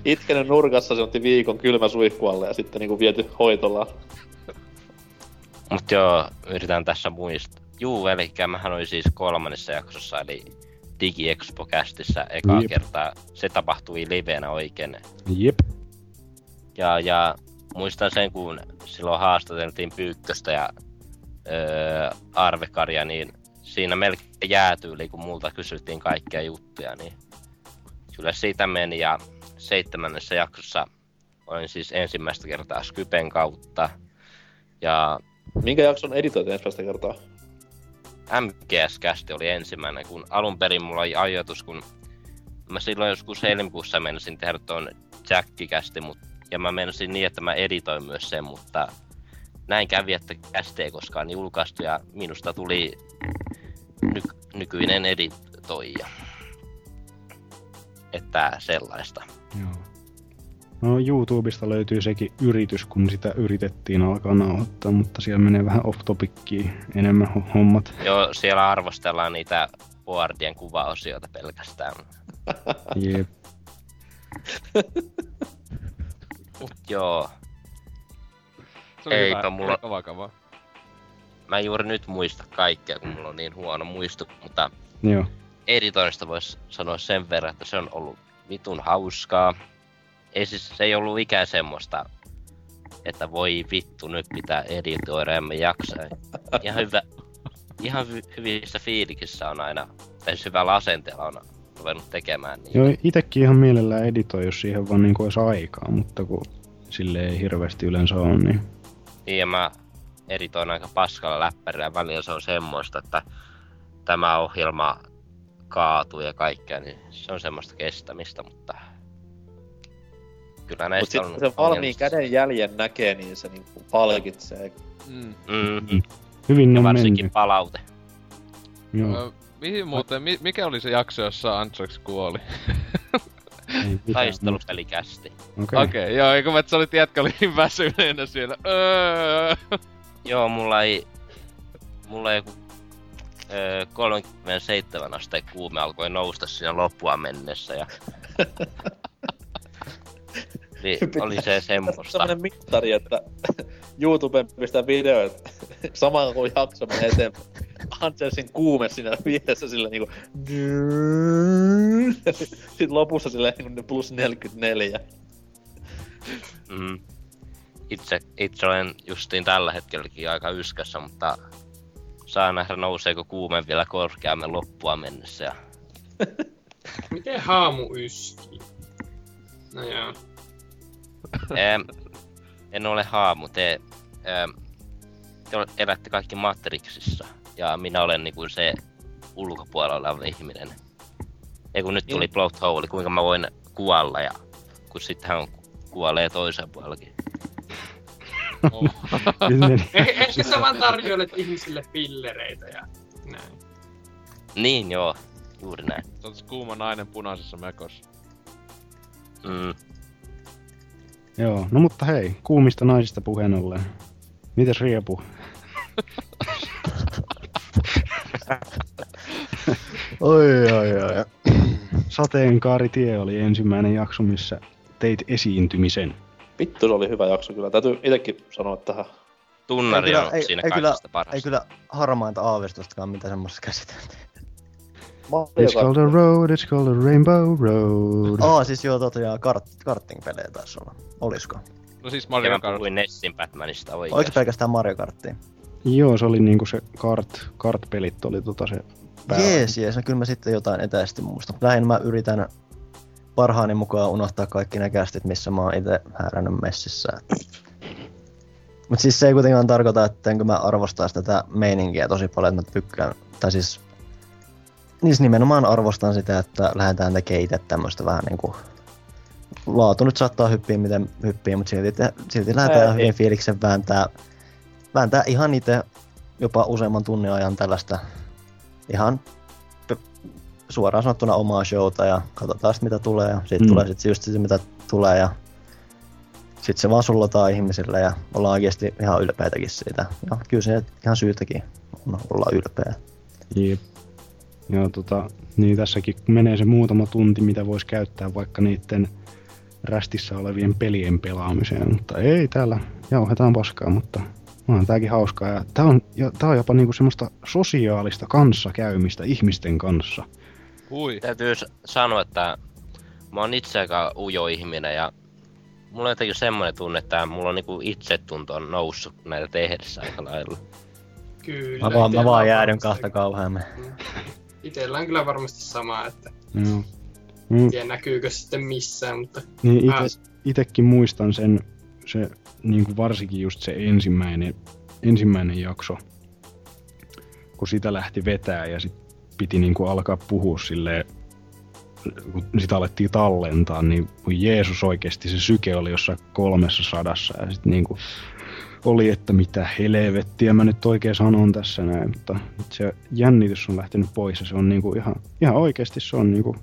itkenyt nurkassa, se otti viikon kylmä suihku alle ja sitten niinku viety hoitolaan. Mut joo, yritän tässä muistaa. Juu, eli mähän oli siis kolmannessa jaksossa, eli Digi Expo Castissa ekaa Jep. kertaa. Se tapahtui livenä oikein. Jep. Ja, ja muistan sen, kun silloin haastateltiin Pyykköstä ja öö, Arvekaria, niin siinä melkein jäätyyli, kun multa kysyttiin kaikkia juttuja, niin kyllä siitä meni. Ja seitsemännessä jaksossa olin siis ensimmäistä kertaa Skypen kautta. Ja Minkä jakson editoit ensimmäistä kertaa? MGS-kästi oli ensimmäinen, kun alun perin mulla oli ajatus, kun mä silloin joskus helmikuussa menisin tehdä tuon Jack-kästi, mut, ja mä menisin niin, että mä editoin myös sen, mutta näin kävi, että kästi ei koskaan julkaistu, ja minusta tuli ny- nykyinen editoija. Että sellaista. Joo. No YouTubesta löytyy sekin yritys, kun sitä yritettiin alkaa nauhoittaa, mutta siellä menee vähän off topickiin enemmän ho- hommat. Joo, siellä arvostellaan niitä boardien kuvaosioita pelkästään. Jep. Mut joo. Se oli Eipä hyvä, mulla... Kava, kava. Mä en juuri nyt muista kaikkea, kun mulla on niin huono muisto, mutta Joo. editoinnista voisi sanoa sen verran, että se on ollut vitun hauskaa. Ei siis, se ei ollut ikään semmoista, että voi vittu, nyt pitää editoida, emme jaksa. Ihan hyvä, ihan hy- hyvissä fiilikissä on aina, tai siis hyvällä asenteella on ruvennut tekemään. Niin. Joo, itekin ihan mielellään editoi, jos siihen vaan niinku olisi aikaa, mutta kun sille ei hirveästi yleensä ole, niin... Niin, ja mä editoin aika paskalla läppärillä ja välillä se on semmoista, että tämä ohjelma kaatuu ja kaikkea, niin se on semmoista kestämistä, mutta Kyllä Mut näistä sitten on kun se valmiin käden jäljen näkee, niin se niinku palkitsee. Mm. Mm. Hyvin on Varsinkin mennyt. palaute. Joo. Ö, mihin muuten, mi, mikä oli se jakso, jossa Antrax kuoli? Taistelupelikästi. Okei. Okei, okay, joo, eikö mä, että sä olit jätkä oli niin väsyneenä siellä. Öö. Joo, mulla ei... Mulla ei joku... Öö, 37 asteen kuume alkoi nousta siinä loppua mennessä ja... niin, oli se semmoista. Sellainen mittari, että YouTubeen pistää videoita samalla kun jakso menee eteenpäin. Hanselsin kuume siinä vieressä sillä niinku... Sitten lopussa sillä niinku plus 44. Mm. Itse, itse olen justiin tällä hetkelläkin aika yskässä, mutta saa nähdä nouseeko kuume vielä korkeammin loppua mennessä. Ja... Miten haamu yskii? No joo. Em, en ole haamu, te, em, te elätte kaikki Matrixissa ja minä olen niinku se ulkopuolella oleva ihminen. Ei kun nyt tuli plot hole, kuinka mä voin kuolla ja kun sitten hän kuolee toisen puolellakin. Eh- Ehkä sä vaan tarjoilet ihmisille pillereitä ja näin. Niin joo, juuri näin. Sä kuuma nainen punaisessa mekossa. Mm. Joo, no mutta hei, kuumista naisista puheen ollen. Mites Riepu? Oi, oi, oi. Sateenkaaritie oli ensimmäinen jakso, missä teit esiintymisen. Vittu se oli hyvä jakso kyllä. Täytyy itekin sanoa tähän. Tunnari ei, on ei, siinä ei, kyllä, kaikista parasta. ei kyllä harmainta aavistustakaan, mitä semmoista käsiteltiin. It's called a road, it's called a rainbow road. Aa, siis joo, tosiaan kart, karting-pelejä taisi olla. Olisko? No siis Ja Mario mä Kart. puhuin Nessin Batmanista Oliko oikeesti. pelkästään Mario Karttia? Joo, se oli niinku se kart, kart-pelit oli tota se pää. Jees, jees, no kyllä mä sitten jotain etäisesti muistan. Lähinnä mä yritän parhaani mukaan unohtaa kaikki ne kästit, missä mä oon itse häärännyt messissä. Mutta siis se ei kuitenkaan tarkoita, että enkö mä arvostais tätä meininkiä tosi paljon, että mä tykkään. Tai siis, niin siis nimenomaan arvostan sitä, että lähdetään tekemään itse tämmöistä vähän niinku laatu nyt saattaa hyppiä miten hyppii, mutta silti, silti lähdetään Ää, hyvin fiiliksen vääntää, vääntää ihan itse jopa useamman tunnin ajan tällaista ihan p- suoraan sanottuna omaa showta ja katsotaan sit mitä tulee ja siitä Mm. tulee sit just se mitä tulee ja sitten se vaan sullataan ihmisille ja ollaan oikeasti ihan ylpeitäkin siitä. Ja kyllä se ihan syytäkin on olla ylpeä. Jep. Joo, tota, niin tässäkin menee se muutama tunti, mitä voisi käyttää vaikka niiden rästissä olevien pelien pelaamiseen, mutta ei täällä jauhetaan paskaa, mutta on tääkin hauskaa. Ja tää on, ja tää on jopa niinku semmoista sosiaalista kanssakäymistä ihmisten kanssa. Ui. Täytyy sanoa, että mä oon itse aika ujo ihminen ja mulla on jotenkin semmoinen tunne, että mulla on niinku itsetunto on noussut näitä tehdessä aika lailla. Kyllä. Mä vaan, mä vaan jäädyn kahta kauheammin. Itellä on kyllä varmasti sama, että Joo. en Mm, tiedä näkyykö sitten missään, mutta niin mä- ite, itekin muistan sen, se niin kuin varsinkin just se ensimmäinen, ensimmäinen jakso, kun sitä lähti vetää ja sit piti niin kuin alkaa puhua silleen, kun sitä alettiin tallentaa, niin voi Jeesus oikeasti se syke oli jossain kolmessa sadassa ja sit niin kuin oli, että mitä helvettiä mä nyt oikein sanon tässä näin, mutta se jännitys on lähtenyt pois ja se on niin kuin ihan, ihan oikeasti se on niin kuin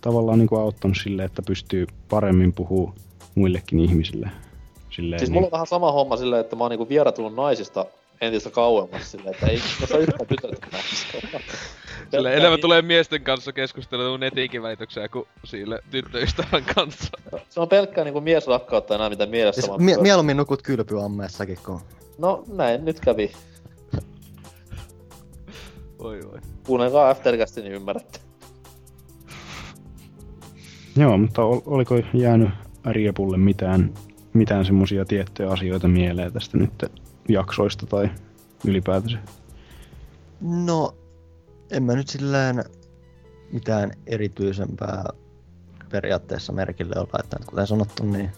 tavallaan niin kuin auttanut sille, että pystyy paremmin puhua muillekin ihmisille. Silleen, Siis niin, mulla on vähän sama homma silleen, että mä oon niinku vieratunut naisista entistä kauemmas silleen, että ei kiinnosta yhtään tytöt Sillä enemmän tulee miesten kanssa keskustelua netinkin välityksellä kuin sille tyttöystävän kanssa. Se on pelkkää niinku miesrakkautta enää mitä mielessä Siis vaan. mie- mieluummin nukut kylpyammeessakin, kun No näin nyt kävi. Oi voi. Kuunnelkaa Aftercastin niin ymmärrätte. Joo, mutta ol, oliko jäänyt Riepulle mitään, mitään semmosia tiettyjä asioita mieleen tästä nyt jaksoista tai ylipäätänsä? No, en mä nyt silleen mitään erityisempää periaatteessa merkille ole laittanut, kuten sanottu, niin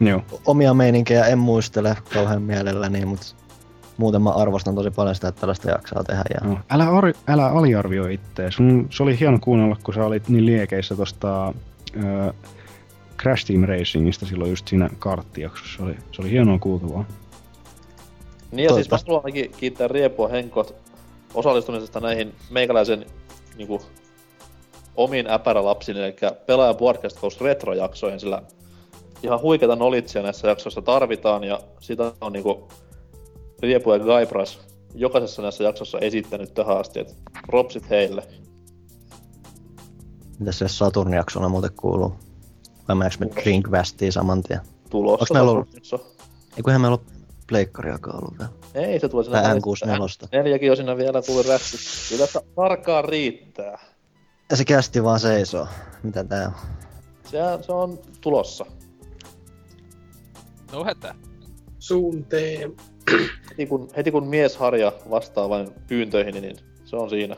Joo. omia meininkejä en muistele kauhean mielelläni, mutta muuten mä arvostan tosi paljon sitä, että tällaista jaksaa tehdä. Ja... No, älä, ar- älä aliarvioi itseä. Sun, se oli hieno kuunnella, kun sä olit niin liekeissä tosta ö, Crash Team Racingista silloin just siinä karttijaksossa. Se oli, se oli hienoa kuultavaa. Niin ja siis mä haluan ainakin kiittää Riepua Henkot osallistumisesta näihin meikäläisen niinku, omiin äpärälapsiin, eli pelaaja podcast Coast retrojaksoihin, sillä ihan huikeita nolitsia näissä jaksoissa tarvitaan, ja sitä on niinku Riepu ja Gaibras jokaisessa näissä jaksossa esittänyt tähän asti, että propsit heille. Mitäs se Saturn-jaksona muuten kuuluu? Vai mennäänkö me Drinkvästiin saman tien? Tulossa Onks meillä ollut... Eiköhän meillä ole pleikkariakaan ollut vielä. Ei, se tulee sinne Tai välistä. N64. Neljäkin on siinä vielä tuli rästi. Kyllä ta- tarkkaan riittää. Ja se kästi vaan seisoo. Mitä tää on? Se, se on tulossa. No hätä. Suunteen. Heti kun, heti kun mies Harja vastaa vain pyyntöihin, niin se on siinä.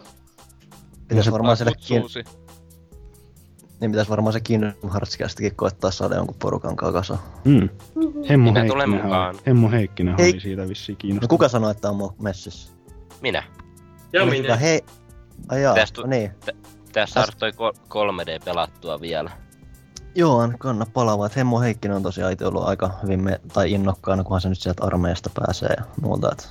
Pitäis varmaan sille kin... Niin pitäis varmaan se Kingdom Hearts-kästikin koettaa saada jonkun porukan kasaan. Mm. Hemmo Minä tulen Heikkinen, mukaan. oli, Hemmo Heikkinen Hei. oli siitä vissiin No kiinnostunut. kuka sanoi, että on mua messissä? Minä. Ja minä. hyvä. Hei. Ai jaa, Tästä, no niin. Tässä saada toi kol- 3D pelattua vielä. Joo, an- kanna palava. Et Hemmo Heikkinen on tosiaan itse ollut aika hyvin me- tai innokkaana, kunhan se nyt sieltä armeijasta pääsee ja muuta. Et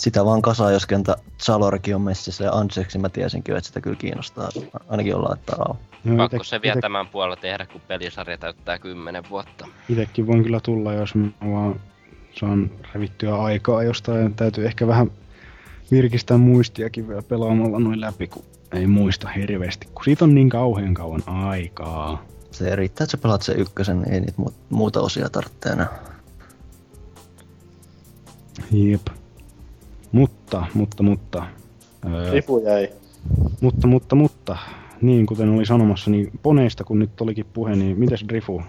sitä vaan kasaa, jos kentä Zalorkin on messissä ja Anseksi mä tiesinkin, että sitä kyllä kiinnostaa. Ainakin jollain tavalla. Joo, Pakko ite- se vielä ite- tämän puolella tehdä, kun pelisarja täyttää 10 vuotta. Itekin voin kyllä tulla, jos mä vaan saan revittyä aikaa jostain. Täytyy ehkä vähän virkistää muistiakin vielä pelaamalla noin läpi, kun ei muista hirveästi. Kun siitä on niin kauhean kauan aikaa. Se riittää, että sä pelaat sen ykkösen, niin ei niitä mu- muuta osia tarvitse enää. Jep. Mutta, mutta, mutta. Öö, Rifu jäi. mutta, mutta, mutta. Niin, kuten oli sanomassa, niin poneista kun nyt olikin puhe, niin mites Drifu?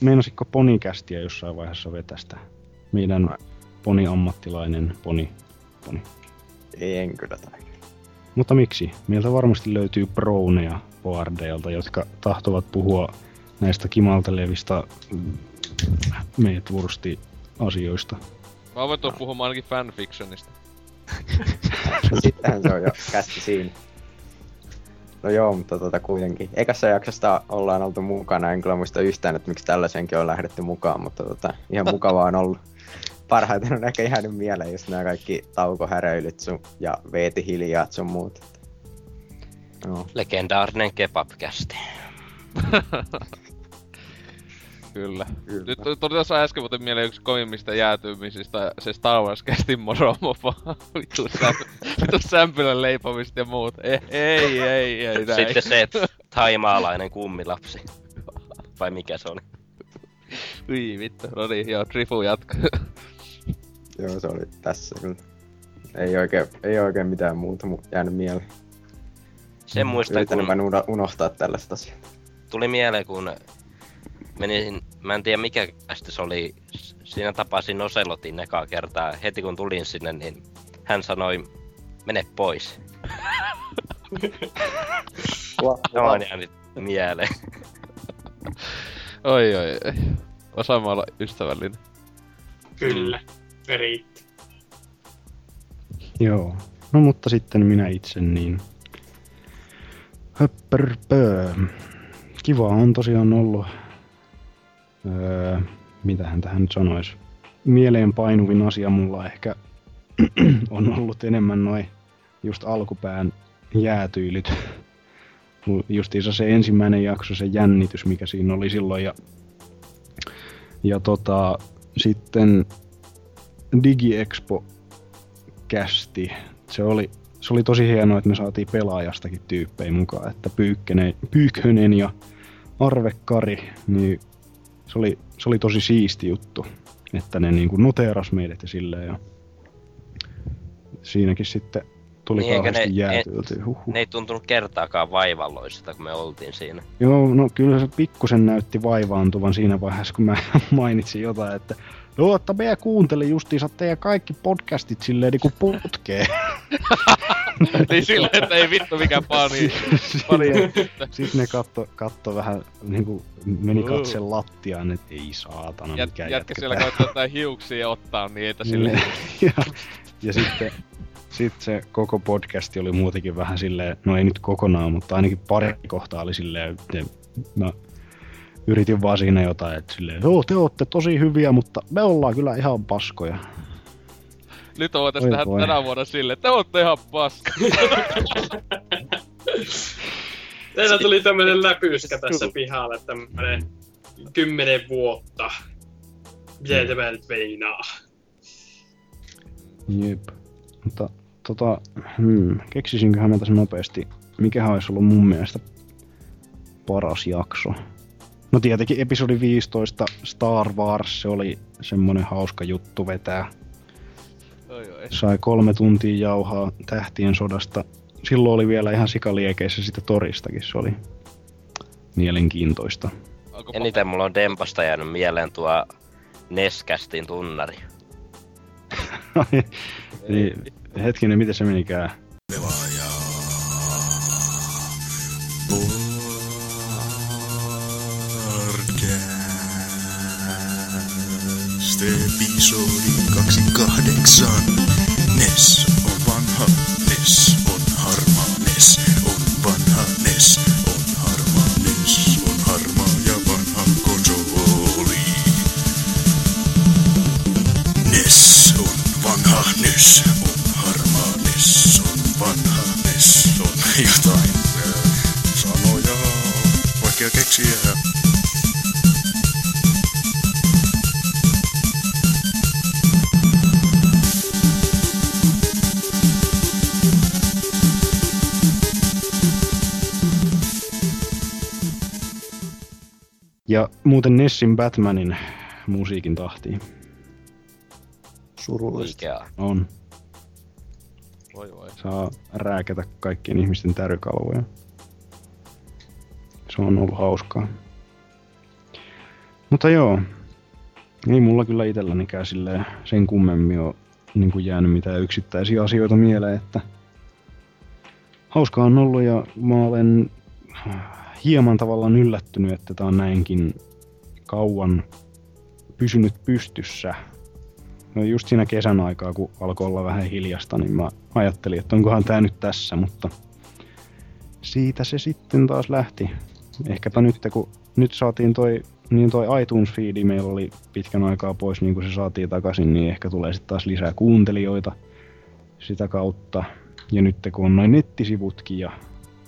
Meinasitko, ponikästiä jossain vaiheessa vetästä? Meidän poni-ammattilainen poni. poni. Ei, en kyllä tai. Mutta miksi? Meiltä varmasti löytyy browneja boardeilta, jotka tahtovat puhua näistä kimaltelevista mm, meetwursti asioista. Mä voin tuon puhumaan ainakin fanfictionista. No sittenhän se on jo kästi siinä. No joo, mutta tota kuitenkin. Ekassa jaksosta ollaan oltu mukana, en kyllä muista yhtään, että miksi tällaisenkin on lähdetty mukaan, mutta tota, ihan mukavaa on ollut. Parhaiten on ehkä jäänyt mieleen just nämä kaikki taukohäröilyt sun ja veeti hiljaat sun muut. Joo. Legendaarinen kebabkästi. Kyllä. Nyt tuli tuossa äsken muuten mieleen yksi kovimmista jäätymisistä, se Star Wars kästin moromopa. Vittu säm- vittu sämpylän leipomista ja muut. Ei, ei, ei, ei näin. Sitten se taimaalainen kummilapsi. Vai mikä se oli? Ui vittu, no niin, joo, Trifu jatka. Joo, se oli tässä kyllä. Ei oikein, ei oikein mitään muuta mu- jäänyt mieleen. Sen muistan, Yritänyt kun uno- unohtaa tällaista asiaa. tuli mieleen, kun menin, mä en tiedä mikä se oli, siinä tapasin Oselotin ekaa kertaa. Heti kun tulin sinne, niin hän sanoi, mene pois. Tämä on jäänyt mieleen. Oi, oi, oi. Osaamme olla ystävällinen. Kyllä. Se riitti. Joo. No mutta sitten minä itse niin... Höppärpö. Kiva on tosiaan ollut... Öö, mitähän tähän nyt sanois? Mieleen painuvin asia mulla ehkä on ollut enemmän noin just alkupään jäätyylit. Justiinsa se ensimmäinen jakso, se jännitys, mikä siinä oli silloin. Ja, ja tota, sitten DigiExpo kästi. Se oli, se oli tosi hienoa, että me saatiin pelaajastakin tyyppejä mukaan, että Pyykkönen, Pyykkönen ja Arve Kari, niin se oli, se oli tosi siisti juttu, että ne niinku noteeras meidät ja silleen ja siinäkin sitten tuli Niin, kauheasti ne- jäätyiltä. Huh. Ne ei tuntunut kertaakaan vaivalloisilta, kun me oltiin siinä. Joo, no kyllä se pikkusen näytti vaivaantuvan siinä vaiheessa, kun mä mainitsin jotain, että Joo, että me kuuntelin justiinsa teidän kaikki podcastit silleen niinku putkeen. niin silleen, että ei vittu mikä pani. pani Sitten ne katto, katto vähän, niinku meni katse lattiaan, että ei saatana, Jät, mikä jätkä siellä koittaa jotain hiuksia ottaa niitä silleen. ja, ja sitten Sitten se koko podcasti oli muutenkin vähän silleen, no ei nyt kokonaan, mutta ainakin pari kohtaa oli silleen, että mä yritin vaan siinä jotain, että silleen, joo te ootte tosi hyviä, mutta me ollaan kyllä ihan paskoja. Nyt Oi tehdä voi. tänä vuonna silleen, että te ootte ihan paska. Teillä tuli tämmönen läpyskä tässä pihalla, tämmönen kymmenen vuotta. Miten tämä nyt meinaa? Jep. Mutta tota, hmm, keksisinköhän mä tässä nopeasti, mikähän olisi ollut mun mielestä paras jakso. No tietenkin episodi 15 Star Wars, se oli semmonen hauska juttu vetää. Oi, oi. Sai kolme tuntia jauhaa tähtien sodasta. Silloin oli vielä ihan sikaliekeissä sitä toristakin, se oli mielenkiintoista. Eniten mulla on Dempasta jäänyt mieleen tuo Neskästin tunnari. niin, hetkinen, miten se menikään? Podcast episodi 28. Nes on vanha, Nes on harmaa, Nes on vanha, Nes on harmaa, Nes on harmaa ja vanha konsoli. Nes on vanha, Nes Ja muuten Nessin Batmanin musiikin tahtiin. Surullista. Oikeaa. On. Voi voi. Saa rääkätä kaikkien ihmisten tärkalvoja. Se on ollut hauskaa. Mutta joo, ei mulla kyllä itsellänikään silleen sen kummemmin ole niin kuin jäänyt mitään yksittäisiä asioita mieleen, että hauskaa on ollut ja mä olen hieman tavallaan yllättynyt, että tää on näinkin kauan pysynyt pystyssä. No just siinä kesän aikaa, kun alkoi olla vähän hiljasta, niin mä ajattelin, että onkohan tää nyt tässä, mutta siitä se sitten taas lähti. Ehkäpä nyt, kun nyt saatiin toi, niin toi iTunes feedi meillä oli pitkän aikaa pois, niin kun se saatiin takaisin, niin ehkä tulee sitten taas lisää kuuntelijoita sitä kautta. Ja nyt kun on noin nettisivutkin ja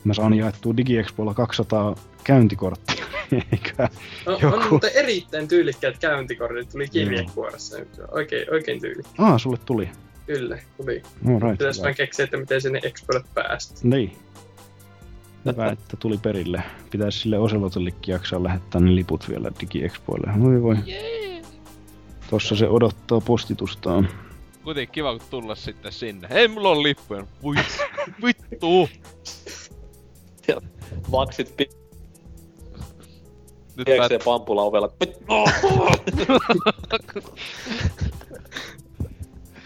mä saan jaettua DigiExpolla 200 käyntikorttia, eikä On, joku... on mutta erittäin tyylikkäät käyntikortit tuli kirjekuoressa nyt. Oikein, oikein tyylikkäät. Ah, sulle tuli. Kyllä, tuli. All right, Pitäis vain keksiä, että miten sinne Expolle päästä. Niin. Hyvä, että tuli perille. Pitäisi sille Oselotillekin jaksaa lähettää ne liput vielä DigiExpoille. Voi voi. Tossa se odottaa postitustaan. Kuitenkin kiva kun tulla sitten sinne. Ei mulla on lippuja. Voi vittu. Maksit pi... Nyt Tiedätkö pampula ovella?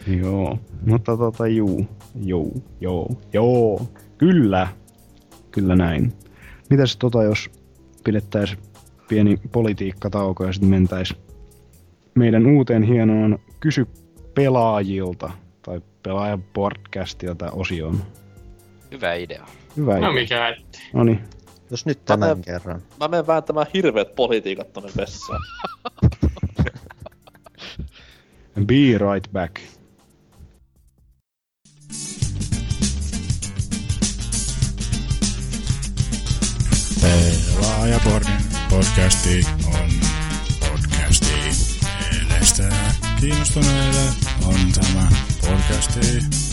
Joo. Mutta tota juu. Joo. Joo. Joo. Kyllä. Kyllä näin. Mitäs tota jos pidettäis pieni politiikkatauko ja sitten mentäis meidän uuteen hienoon Kysy pelaajilta tai pelaajan podcastilta osioon. Hyvä idea. Hyvä No idea. mikä ettei. Noniin. Jos nyt Mä tämän menen- kerran. Mä menen vääntämään hirveet politiikat tonne vessaan. Be right back. Pelaajapodin podcasti on podcasti. Mielestä kiinnostuneille on tämä podcasti.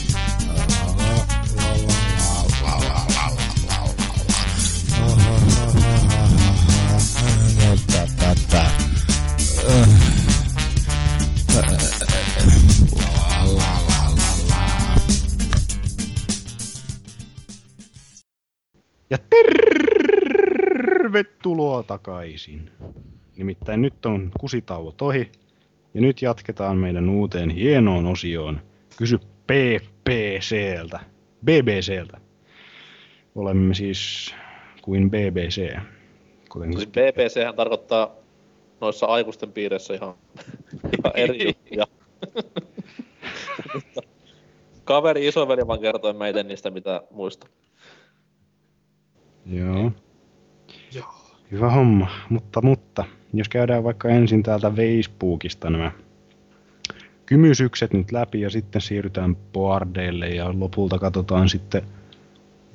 Ja tervetuloa takaisin. Nimittäin nyt on kusitauot ohi ja nyt jatketaan meidän uuteen hienoon osioon. Kysy PPCltä. BBCltä. Olemme siis kuin BBC. Kuten Siis BBChän tarkoittaa noissa aikuisten piireissä ihan, ihan eri juttuja. kaveri isoveli vaan kertoi meitä niistä mitä muista. Joo. Hyvä homma, mutta, mutta jos käydään vaikka ensin täältä Facebookista nämä kymysykset nyt läpi ja sitten siirrytään boardeille ja lopulta katsotaan sitten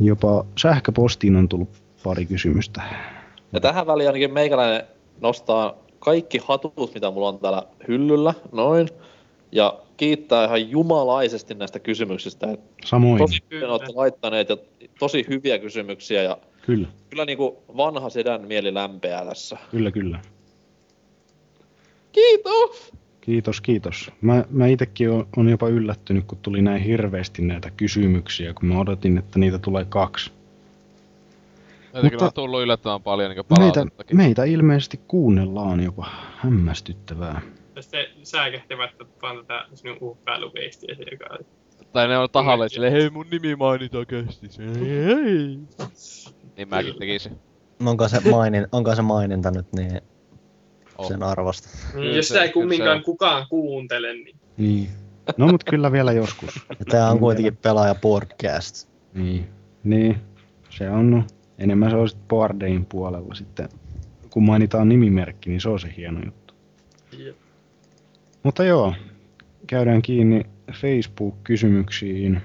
jopa sähköpostiin on tullut pari kysymystä. Ja tähän väliin ainakin meikäläinen nostaa kaikki hatut, mitä mulla on täällä hyllyllä, noin. Ja kiittää ihan jumalaisesti näistä kysymyksistä. Samoin. Tosi hyvin olette laittaneet ja tosi hyviä kysymyksiä ja Kyllä, kyllä niinku vanha sedän mieli lämpeää tässä. kyllä, kyllä. Kiitos! Kiitos, kiitos. Mä, mä itekin on, on jopa yllättynyt, kun tuli näin hirveästi näitä kysymyksiä, kun mä odotin, että niitä tulee kaksi. Meitä Mutta- kyllä on tullut yllättävän paljon niin Meitä, palautettakin. meitä ilmeisesti kuunnellaan jopa. Hämmästyttävää. Tästä säikähtivät vaan tätä sinun uhkailuviestiä joka Tai ne on tahalleen silleen, hei mun nimi mainitaan kästissä. Hei, hei. Niin mäkin tekisin. Onko se, mainin, onko se maininta nyt niin Oh. sen arvosta? Mm, jos sitä ei kumminkaan kukaan kuuntele, niin Niin. No mut kyllä vielä joskus. Ja tää on kuitenkin pelaaja podcast. Niin. Niin. Se on, no, enemmän se on sit boardein puolella sitten. Kun mainitaan nimimerkki, niin se on se hieno juttu. Jep. Mutta joo, käydään kiinni Facebook-kysymyksiin.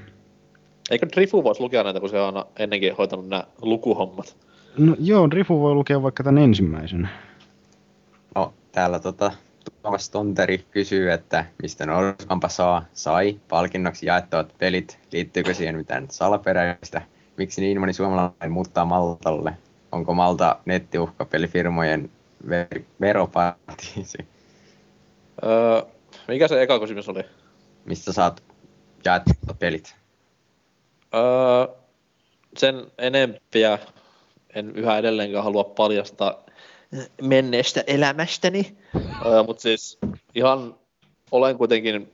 Eikö Drifu voisi lukea näitä, kun se on aina ennenkin hoitanut nämä lukuhommat? No joo, Rifu voi lukea vaikka tämän ensimmäisen. No, täällä tota, Tuomas Tonteri kysyy, että mistä Norkampa saa, sai palkinnoksi jaettavat pelit. Liittyykö siihen mitään salaperäistä? Miksi niin moni suomalainen muuttaa Maltalle? Onko Malta nettiuhkapelifirmojen ver- veroparatiisi? Öö, mikä se eka kysymys oli? Mistä saat jaettavat pelit? Öö, sen enempiä en yhä edelleenkään halua paljastaa menneestä elämästäni. öö, Mutta siis ihan olen kuitenkin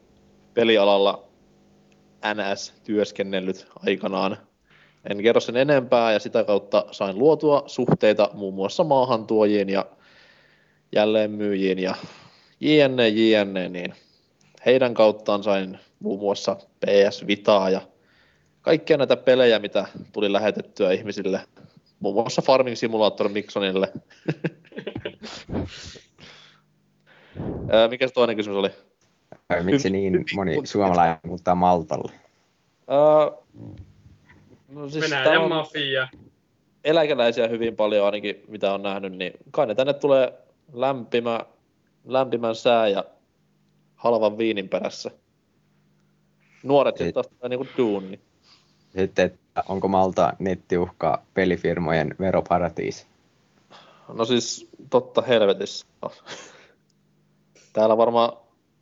pelialalla NS työskennellyt aikanaan. En kerro sen enempää ja sitä kautta sain luotua suhteita muun muassa maahantuojiin ja jälleenmyyjiin ja jne, jne, niin heidän kauttaan sain muun muassa PS Vitaa ja kaikkia näitä pelejä, mitä tuli lähetettyä ihmisille, muun muassa Farming Simulator Miksonille. Mikä se toinen kysymys oli? Miksi niin moni suomalainen muuttaa Maltalle? No siis Venäjän on mafia. eläkeläisiä hyvin paljon ainakin, mitä on nähnyt, niin kai ne tänne tulee lämpimä, lämpimän sää ja halvan viinin perässä. Nuoret sitten taas tulee niinku duuni. Sitten, että onko Malta nettiuhka pelifirmojen veroparatiisi? No siis totta helvetissä. Täällä varmaan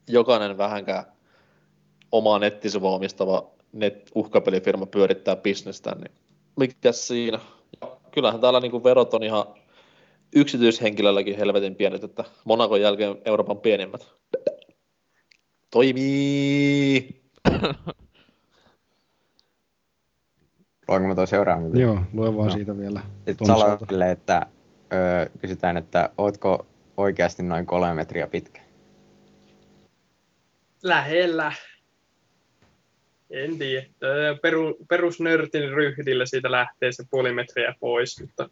jokainen vähänkään omaa nettisivua omistava net uhkapelifirma pyörittää bisnestä, niin mikä siinä? Ja kyllähän täällä niinku verot on ihan yksityishenkilölläkin helvetin pienet, että Monakon jälkeen Euroopan pienimmät. Toimii! Luenko mä toi seuraavan? Joo, lue vaan siitä vielä. Sitten. Saloselle, että öö, kysytään, että ootko oikeasti noin kolme metriä pitkä? Lähellä. En tiedä. Peru, perusnörtin ryhdillä siitä lähtee se puoli metriä pois, mutta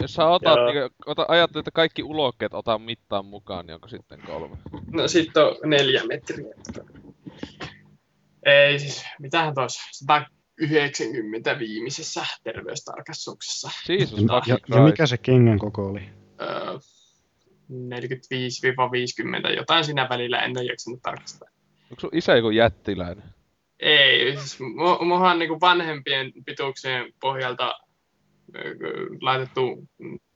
Jos sä otat, niin, ota, ajattelet, että kaikki ulokkeet otan mittaan mukaan, niin onko sitten kolme? no sitten on neljä metriä. Ei siis, mitähän tois, 190 viimeisessä terveystarkastuksessa. Jesus Ja, ja, ja mikä se kengän koko oli? Öö, 45-50, jotain siinä välillä, en ole jaksanut tarkastaa. Onko sun isä joku jättiläinen? Ei, siis mu- muhan niinku vanhempien pituuksien pohjalta laitettu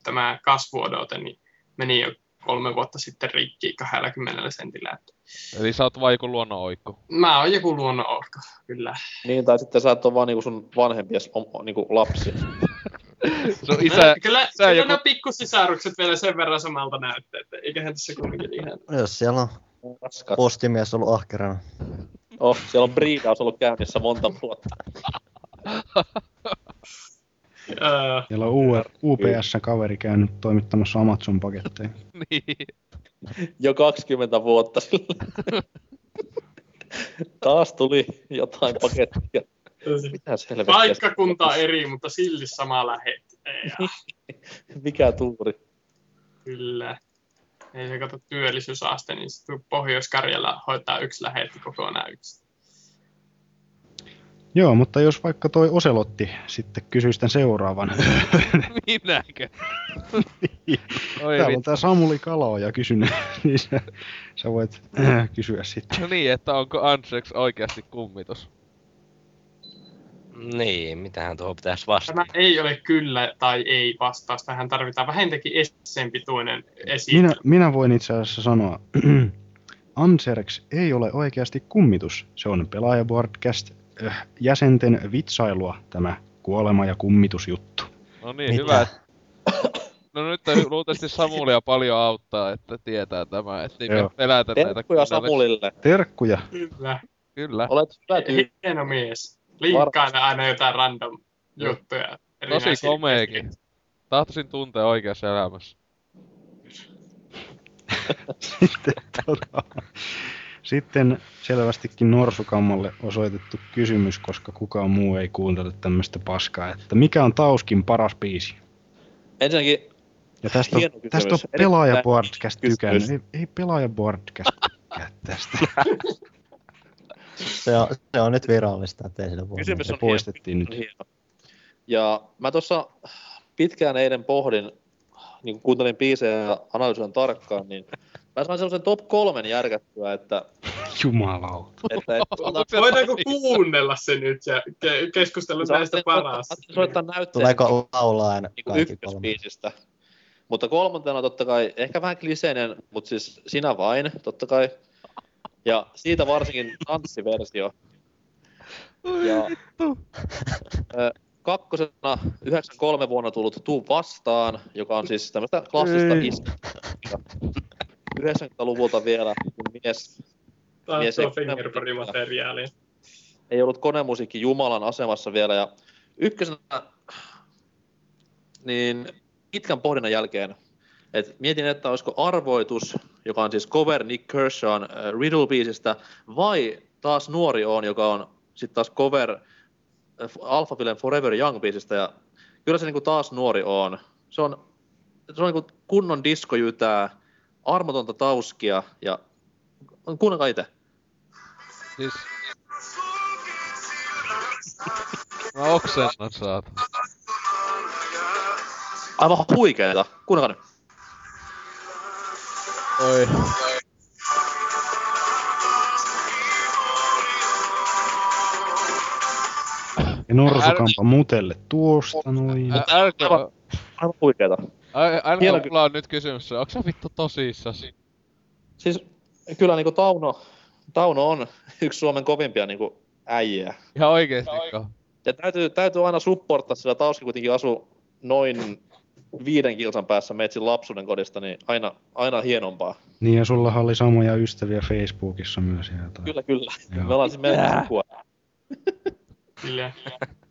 tämä kasvuodote, niin meni jo kolme vuotta sitten rikki 20 sentillä. että Eli sä oot vaan joku luonnon oikku. Mä oon joku luonnon orko, kyllä. Niin, tai sitten sä et ole vaan niinku sun vanhempies om- niinku lapsi. Sun isä, kyllä isä kyllä joku... ne pikkusisarukset vielä sen verran samalta näyttää, että eiköhän tässä kumminkin ihan... Jos siellä on Raskat. postimies ollut ahkerana. Oh, siellä on briidaus ollut käynnissä monta vuotta. Öö, Siellä on UPS-kaveri käynyt toimittamassa Amazon-paketteja. niin. Jo 20 vuotta sillä. Taas tuli jotain pakettia. Mitä helvettiä? Paikkakunta eri, mutta silti sama lähettäjä. Mikä tuuri? Kyllä. Ei se kato työllisyysaste, niin Pohjois-Karjala hoitaa yksi lähetti kokonaan yksi. Joo, mutta jos vaikka toi Oselotti sitten kysyisi tämän seuraavan. Minäkö? niin. Oi Täällä on tää Samuli Kaloja kysynyt, niin sä, sä voit äh, kysyä sitten. No niin, että onko Anseks oikeasti kummitus? Niin, mitähän tuohon pitäisi vastata? Tämä ei ole kyllä tai ei vastaus. Tähän tarvitaan vähintäänkin esseempituinen esitys. Minä, minä voin itse asiassa sanoa, Anserx ei ole oikeasti kummitus. Se on pelaajaboardcast jäsenten vitsailua, tämä kuolema- ja kummitusjuttu. No niin, hyvä. No nyt luultavasti Samulia paljon auttaa, että tietää tämä, ettei me Joo. pelätä näitä Terkkuja Samulille. Terkkuja. Kyllä. Kyllä. Olet hyvä tyyppi. Hieno mies. Liikkailee aina jotain random juttuja. Tosi komeekin. Tahtoisin tuntea oikeassa elämässä. Sitten, tota, sitten selvästikin Norsukammalle osoitettu kysymys, koska kukaan muu ei kuuntele tämmöistä paskaa, että mikä on Tauskin paras biisi? Ensinnäkin Ja tästä on, Hieno tästä on pelaajaboardcast kysymys. tykännyt. Ei, ei pelaajaboardcast tykkää tästä. Se on, se on nyt virallista, ettei sillä voi. Kysymys on poistettiin nyt. hieno. Ja mä tuossa pitkään eilen pohdin, niin kun kuuntelin biisejä ja analysoin tarkkaan, niin mä sain sellaisen top kolmen järkättyä, että... Jumalauta. että, että Voidaanko kuunnella se nyt ja ke- keskustella näistä parasta? Soittaa näytteen Tuleeko laulaa aina niin kaikki kolme? ykkösbiisistä. Mutta kolmantena totta kai, ehkä vähän kliseinen, mutta siis sinä vain, totta kai. Ja siitä varsinkin tanssiversio. Ja kakkosena 93 vuonna tullut Tuu vastaan, joka on siis tämmöistä klassista Ei. Iskä. 90-luvulta vielä, kun mies, mies Taas ei, ei ollut konemusiikki Jumalan asemassa vielä. Ja ykkösenä, niin pitkän pohdinnan jälkeen, et mietin, että olisiko arvoitus, joka on siis cover Nick Kershawn äh, Riddle-biisistä, vai taas Nuori on, joka on sitten taas cover äh, Alphavillen Forever Young-biisistä. Ja kyllä se niinku taas Nuori on. Se on, se on niinku kunnon diskojytää, armotonta tauskia ja kuunnelkaa itse. Siis... Mä oksennan saat. Aivan huikeeta. Kuunnelkaa nyt. Oi. Ja Norsukampa mutelle tuosta noin. Älkää... Aivan huikeeta. Ai- Älkää Hieno mulla on nyt kysymys. Onko sä vittu tosissas? Siis kyllä niinku Tauno, Tauno on yksi Suomen kovimpia niinku äijiä. Ihan oikeestikaan. Ja täytyy, täytyy aina supporttaa, sillä Tauski kuitenkin asuu noin viiden kilsan päässä meitsin lapsuuden kodista, niin aina, aina hienompaa. Niin ja sullahan oli samoja ystäviä Facebookissa myös. Ja jotain. Kyllä, kyllä. Joo. Me ollaan siis meidän sukua. Kyllä.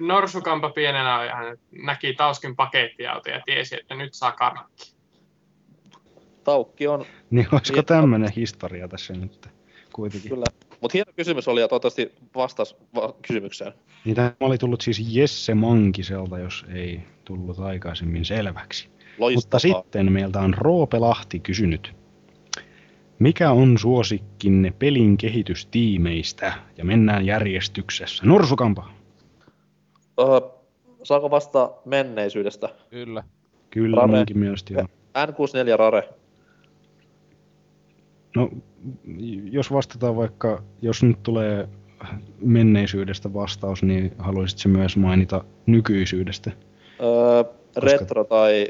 Norsukampa pienenä ihan näki Tauskin pakettiauto ja tiesi, että nyt saa karkki. Taukki on, Niin olisiko tämmönen historia tässä nyt kuitenkin? kyllä. Mutta hieno kysymys oli ja toivottavasti vastas va- kysymykseen. Niin tämä oli tullut siis Jesse Mankiselta, jos ei tullut aikaisemmin selväksi. Loistavaa. Mutta sitten meiltä on Roope Lahti kysynyt. Mikä on suosikkinne pelin kehitystiimeistä? Ja mennään järjestyksessä. Norsukampa. Öö, saako vasta menneisyydestä? Kyllä. Kyllä, Rare. munkin mielestä joo. N64 Rare. No, jos vastataan vaikka, jos nyt tulee menneisyydestä vastaus, niin haluaisitko myös mainita nykyisyydestä? Öö, retro tai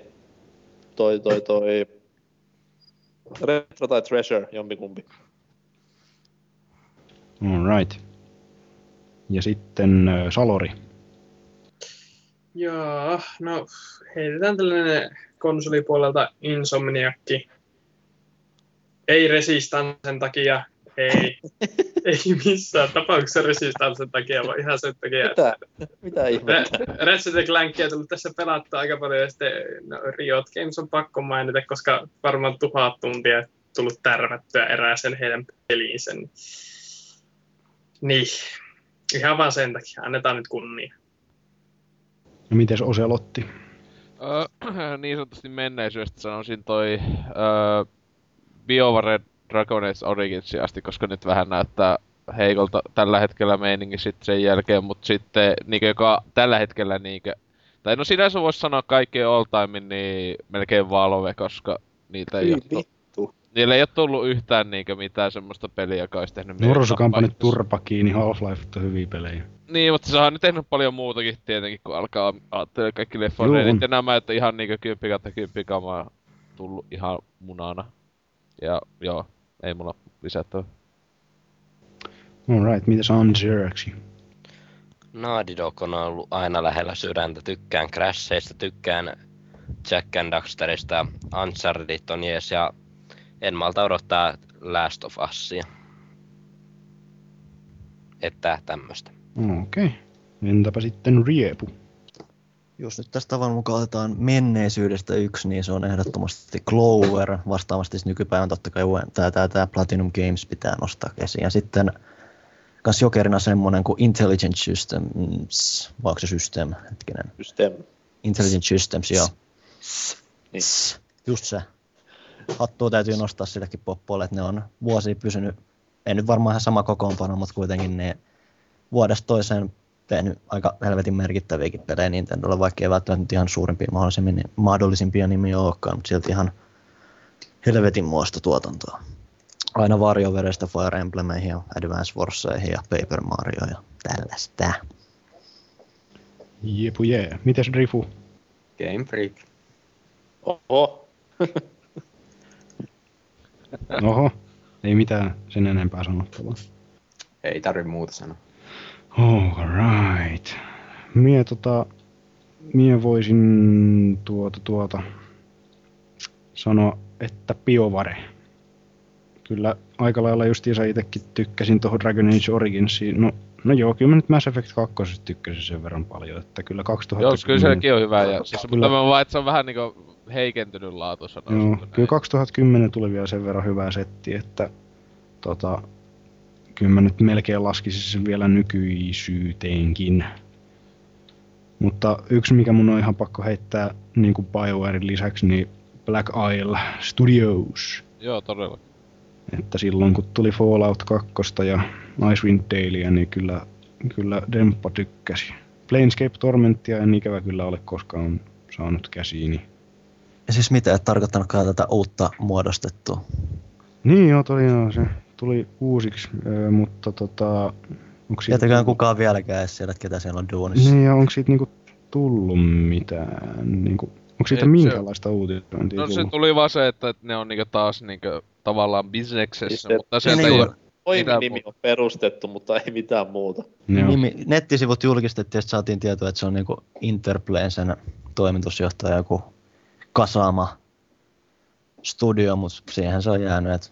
toi toi toi... Retro tai Treasure, jompikumpi. Alright. Ja sitten ö, Salori. Joo, no heitetään tällainen konsolipuolelta Insomniakki. Ei Resistancen takia, ei. ei missään tapauksessa Resistancen takia, vaan ihan sen takia. Mitä? Mitä ihmettä? Ratchet Clankia on tullut tässä pelattua aika paljon ja sitten no, Riot Games on pakko mainita, koska varmaan tuhat tuntia tullut tärvättyä erääseen heidän peliinsä. Niin, niin. ihan vaan sen takia. Annetaan nyt kunnia. No mites Oselotti? Öö, niin sanotusti menneisyydestä sanoisin toi öö, BioWare Dragon Age Originsin asti, koska nyt vähän näyttää heikolta tällä hetkellä meininki sitten sen jälkeen, mutta sitten niinkö, joka tällä hetkellä niinkö, tai no sinänsä voisi sanoa kaikkien all time, niin melkein Valve, koska niitä ei ole, niillä ei ole tullut yhtään niinkö mitään semmoista peliä, joka olisi tehnyt Nuorisokampanjat meidän turpa kiinni, Half-Life on hyviä pelejä. Niin, mutta se on nyt tehnyt paljon muutakin tietenkin, kun alkaa ajattelee kaikki on. ja nämä, että ihan niinkö 10 kautta 10 kamaa tullut ihan munana. Ja joo, ei mulla lisättävä. Alright, mitäs Anjeraxi? Naughty Dog on ollut aina lähellä sydäntä. Tykkään Crashista, tykkään Jack and Daxterista ja Unchartedit on jees ja en malta odottaa Last of Usia. Että tämmöstä. Okei. Okay. Entäpä sitten Riepu? Jos nyt tästä tavan mukaan otetaan menneisyydestä yksi, niin se on ehdottomasti Clover. Vastaavasti siis nykypäivän totta kai tämä, tämä, tämä Platinum Games pitää nostaa esiin. Ja sitten kans jokerina semmonen kuin Intelligent Systems, vai onko se System, hetkinen. System. Intelligent Systems, joo. Niin. Just se. Hattua täytyy nostaa silläkin poppoille, että ne on vuosia pysynyt, ei nyt varmaan ihan sama kokoonpano, mutta kuitenkin ne vuodesta toiseen tehnyt aika helvetin merkittäviäkin pelejä Nintendolle, vaikka ei välttämättä nyt ihan suurimpia mahdollisimmin, mahdollisimpia nimiä olekaan, mutta silti ihan helvetin muosta tuotantoa. Aina varjoverestä Fire Emblemeihin ja Advance Warseihin ja Paper Mario ja tällaista. Jepu jee. Mites Rifu? Game Freak. Oho. Oho. Ei mitään sen enempää sanottavaa. Ei tarvi muuta sanoa. Alright. Mie tota... Mie voisin tuota tuota... Sanoa, että Biovare. Kyllä aika lailla justiinsa itekin tykkäsin tuohon Dragon Age Originsiin. No, no joo, kyllä mä nyt Mass Effect 2 tykkäsin sen verran paljon, että kyllä 2000... Joo, kyllä sekin on hyvä. Ja, siis, Kyllä. mutta mä vaan, että se on vähän niinku heikentynyt laatu sanoisin. Joo, kyllä 2010 tuli vielä sen verran hyvää setti, että tota, kyllä mä nyt melkein laskisin sen vielä nykyisyyteenkin. Mutta yksi, mikä mun on ihan pakko heittää niin kuin BioWarein lisäksi, niin Black Isle Studios. Joo, todella. Että silloin kun tuli Fallout 2 ja Icewind Dalea, niin kyllä, kyllä Demppa tykkäsi. Planescape Tormentia en ikävä kyllä ole koskaan saanut käsiini. Ja siis mitä, et tarkoittanutkaan tätä uutta muodostettua? Niin joo, tosiaan se tuli uusiksi, mutta tota... Onko siitä Tietenkään kukaan vieläkään edes siellä, että ketä siellä on duunissa. Niin ja onko siitä niinku tullut mitään? Niinku, onko siitä Ei, se- minkälaista uutisointia No se tullut? tuli vaan se, että että ne on niinku taas niinku tavallaan bisneksessä, mutta sieltä Niin ei on. ole Toiminimi on perustettu, mutta ei mitään muuta. Joo. Nimi, nettisivut julkistettiin ja sitten saatiin tietoa, että se on niinku Interplayn sen toimitusjohtaja joku kasaama studio, mutta siihen se on jäänyt. Et,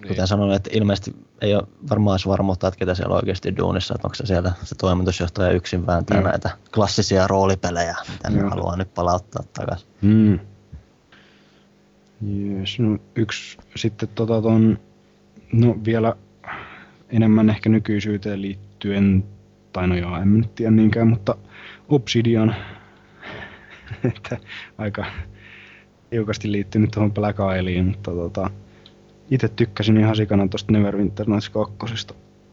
Niin. Kuten sanoin, että ilmeisesti ei ole varmaan edes varmuutta, että ketä siellä on oikeasti duunissa, että onko se siellä se toimitusjohtaja yksin vääntää Joo. näitä klassisia roolipelejä, mitä ne haluaa nyt palauttaa takaisin. Mm. Jees, no yksi sitten tota ton, no vielä enemmän ehkä nykyisyyteen liittyen, tai no joo, en mä nyt tiedä niinkään, mutta Obsidian, että aika tiukasti liittynyt tuohon Black Isleen, mutta tota, itse tykkäsin ihan sikana tosta Neverwinter Nights 2,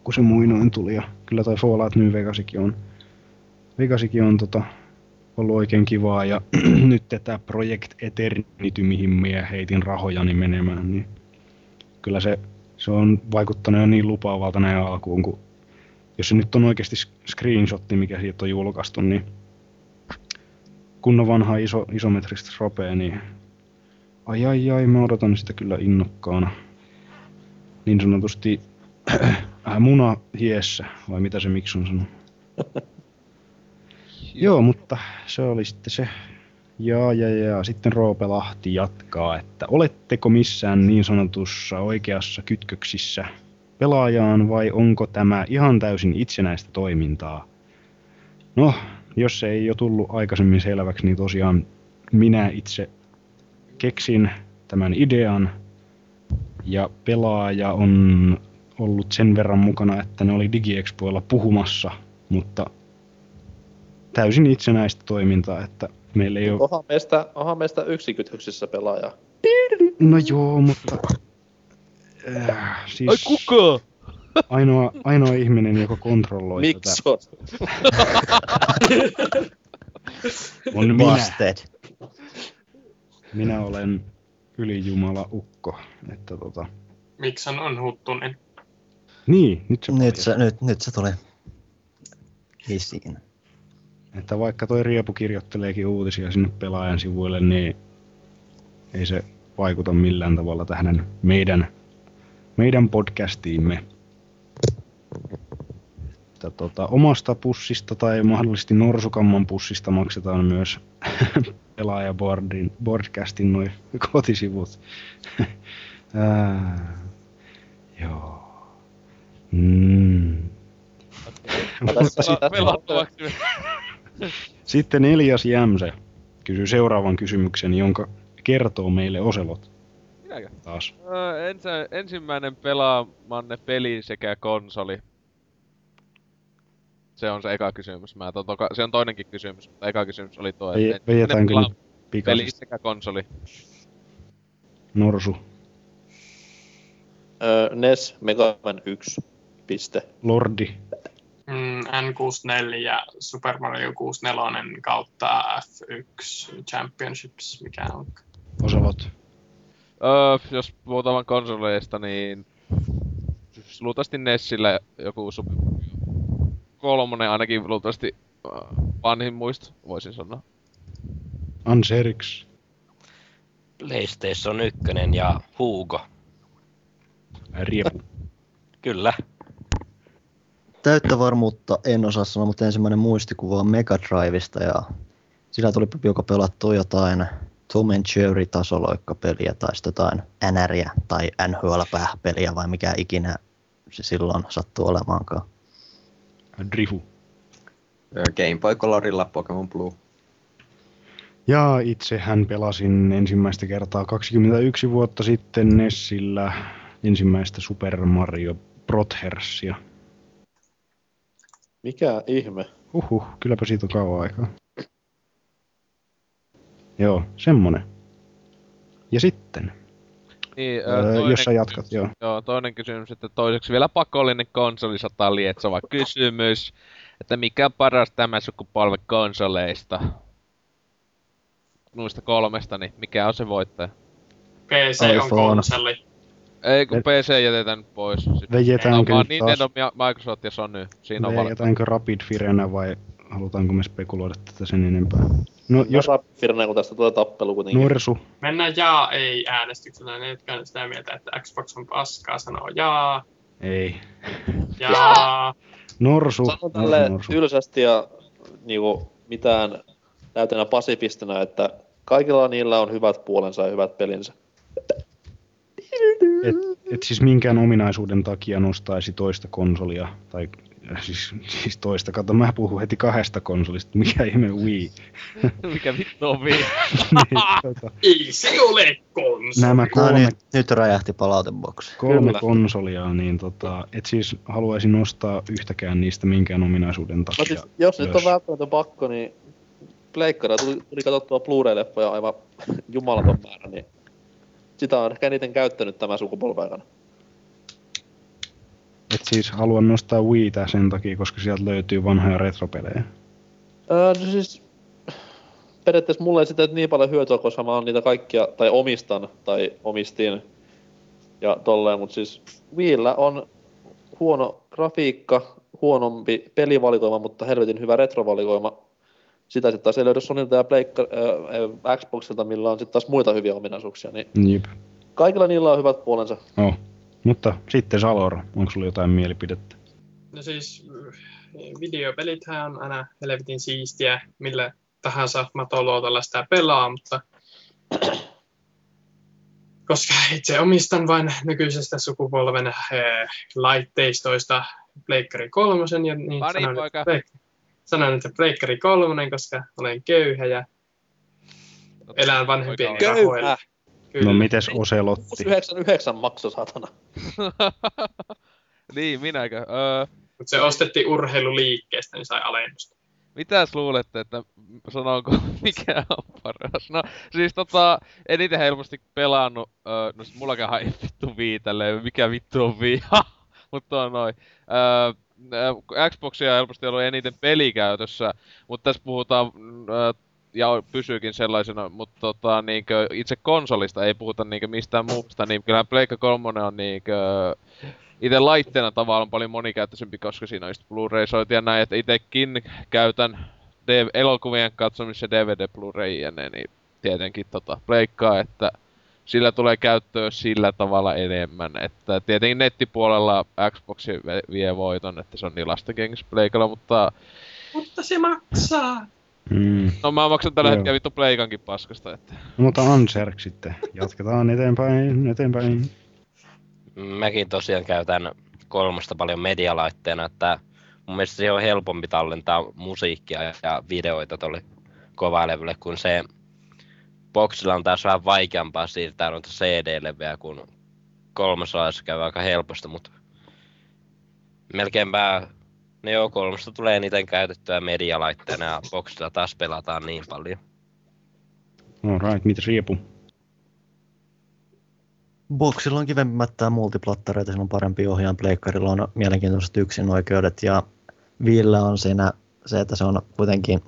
kun se muinoin tuli, ja kyllä toi Fallout New Vegasikin on, Vegasikin on tota, ollut oikein kivaa ja nyt tätä Project Eternity, mihin minä heitin rahojani menemään, niin kyllä se, se on vaikuttanut jo niin lupaavalta näin alkuun, kun jos se nyt on oikeasti screenshotti, mikä siitä on julkaistu, niin kunnon vanha iso, isometristä ropea, niin ai ai ai, mä odotan sitä kyllä innokkaana. Niin sanotusti äh, muna hiessä, vai mitä se Miksun sanoi? Joo, mutta se oli sitten se. Ja, ja, ja sitten Roope Lahti jatkaa, että oletteko missään niin sanotussa oikeassa kytköksissä pelaajaan vai onko tämä ihan täysin itsenäistä toimintaa? No, jos se ei jo tullut aikaisemmin selväksi, niin tosiaan minä itse keksin tämän idean Ja pelaaja on ollut sen verran mukana, että ne oli DigiExpoilla puhumassa, mutta täysin itsenäistä toimintaa, että meillä ei ole... Onhan meistä, onhan meistä yksikytyksissä pelaaja. No joo, mutta... Äh, siis... Ai kuka? Ainoa, ainoa ihminen, joka kontrolloi Miksi tätä. on? On minä. Busted. Minä olen ylijumala ukko. Että tota... Miksan on huttunen. Niin, nyt se Nyt se, nyt, nyt se tuli esiin. Että vaikka toi Riepu kirjoitteleekin uutisia sinne pelaajan sivuille, niin ei se vaikuta millään tavalla tähän meidän, meidän podcastiimme. Että tota, omasta pussista tai mahdollisesti Norsukamman pussista maksetaan myös pelaajaboardin, boardcastin noin kotisivut. Ää, joo. Mm. Mutta sitten-. Sitten Elias Jämsä kysyy seuraavan kysymyksen, jonka kertoo meille Oselot. Minäkö? Taas. Öö, ensä, ensimmäinen pelaamanne peli sekä konsoli. Se on se eka kysymys. Mä to, toka, se on toinenkin kysymys, mutta eka kysymys oli tuo. Veijetäänkö pelaa- nyt pikaisesti? Peli sekä konsoli. Norsu. Öö, NES Mega Man 1. Piste. Lordi. Mm, N64 ja Super Mario 64 kautta F1 Championships, mikä on. Oselot. Öö, jos puhutaan konsoleista, niin luultavasti Nessillä joku kolmonen ainakin luultavasti äh, vanhin muisto, voisin sanoa. Anserix. PlayStation 1 ja Hugo. Riepu. Kyllä. Täyttä varmuutta en osaa sanoa, mutta ensimmäinen muistikuva on Mega Drivesta ja sillä tuli joko pelattua jotain Tom and Jerry tasoloikkapeliä tai jotain NRiä tai NHL-peliä vai mikä ikinä se silloin sattuu olemaankaan. Drifu. Game Boy Colorilla Pokemon Blue. Ja itsehän pelasin ensimmäistä kertaa 21 vuotta sitten Nessillä ensimmäistä Super Mario Brothersia. Mikä ihme? Huhhuh, kylläpä siitä on kauan aikaa. Joo, semmonen. Ja sitten, Niin, Öö, toinen jos sä jatkat, kysymys, joo. Joo, toinen kysymys, että toiseksi vielä pakollinen konsoli sataa lietsova kysymys. Että mikä on paras tämän sukupolven konsoleista? Noista kolmesta, niin mikä on se voittaja? PC on iPhone. konsoli. Ei kun PC jätetään nyt pois. Sitten Vejetäänkö on vaan nyt taas- Nintendo, Mi- Microsoft ja Sony. Siinä on valita. Veijätäänkö Rapid Firenä vai halutaanko me spekuloida tätä sen enempää? No, jos. Firna, kun tästä tulee tappelu kuitenkin. Norsu, Mennään jaa ei äänestyksellä. Ne, jotka on sitä mieltä, että Xbox on paskaa, sanoo jaa. ei. Jaa. Norsu, Sanon norsu, tälle tylsästi ja niinku, mitään näytänä pasifistina, että kaikilla niillä on hyvät puolensa ja hyvät pelinsä. Et, et siis minkään ominaisuuden takia nostaisi toista konsolia, tai siis, siis toista, kato mä puhun heti kahdesta konsolista, mikä ihme Wii. Mikä vittu on Wii? niin, tota, Ei se ole konsoli. nämä No kolme, niin, nyt räjähti palauteboksi. kolme Kyllä. konsolia, niin tota, et siis haluaisin nostaa yhtäkään niistä minkään ominaisuuden No takia. siis, jos nyt on ylös. välttämätön pakko, niin Pleikkara tuli, tuli katsottua Blu-ray-leffoja aivan jumalaton määrä, niin sitä on ehkä eniten käyttänyt tämän sukupolven aikana. Et siis haluan nostaa Wiitä sen takia, koska sieltä löytyy vanhoja retropelejä. Öö, no siis periaatteessa mulla ei sitä niin paljon hyötyä, koska mä oon niitä kaikkia, tai omistan, tai omistin, ja tolleen, mutta siis Wiillä on huono grafiikka, huonompi pelivalikoima, mutta helvetin hyvä retrovalikoima. Sitä sitten taas ei löydy Sonylta ja Pleikka, äh, Xboxilta, millä on sitten taas muita hyviä ominaisuuksia, niin Jep. kaikilla niillä on hyvät puolensa. Oh. Mutta sitten Salor, onko sulla jotain mielipidettä? No siis äh, videopelithän on aina helvetin siistiä, millä tahansa matoluotalla sitä pelaa, mutta koska itse omistan vain nykyisestä sukupolven äh, laitteistoista Pleikkari kolmosen, ja niin Pari sanon, poika. että, sanon, että Pleikkari kolmonen, koska olen köyhä ja elän vanhempien Poika rahoilla. No mites Oselotti? 699 makso, saatana. niin, minäkö? Öö, Mut se ostettiin urheiluliikkeestä, niin sai alennusta. Mitäs luulette, että sanonko mikä on paras? No siis tota, eniten helposti pelannut, öö, no sit mullakaan ei vittu viitelle, mikä vittu on vii, mutta on noin. Öö, Xboxia on helposti ollut eniten pelikäytössä, mutta tässä puhutaan, öö, ja pysyykin sellaisena, mutta tota, niinkö, itse konsolista ei puhuta niinkö mistään muusta, niin kyllähän Pleikka 3 on niinkö, itse laitteena tavallaan paljon monikäyttöisempi, koska siinä on just Blu-ray-sointi ja näin, että itekin käytän elokuvien katsomissa DVD Blu-ray ja ne, niin tietenkin tota pleikkaa, että sillä tulee käyttöön sillä tavalla enemmän, että tietenkin nettipuolella Xbox vie voiton, että se on niin lastenkengissä pleikalla, mutta... Mutta se maksaa! Mm. No mä maksan tällä Joo. hetkellä vittu pleikankin paskasta, että... No, mutta Anserk sitten. Jatketaan eteenpäin, eteenpäin. Mäkin tosiaan käytän kolmosta paljon medialaitteena, että mun mielestä se on helpompi tallentaa musiikkia ja videoita tuolle kovalevylle, kun se boxilla on taas vähän vaikeampaa siirtää noita CD-levyjä, kun kolmosalaisessa käy aika helposti, mutta melkeinpä ne joo kolmosta tulee eniten käytettyä medialaitteena ja boxilla taas pelataan niin paljon. Alright, mitäs Riepu? Boxilla on kivemmät tää multiplattareita, sillä on parempi ohjaan, pleikkarilla on mielenkiintoiset yksinoikeudet ja Viillä on siinä se, että se on kuitenkin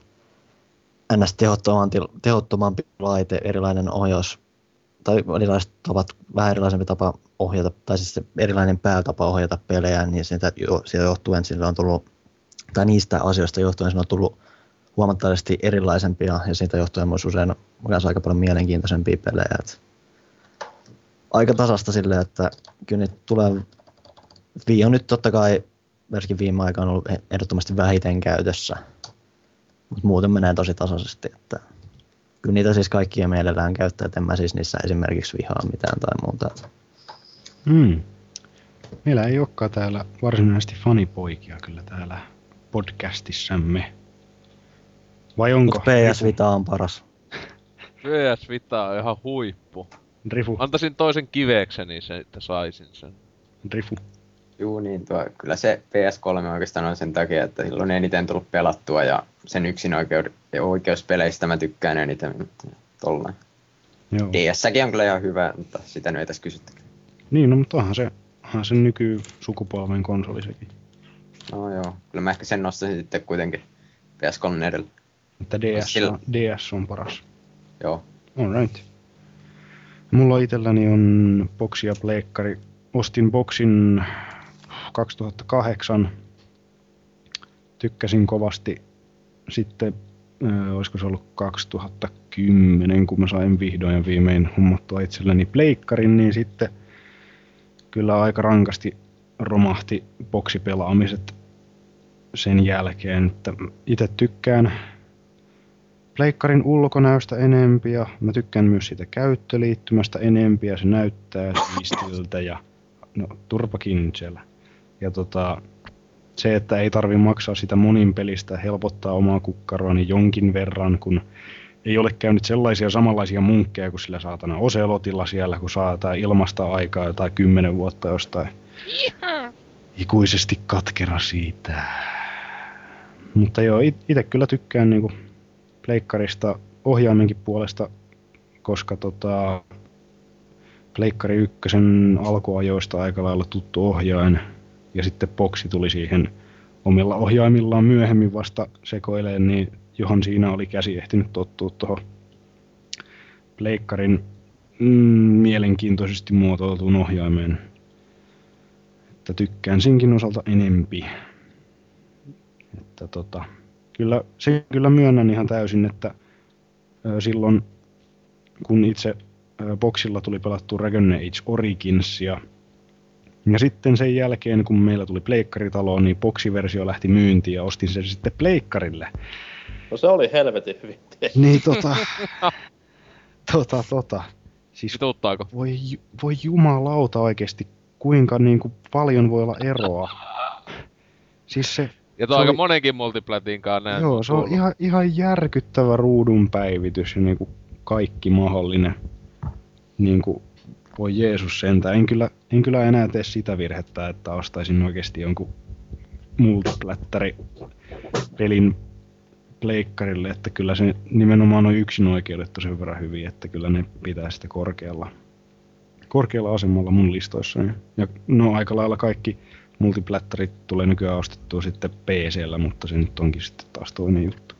ns. tehottomampi, tehottomampi laite, erilainen ohjaus, tai erilaiset tavat, vähän erilaisempi tapa ohjata, tai siis erilainen päätapa ohjata pelejä, niin siitä, jo, siitä johtuen sillä on tullut, tai niistä asioista johtuen sillä on tullut huomattavasti erilaisempia, ja siitä johtuen myös usein myös aika paljon mielenkiintoisempia pelejä. Et aika tasasta silleen, että kyllä nyt tulee, Wii on nyt totta kai, varsinkin viime aikoina ollut ehdottomasti vähiten käytössä, mutta muuten menee tosi tasaisesti, että kyllä niitä siis kaikkia mielellään käyttää, että en mä siis niissä esimerkiksi vihaa mitään tai muuta. Hmm. Meillä ei olekaan täällä varsinaisesti fanipoikia kyllä täällä podcastissamme. Vai onko? Mut PS Vita on paras. PS Vita on ihan huippu. Rifu. Antaisin toisen kivekseni sen, että saisin sen. Rifu. Juu, niin tuo, kyllä se PS3 oikeastaan on sen takia, että silloin eniten tullut pelattua ja sen yksin oikeud- oikeuspeleistä mä tykkään eniten. Tollain. Joo. DS-säkin on kyllä ihan hyvä, mutta sitä nyt ei tässä kysyttäkään. Niin, no, mutta onhan se, onhan se nykysukupolven konsoli sekin. No joo, kyllä mä ehkä sen nostaisin sitten kuitenkin PS3 edellä. Että DS, on, DS on paras. Joo. Alright. Mulla itselläni on boksi ja pleikkari. Ostin boksin 2008. Tykkäsin kovasti. Sitten, äh, olisiko se ollut 2010, kun mä sain vihdoin ja viimein hummattua itselleni pleikkarin, niin sitten kyllä aika rankasti romahti boksipelaamiset sen jälkeen. Että itse tykkään pleikkarin ulkonäöstä enempi ja mä tykkään myös siitä käyttöliittymästä enempi ja se näyttää siistiltä ja no turpakin siellä. Ja tota, se, että ei tarvi maksaa sitä monin pelistä helpottaa omaa kukkaroani jonkin verran, kun ei ole käynyt sellaisia samanlaisia munkkeja kuin sillä saatana Oselotilla siellä, kun saa jotain ilmasta aikaa jotain kymmenen vuotta jostain ikuisesti katkera siitä. Mutta joo, itse kyllä tykkään niinku pleikkarista ohjaimenkin puolesta, koska tota, pleikkari ykkösen alkuajoista aika lailla tuttu ohjain, ja sitten boksi tuli siihen omilla ohjaimillaan myöhemmin vasta sekoileen, niin johon siinä oli käsi ehtinyt tottua tuohon pleikkarin mm, mielenkiintoisesti muotoiltuun ohjaimeen. Että tykkään senkin osalta enempi. Että tota, kyllä, se kyllä myönnän ihan täysin, että ö, silloin kun itse ö, boksilla tuli pelattu Dragon Age Originsia, ja sitten sen jälkeen, kun meillä tuli pleikkaritalo, niin boksiversio lähti myyntiin ja ostin sen sitten pleikkarille. No se oli helvetin hyvin tehty. Niin tota, tota, tota. Siis Vituuttaako? voi, voi jumalauta oikeesti, kuinka niinku paljon voi olla eroa. Siis se, Ja tuo se aika oli- monenkin multiplatin kanssa näin. Joo, se on ihan, ihan järkyttävä ruudun päivitys ja niinku kaikki mahdollinen. niin kuin, voi Jeesus sentään. En kyllä, en kyllä enää tee sitä virhettä, että ostaisin oikeasti jonkun multiplättäri pelin pleikkarille, että kyllä se nimenomaan on yksin oikeudettu sen verran hyvin, että kyllä ne pitää sitä korkealla, korkealla asemalla mun listoissa. Ja no aika lailla kaikki multiplättärit tulee nykyään ostettua sitten PCllä, mutta se nyt onkin sitten taas toinen juttu.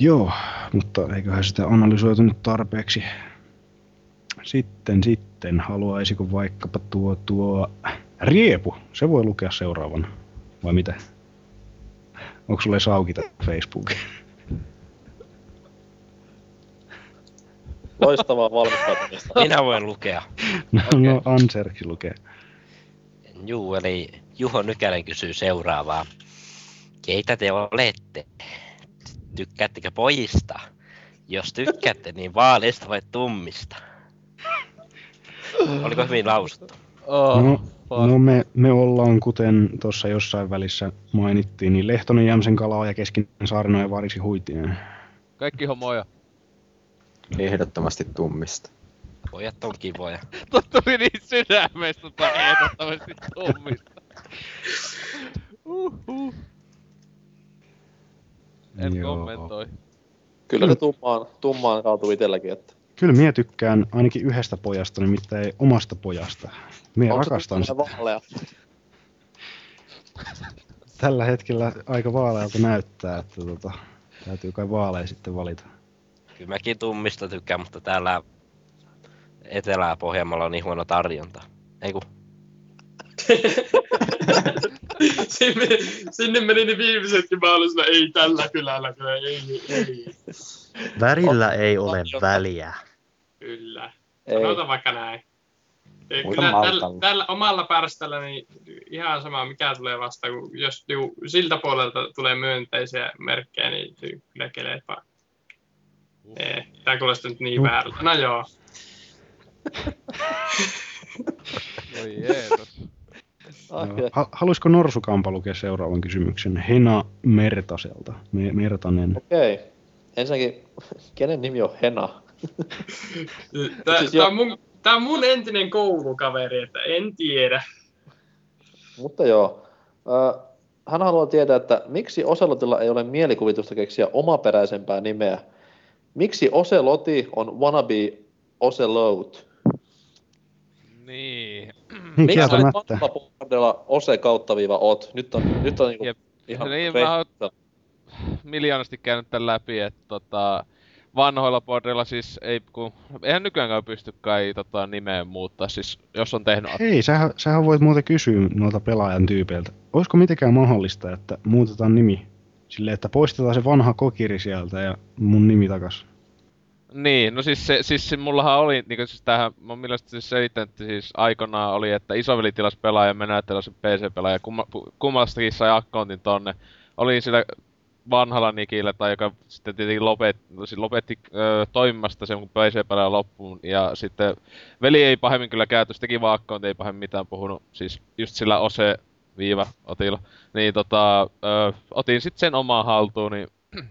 Joo, mutta eiköhän sitä analysoitu nyt tarpeeksi. Sitten, sitten, haluaisiko vaikkapa tuo, tuo Riepu, se voi lukea seuraavana, vai mitä? Onko sulle sauki Facebook? Loistavaa valmistautumista. Minä voin lukea. No, okay. no Anserksi lukee. Juu, eli Juho Nykänen kysyy seuraavaa. Keitä te olette? Tykkäättekö pojista? Jos tykkäätte, niin vaaleista vai tummista? Oliko hyvin lausuttu? Oh, no, no me, me ollaan, kuten tuossa jossain välissä mainittiin, niin Lehtonen, Jämsen, Kalaa ja Keskinen Saarino ja Variksi Huitinen. Kaikki homoja. Ehdottomasti tummista. Pojat on kivoja. Totta tuli niin sydämestä tai ehdottomasti tummista. Uhuh. En Joo. kommentoi. Kyllä se tummaan, tummaan kaatuu itselläkin, että Kyllä minä tykkään ainakin yhdestä pojasta, nimittäin omasta pojasta. Minä Onko rakastan sitä. vaalea? Tällä hetkellä aika vaalealta näyttää, että tota, täytyy kai vaaleja sitten valita. Kyllä mäkin tummista tykkään, mutta täällä Etelä-Pohjanmaalla on niin huono tarjonta. Ei kun sinne, sinne meni ne viimeisetkin mahdollisena, ei tällä kylällä kyllä, ei, ei. Värillä ei ole väliä. Kyllä. Ei. Sanotaan vaikka näin. Ei, kyllä tällä, tällä, omalla pärställä niin ihan sama mikä tulee vasta, kun jos niinku siltä puolelta tulee myönteisiä merkkejä, niin kyllä kelepaa. Ei, tää kuulostaa nyt niin Uh. väärältä. No joo. Voi Jeesus. Haluaisiko Norsukampa lukea seuraavan kysymyksen? Hena Mertaselta. Me- Mertanen. Okei. Ensinnäkin, kenen nimi on Hena? Tää, Siis on mun, tää on mun entinen koulukaveri, että en tiedä. Mutta joo. Hän haluaa tietää, että miksi Oselotilla ei ole mielikuvitusta keksiä omaperäisempää nimeä. Miksi Oseloti on wannabe Oselot? Niin. Miksi vanhalla bordella Ose kautta viiva ot? Nyt on, nyt on niinku Jep. ihan niin, mä oon miljoonasti käynyt tän läpi, että tota, vanhoilla bordeilla siis ei, kun, eihän nykyäänkään pysty kai tota, nimeen muuttaa, siis jos on tehnyt... Hei, sähän, sähän voit muuten kysyä noilta pelaajan tyypeiltä. Olisiko mitenkään mahdollista, että muutetaan nimi silleen, että poistetaan se vanha kokiri sieltä ja mun nimi takas? Niin, no siis, se, siis se, mullahan oli, niinku siis tähän, mä oon mielestäni siis selitän, että siis aikanaan oli, että isoveli tilas pelaaja, mä näyttelen sen PC-pelaaja, kumma, kummastakin sai accountin tonne. Oli sillä vanhalla nikillä, tai joka sitten tietenkin lopet, siis lopetti öö, toimimasta sen, kun PC-pelaaja loppuun. Ja sitten veli ei pahemmin kyllä käytös, teki accountin, ei pahemmin mitään puhunut, siis just sillä ose viiva otilla. Niin tota, öö, otin sitten sen omaan haltuun, niin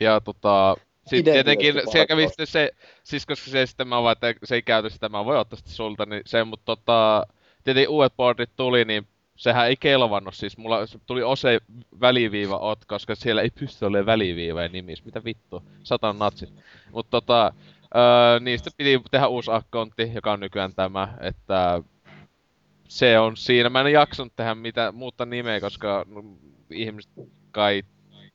ja tota, sitten tietenkin siellä kävi sitten se, siis koska se sitten mä vaan, että se ei käytä sitä, mä voin ottaa sitä sulta, niin se, mutta tota, tietenkin uudet boardit tuli, niin sehän ei kelvannut, siis mulla tuli ose väliviiva ot, koska siellä ei pysty olemaan väliviivoja nimissä, mitä vittu, satan natsit. Mutta tota, öö, niistä piti tehdä uusi accountti, joka on nykyään tämä, että se on siinä. Mä en jaksanut tehdä mitä muuta nimeä, koska ihmiset kai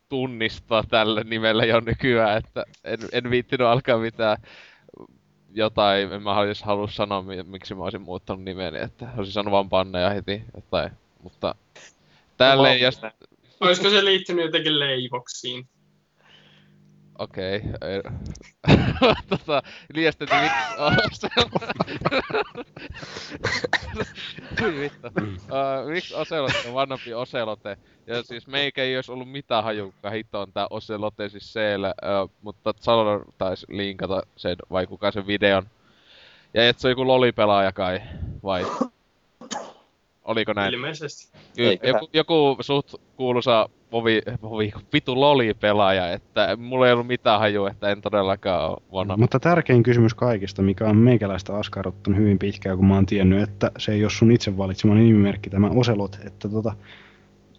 tunnistaa tällä nimellä jo nykyään, että en, en viittinyt alkaa mitään jotain, en mä edes halua sanoa, mi- miksi mä olisin muuttanut nimeni, että olisin sanonut vaan panneja heti jotain, mutta tälleen ja Olisiko se liittynyt jotenkin leivoksiin? Okei. Okay. tota, liiasta, että miksi... Vittu. Uh, miksi Oselote on vanhempi Oselote? Ja siis meikä ei olisi ollut mitään hajukaan hitoon tää Oselote siis siellä, uh, mutta Salodor taisi linkata sen, vai kuka sen videon. Ja et se on joku lolipelaaja kai, vai? Oliko näin? Ilmeisesti. Joku, joku suht kuuluisa Vovi, vovi, vitu loli-pelaaja, että mulla ei ollut mitään hajua, että en todellakaan ole vanha. Mutta tärkein kysymys kaikista, mikä on meikäläistä askarruttanut hyvin pitkään, kun mä oon tiennyt, että se ei ole sun itse valitsema nimimerkki, tämä Oselot, että tota,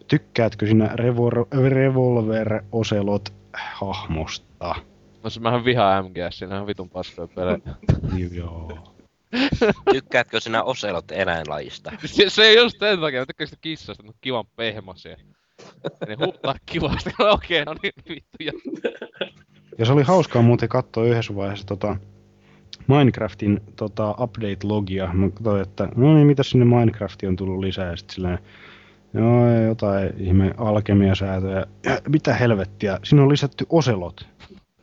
tykkäätkö sinä Revor- Revolver Oselot hahmosta? No se mähän vihaan MGS, siinä on vitun paskoja pelejä. Joo. Tykkäätkö sinä Oselot eläinlajista? se, se ei just sen takia, mä tykkään sitä kissasta, mutta kivan pehmosia. Ne huuttaa kivasti, okei, okay, no niin vittu. Ja... Ja se oli hauskaa muuten katsoa yhdessä vaiheessa tota Minecraftin tota, update-logia. Mä katsoin, että no niin, mitä sinne Minecraftiin on tullut lisää. Ja sit silleen, joo, jotain ihme alkemiasäätöjä. Ja mitä helvettiä, siinä on lisätty oselot.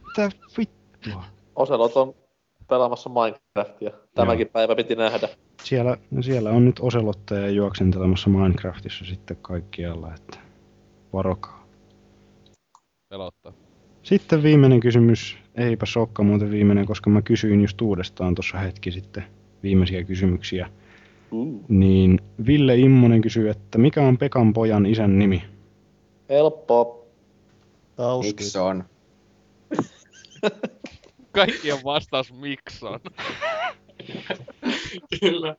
Mitä vittua? Oselot on pelaamassa Minecraftia. Tämäkin päivä piti nähdä. Siellä, siellä on nyt oselotteja juoksentelemassa Minecraftissa sitten kaikkialla, että varokaa. Pelottaa. Sitten viimeinen kysymys, eipä sokka muuten viimeinen, koska mä kysyin just uudestaan tuossa hetki sitten viimeisiä kysymyksiä. Uh. Niin Ville Immonen kysyy, että mikä on Pekan pojan isän nimi? Helppo. Mikson. Kaikkien vastaus Mikson. Kyllä.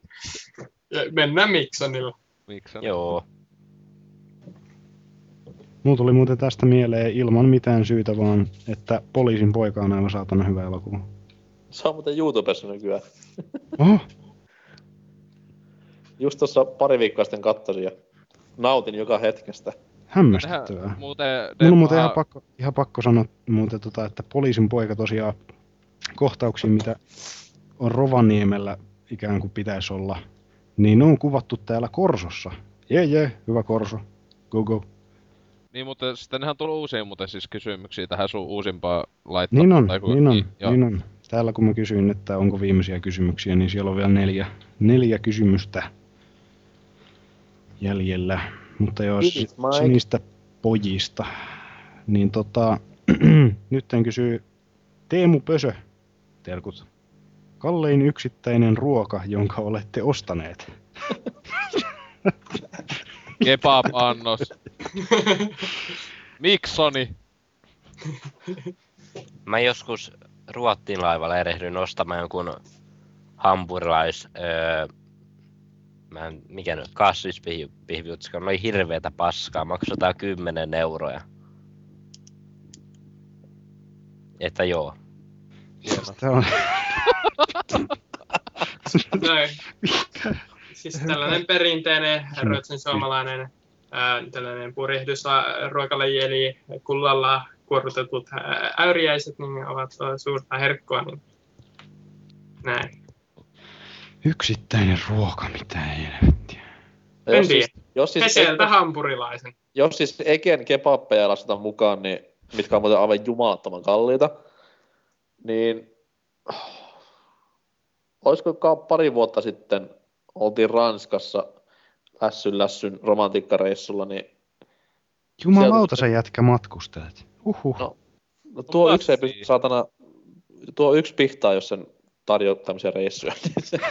Ja mennään Miksonilla. Mikson. Joo. Mulla tuli muuten tästä mieleen ilman mitään syytä vaan, että poliisin poika on aivan saatana hyvä elokuva. Se on muuten YouTubessa nykyään. Oho, Just tuossa pari viikkoa sitten katsoin ja nautin joka hetkestä. hämmästyttävää. Muuten... Mun on muuten ihan pakko, ihan pakko sanoa muuten, tota, että poliisin poika tosiaan kohtauksiin, mitä on Rovaniemellä ikään kuin pitäisi olla, niin ne on kuvattu täällä Korsossa. Jee, jee, hyvä Korso. Go, go. Niin, mutta sittenhän on tullut uusia muuten siis kysymyksiä tähän sun uusimpaan laittaa. Niin on, tai kun- niin on, joo. niin on. Täällä kun mä kysyin, että onko viimeisiä kysymyksiä, niin siellä on vielä neljä, neljä kysymystä jäljellä. Mutta jos niistä pojista, niin tota, nyt en kysy Teemu Pösö, terkut. Kallein yksittäinen ruoka, jonka olette ostaneet. Kebab-annos. Miksoni. Mä joskus Ruottin laivalla erehdyin ostamaan jonkun hampurilais... Öö, mä en, mikä nyt, kasvispihviutska, ne oli hirveetä paskaa, maksoi 10 euroa. Että joo. On... Näin. Siis tällainen perinteinen ruotsin suomalainen ää, tällainen purjehdusruokalaji, eli kullalla kuorrutetut ää, äyriäiset, niin ovat suurta herkkua, niin näin. Yksittäinen ruoka, mitä helvettiä. Jos siis, jos siis, Peseltä hampurilaisen. jos siis Eken kebabbeja lasketaan mukaan, niin, mitkä on muuten aivan jumalattoman kalliita, niin olisiko pari vuotta sitten oltiin Ranskassa lässyn lässyn romantiikkareissulla, niin Jumalauta sä jätkä matkustelet. Uhuh. No, no tuo yksi ei pysty, saatana, tuo yksi pihtaa, jos sen tarjoaa tämmöisiä reissuja.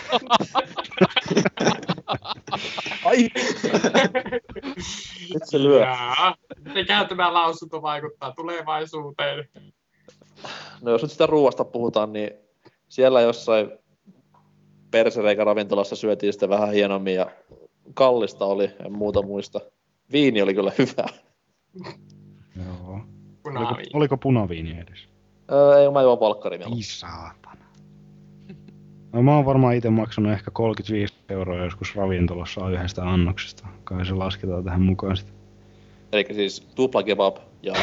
Ai! Nyt se lyö. Jaa, mikä tämä lausunto vaikuttaa tulevaisuuteen? No jos nyt sitä ruoasta puhutaan, niin siellä jossain persereikä ravintolassa syötiin sitten vähän hienommin ja kallista oli, en muuta muista. Viini oli kyllä hyvä. Joo. Oliko, Punaviini. oliko punaviini edes? Öö, ei, mä juon valkkaria Ei saatana. No mä oon varmaan itse maksanut ehkä 35 euroa joskus ravintolassa yhdestä annoksesta. Kai se lasketaan tähän mukaan sitten. Eli siis tupla kebab ja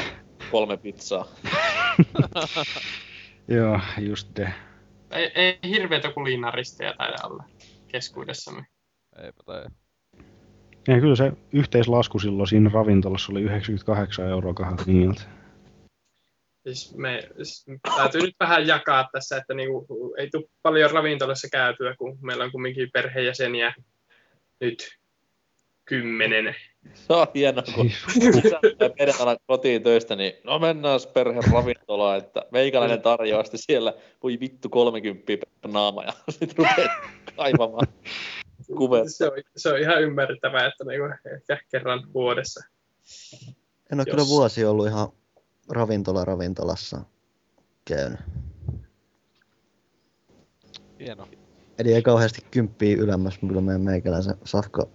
kolme pizzaa. Joo, just de. Ei, ei hirveätä kulinaristeja taida olla keskuudessamme. Eipä tai. Ja kyllä se yhteislasku silloin siinä ravintolassa oli 98 euroa kahdelta niiltä. Siis me siis täytyy nyt vähän jakaa tässä, että niinku, ei tule paljon ravintolassa käytyä, kun meillä on kumminkin perheenjäseniä nyt kymmenen. Se on hienoa, kun perjantaina kotiin töistä, niin no mennään perhe ravintolaan, että meikäläinen tarjoaa sitten siellä, voi vittu 30 per naama ja sitten rupeaa kaivamaan kuvet. Se on, se on ihan ymmärrettävää, että niinku ehkä kerran vuodessa. En ole Jos- kyllä vuosi ollut ihan ravintola ravintolassa käynyt. Hieno. Eli ei kauheasti kymppiä ylemmäs kyllä meidän meikäläisen safka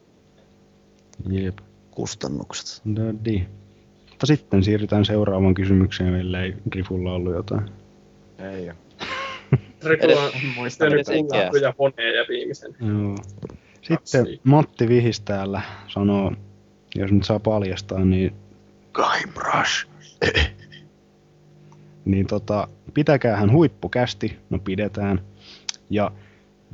Jep. kustannukset. Daddy. Mutta sitten siirrytään seuraavaan kysymykseen, ellei Drifulla ollut jotain. Ei oo. Riku Edes on mitenkään. pullakkuja poneja viimeisen. Joo. Sitten Matti Vihis täällä sanoo, jos nyt saa paljastaa, niin Guybrush. niin tota, pitäkäähän huippukästi, no pidetään. Ja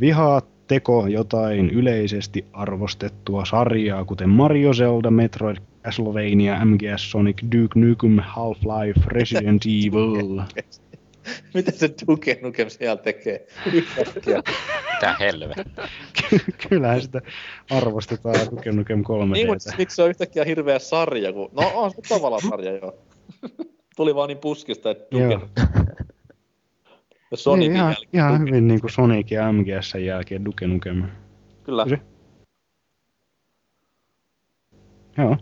vihaa teko jotain yleisesti arvostettua sarjaa, kuten Mario Zelda, Metroid, Castlevania, MGS, Sonic, Duke Nukem, Half-Life, Resident Evil. Miten se Duke Nukem siellä tekee? Mitä helvettiä. Kyllähän sitä arvostetaan Duke Nukem 3 Niin, mutta miksi se on yhtäkkiä hirveä sarja? Kun... No on se tavallaan sarja, joo. Tuli vaan niin puskista, että Duke. Ja Sonicin niin, ihan, jälkeen. ihan hyvin niin kuin Sonic ja MGS jälkeen Duke Nukem. Kyllä. Se. Joo.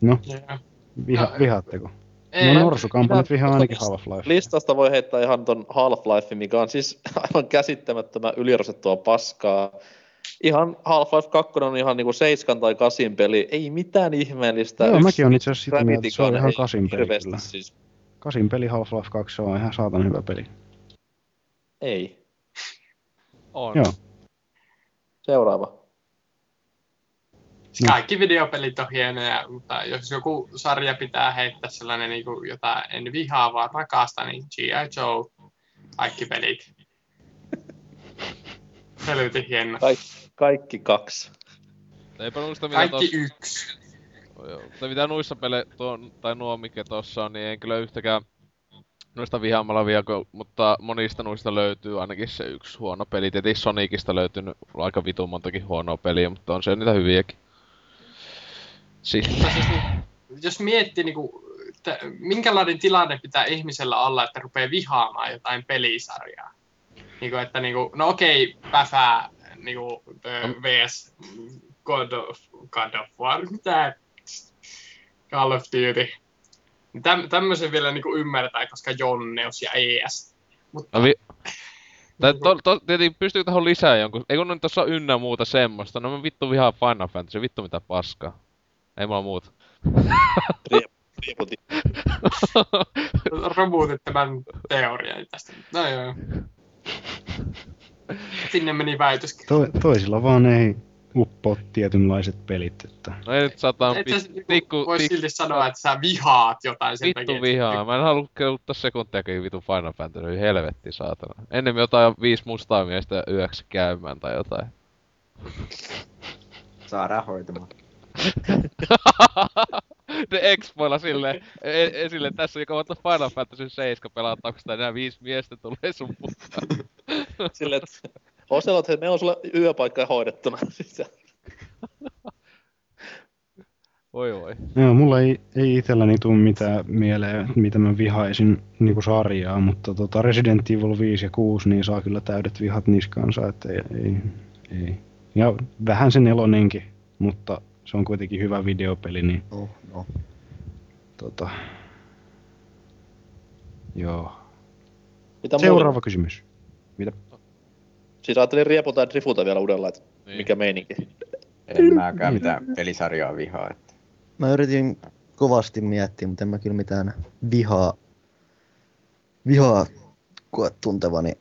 No, Joo. viha, vihaatteko? Ei. no Norsukampanat vihaa ainakin Half-Life. Listasta voi heittää ihan ton Half-Life, mikä on siis aivan käsittämättömän ylirostettua paskaa. Ihan Half-Life 2 on ihan niinku 7 tai 8 peli, ei mitään ihmeellistä. Joo, Yksi mäkin on itse asiassa sitä mieltä, että se on ihan ei kasin peli hirveästi kyllä. Siis, Kasin peli Half-Life 2 se on ihan saatan hyvä peli. Ei. On. Joo. Seuraava. No. Kaikki videopelit on hienoja, mutta jos joku sarja pitää heittää sellainen, niin kuin, jota en vihaa vaan rakasta, niin G.I. Joe, kaikki pelit. Helvetin hieno. Kaikki, kaikki kaksi. Eipä muista mitä Kaikki tos... yksi. Joo, Mutta mitä noissa pele, tuon, tai nuo mikä tossa on, niin en kyllä yhtäkään noista vihaamalla viako, mutta monista noista löytyy ainakin se yksi huono peli. Tietysti Sonicista löytynyt aika vitun montakin huonoa peliä, mutta on se niitä hyviäkin. Sitten. Mutta siis, jos miettii, niin kuin, että minkälainen tilanne pitää ihmisellä olla, että rupeaa vihaamaan jotain pelisarjaa. Niin kuin, että niin kuin, no okei, päfää niin kuin, the vs God of, God of War, mitä? Call of Duty. Täm, tämmöisen vielä niin kuin ymmärtää, koska Jonneus ja ES. Mutta No vi... Tai to, to, tietenkin pystyykö tähän lisää jonkun, ei kun nyt tossa on ynnä muuta semmoista, no mä vittu vihaa Final Fantasy, vittu mitä paskaa. Ei mulla muuta. Rieputin. romuutit tämän teorian tästä. No joo. Sinne meni väitöskin. To, toisilla vaan ei uppo tietynlaiset pelit. Että... No ei nyt sataan Et sä pi- pikku, Voisi pikku, silti sanoa, että sä vihaat jotain sen vittu takia. vihaa. Mä en halua keuttaa sekuntiakin vittu Final Fantasy, helvetti saatana. Ennemmin jotain viisi mustaa miestä yöksi käymään tai jotain. Saa rahoitumaan. ne expoilla silleen e- esille tässä, joka on Final Fantasy 7 pelataan, onko sitä enää viisi miestä tulee sun mukaan. Silleen, että Oselot, hei, meillä on sulle yöpaikka hoidettuna. Sitten Voi voi. Joo, mulla ei, ei itselläni tule mitään mieleen, mitä mä vihaisin niinku sarjaa, mutta tota Resident Evil 5 ja 6, niin saa kyllä täydet vihat niskaansa, että ei, ei, ei. Ja vähän se nelonenkin, mutta se on kuitenkin hyvä videopeli, niin Oh, no. tota... Joo. Mitä Seuraava muuta? kysymys. Mitä? Siis ajattelin rieputa ja drifuta vielä uudella, että Niin. mikä meininki. En mäkään mitään pelisarjaa vihaa. Että. Mä yritin kovasti miettiä, mutta en mä kyllä mitään vihaa, vihaa koe tuntevani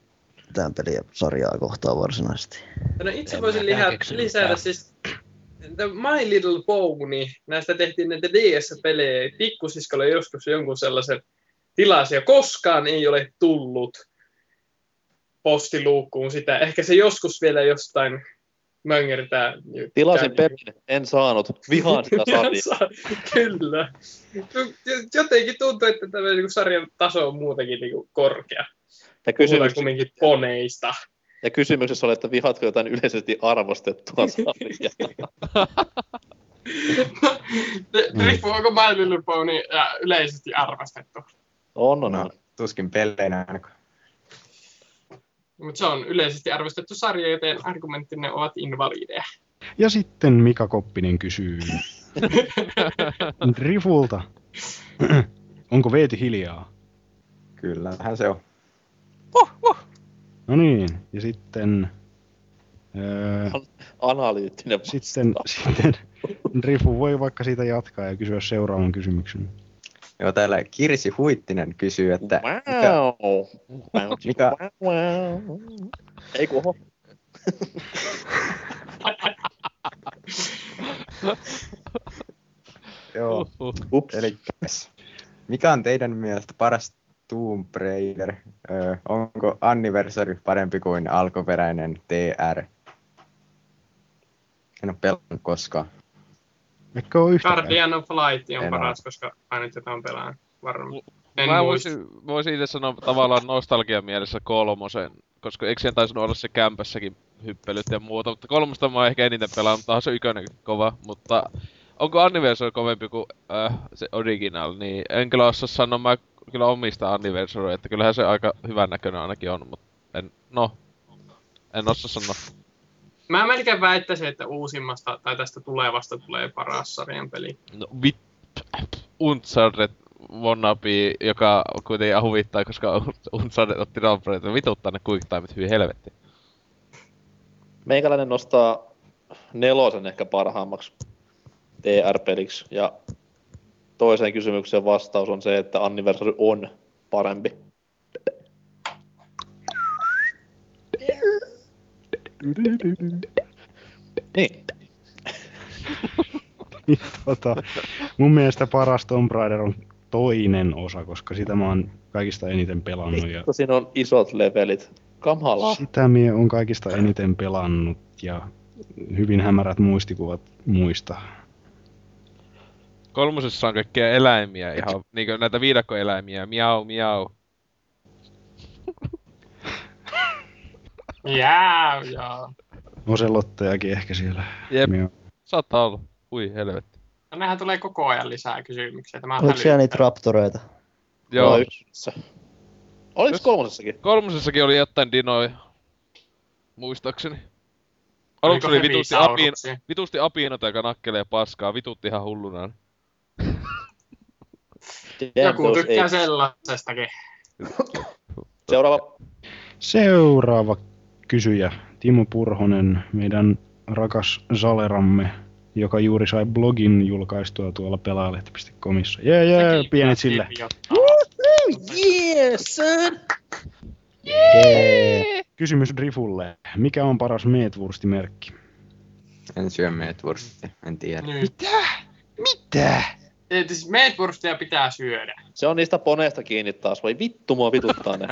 tämän pelin sarjaa kohtaan varsinaisesti. No itse En voisin mäkään liha, keksinyt lisätä mitään. siis The My Little Pony, näistä tehtiin näitä DS-pelejä. Pikkusiskolle joskus jonkun sellaisen tilasi ja koskaan ei ole tullut postiluukkuun sitä. Ehkä se joskus vielä jostain möngertää. Tilasin pelin, en saanut. Vihaan sitä sarjaa. Sa- Kyllä. Jotenkin tuntuu, että tämä niinku sarjan taso on muutenkin niinku korkea. Ja kysymys, kumminkin poneista. ja kysymyksessä oli, että vihaatko jotain yleisesti arvostettua sarjaa. Riippuu, onko My Little Pony yleisesti arvostettu. On, on, No, on. tuskin peleinä ainakaan. Mutta se on yleisesti arvostettu sarja, joten argumenttinne ovat invalideja. Ja sitten Mika Koppinen kysyy Rifulta. Onko Veeti hiljaa? Kyllähän se on. No niin, ja sitten... Öö, Analyyttinen sitten, sitten Rifu voi vaikka siitä jatkaa ja kysyä seuraavan kysymyksen. Joo, täällä Kirsi Huittinen kysyy, että Wow. mikä, Wow. Ei kun oho. Joo. Eli mikä on teidän mielestä paras Tomb Raider? Öö, onko Anniversary parempi kuin alkuperäinen TR? En ole pelannut koskaan. Eikö ole yhtäkään? Guardian of Light on En paras, koska ainut jota on pelaan varmaan. En Mä voisin, voisin itse sanoa tavallaan nostalgian mielessä kolmosen, koska eikö siihen taisinut olla se kämpässäkin hyppelyt ja muuta, mutta kolmosta mä oon ehkä eniten pelannut, mutta se ykönen kova, mutta onko Anniversary kovempi kuin äh, se original, niin en kyllä osaa sanoa, mä kyllä omistan Anniversary, että kyllähän se aika hyvän näköinen ainakin on, mutta en, no, en osaa sanoa. Mä melkein väittäisin, että uusimmasta tai tästä tulevasta tulee paras sarjan peli. No vit... Uncharted wannabe, joka kuitenkin huvittaa, koska Uncharted otti Rampart, vituttaa ne quick timeit hyvin helvetti. Meikäläinen nostaa nelosen ehkä parhaammaksi TR-peliksi. Ja toiseen kysymykseen vastaus on se, että Anniversary on parempi. Niin. tota, mun mielestä paras Tomb Raider on toinen osa, koska sitä mä oon kaikista eniten pelannut. Ja siinä on isot levelit. Kamala. sitä mie on kaikista eniten pelannut ja hyvin hämärät muistikuvat muista. Kolmosessa on kaikkia eläimiä, ihan niinkö näitä viidakkoeläimiä, miau miau. Jää, jaa. Oselottejakin ehkä siellä. Jep, Mie- saattaa olla. Ui helvetti. No nehän tulee koko ajan lisää kysymyksiä. Tämä Oliko siellä niitä raptoreita? Joo. No, yksissä. Oliko kolmosessakin? Kolmosessakin oli jotain dinoja. Muistaakseni. Oliko Aluksi oli vitusti, apiin, vitusti apinoita, joka nakkelee paskaa. Vitutti ihan hulluna. Joku tykkää sellaisestakin. Seuraava. Seuraava kysyjä, Timo Purhonen, meidän rakas Saleramme, joka juuri sai blogin julkaistua tuolla pelaalehti.comissa. Jee, jee, pienet sille. Yeah, son! Jee. Kysymys Drifulle. Mikä on paras meetwurstimerkki? En syö meetwurstia, en tiedä. Mitä? Mitä? Et Siis meatwurstia pitää syödä. Se on niistä poneista kiinni taas. Voi vittu mua vituttaa ne.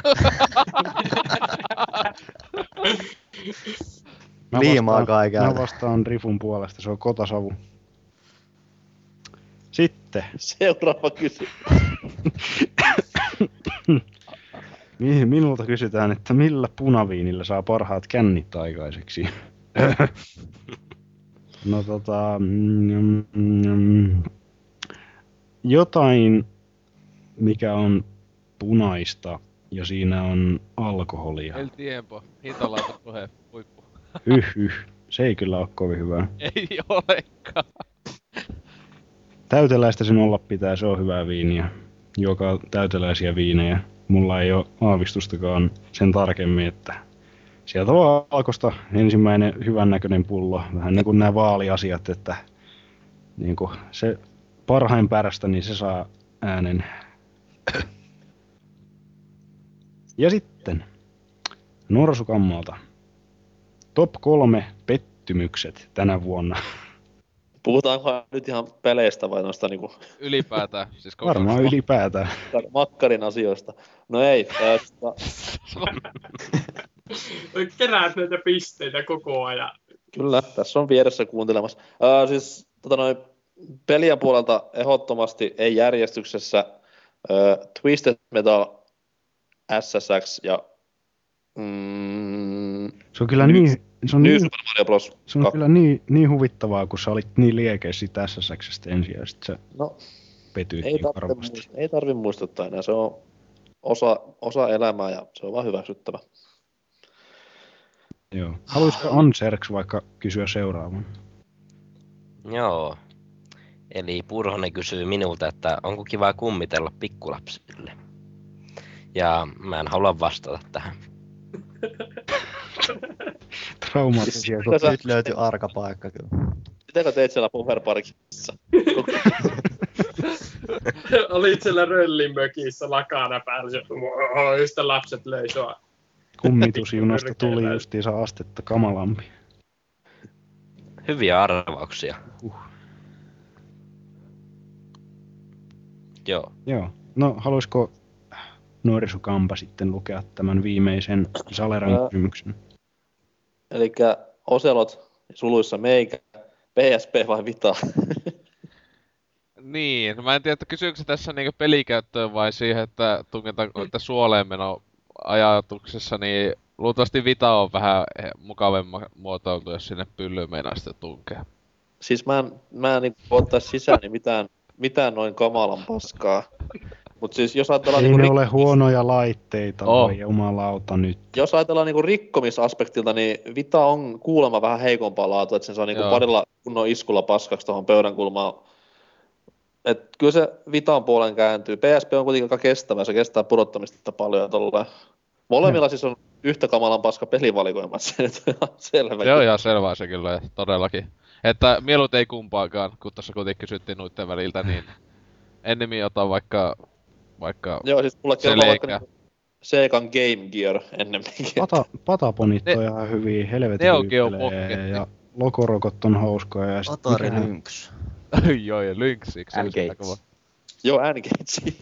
Mä Liimaa kaikkialta. Mä vastaan Drifun puolesta, se on kotasavu. Sitten. Seuraava kysymys. Minulta kysytään, että millä punaviinillä saa parhaat kännit aikaiseksi? no tota... Mm, mm, jotain, mikä on punaista ja siinä on alkoholia. El tiempo. Hintalaitos puhe. Huippu. Hyh, hyh. Se ei kyllä ole kovin hyvä. Ei olekaan. Täyteläistä sen olla pitää, se on hyvää viiniä. Joka täyteläisiä viinejä. Mulla ei ole aavistustakaan sen tarkemmin, että sieltä vaan alkosta ensimmäinen hyvännäköinen pullo. Vähän niin kuin nämä vaaliasiat, että niin kuin se parhain pärästä, niin se saa äänen. Ja sitten Norsukammalta. Top kolme pettymykset tänä vuonna. Puhutaanko nyt ihan peleistä vai noista niinku Ylipäätään. Siis koko Varmaan ylipäätään. makkarin asioista? No ei. Ää, tota, Keräät näitä pisteitä koko ajan. Kyllä, tässä on vieressä kuuntelemassa. Ää, siis tota noin, pelien puolelta ehdottomasti ei järjestyksessä ää, Twisted Metal SSX ja mm, Se on kyllä niin, se on niin, Super Mario Bros. se on kyllä niin, niin huvittavaa, kun sä olit niin liekeä siitä SSXstä ensin ja sit sä No, petyit ei, niin tarvi, varmasti. ei tarvi muistuttaa enää, se on osa, osa elämää ja se on vaan hyväksyttävä. Joo. Haluaisiko Anserks vaikka kysyä seuraavan? Joo. Eli Purhonen kysyy minulta, että onko kiva kummitella pikkulapsille. Ja mä en halua vastata tähän. Traumaattisia Nyt löytyi arka paikka kyllä. Mitäkö teit siellä Puherparkissa? Olit siellä röllimökissä lakana päällä, ja "Oi, sitten lapset löi sua. Kummitusjunasta tuli justiinsa astetta kamalampi. Hyviä arvauksia. Uh. Joo. Joo. No, haluaisiko nuorisokampa sitten lukea tämän viimeisen Saleran kysymyksen? Eli Oselot suluissa meikä, PSP vai Vita? Niin, mä en tiedä, että kysyykö se tässä niinku pelikäyttöön vai siihen, että tungetaanko että suoleen meno ajatuksessa, niin luultavasti Vita on vähän mukavemmin muotoiltu, jos sinne pyllyyn meinaa sitten tunkea. Siis mä en, mä en niin ottais sisään niin mitään, mitään noin kamalan paskaa. Mut siis jos ajatellaan, Ei niinku ne rik- ole huonoja laitteita, Oh. voi jumalauta nyt. jos ajatellaan niinku rikkomisaspektilta, niin Vita on kuulemma vähän heikompaa laatua, että sen saa niinku Joo. parilla kunnon iskulla paskaksi tuohon pöydän kulmaan. Et kyllä se Vitan puolen kääntyy. PSP on kuitenkin aika kestävä, se kestää pudottamista paljon tolleen. Molemmilla siis on yhtä kamalan paska pelivalikoima, se nyt on selvä. Se on ihan selvää se kyllä, todellakin. Että mieluut ei kumpaakaan, kun tuossa kuitenkin kysyttiin noiden väliltä, niin ennemmin otan vaikka, vaikka Joo, siis mulla se vaikka niinku Segan Game Gear ennemminkin. Pata, pataponit on ihan hyviä, helvetin Neo Geo ja lokorokot on hauskoja. Ja sit Atari mikähän- Lynx. Joo, ja Lynxiksi. Joo, N-Gage.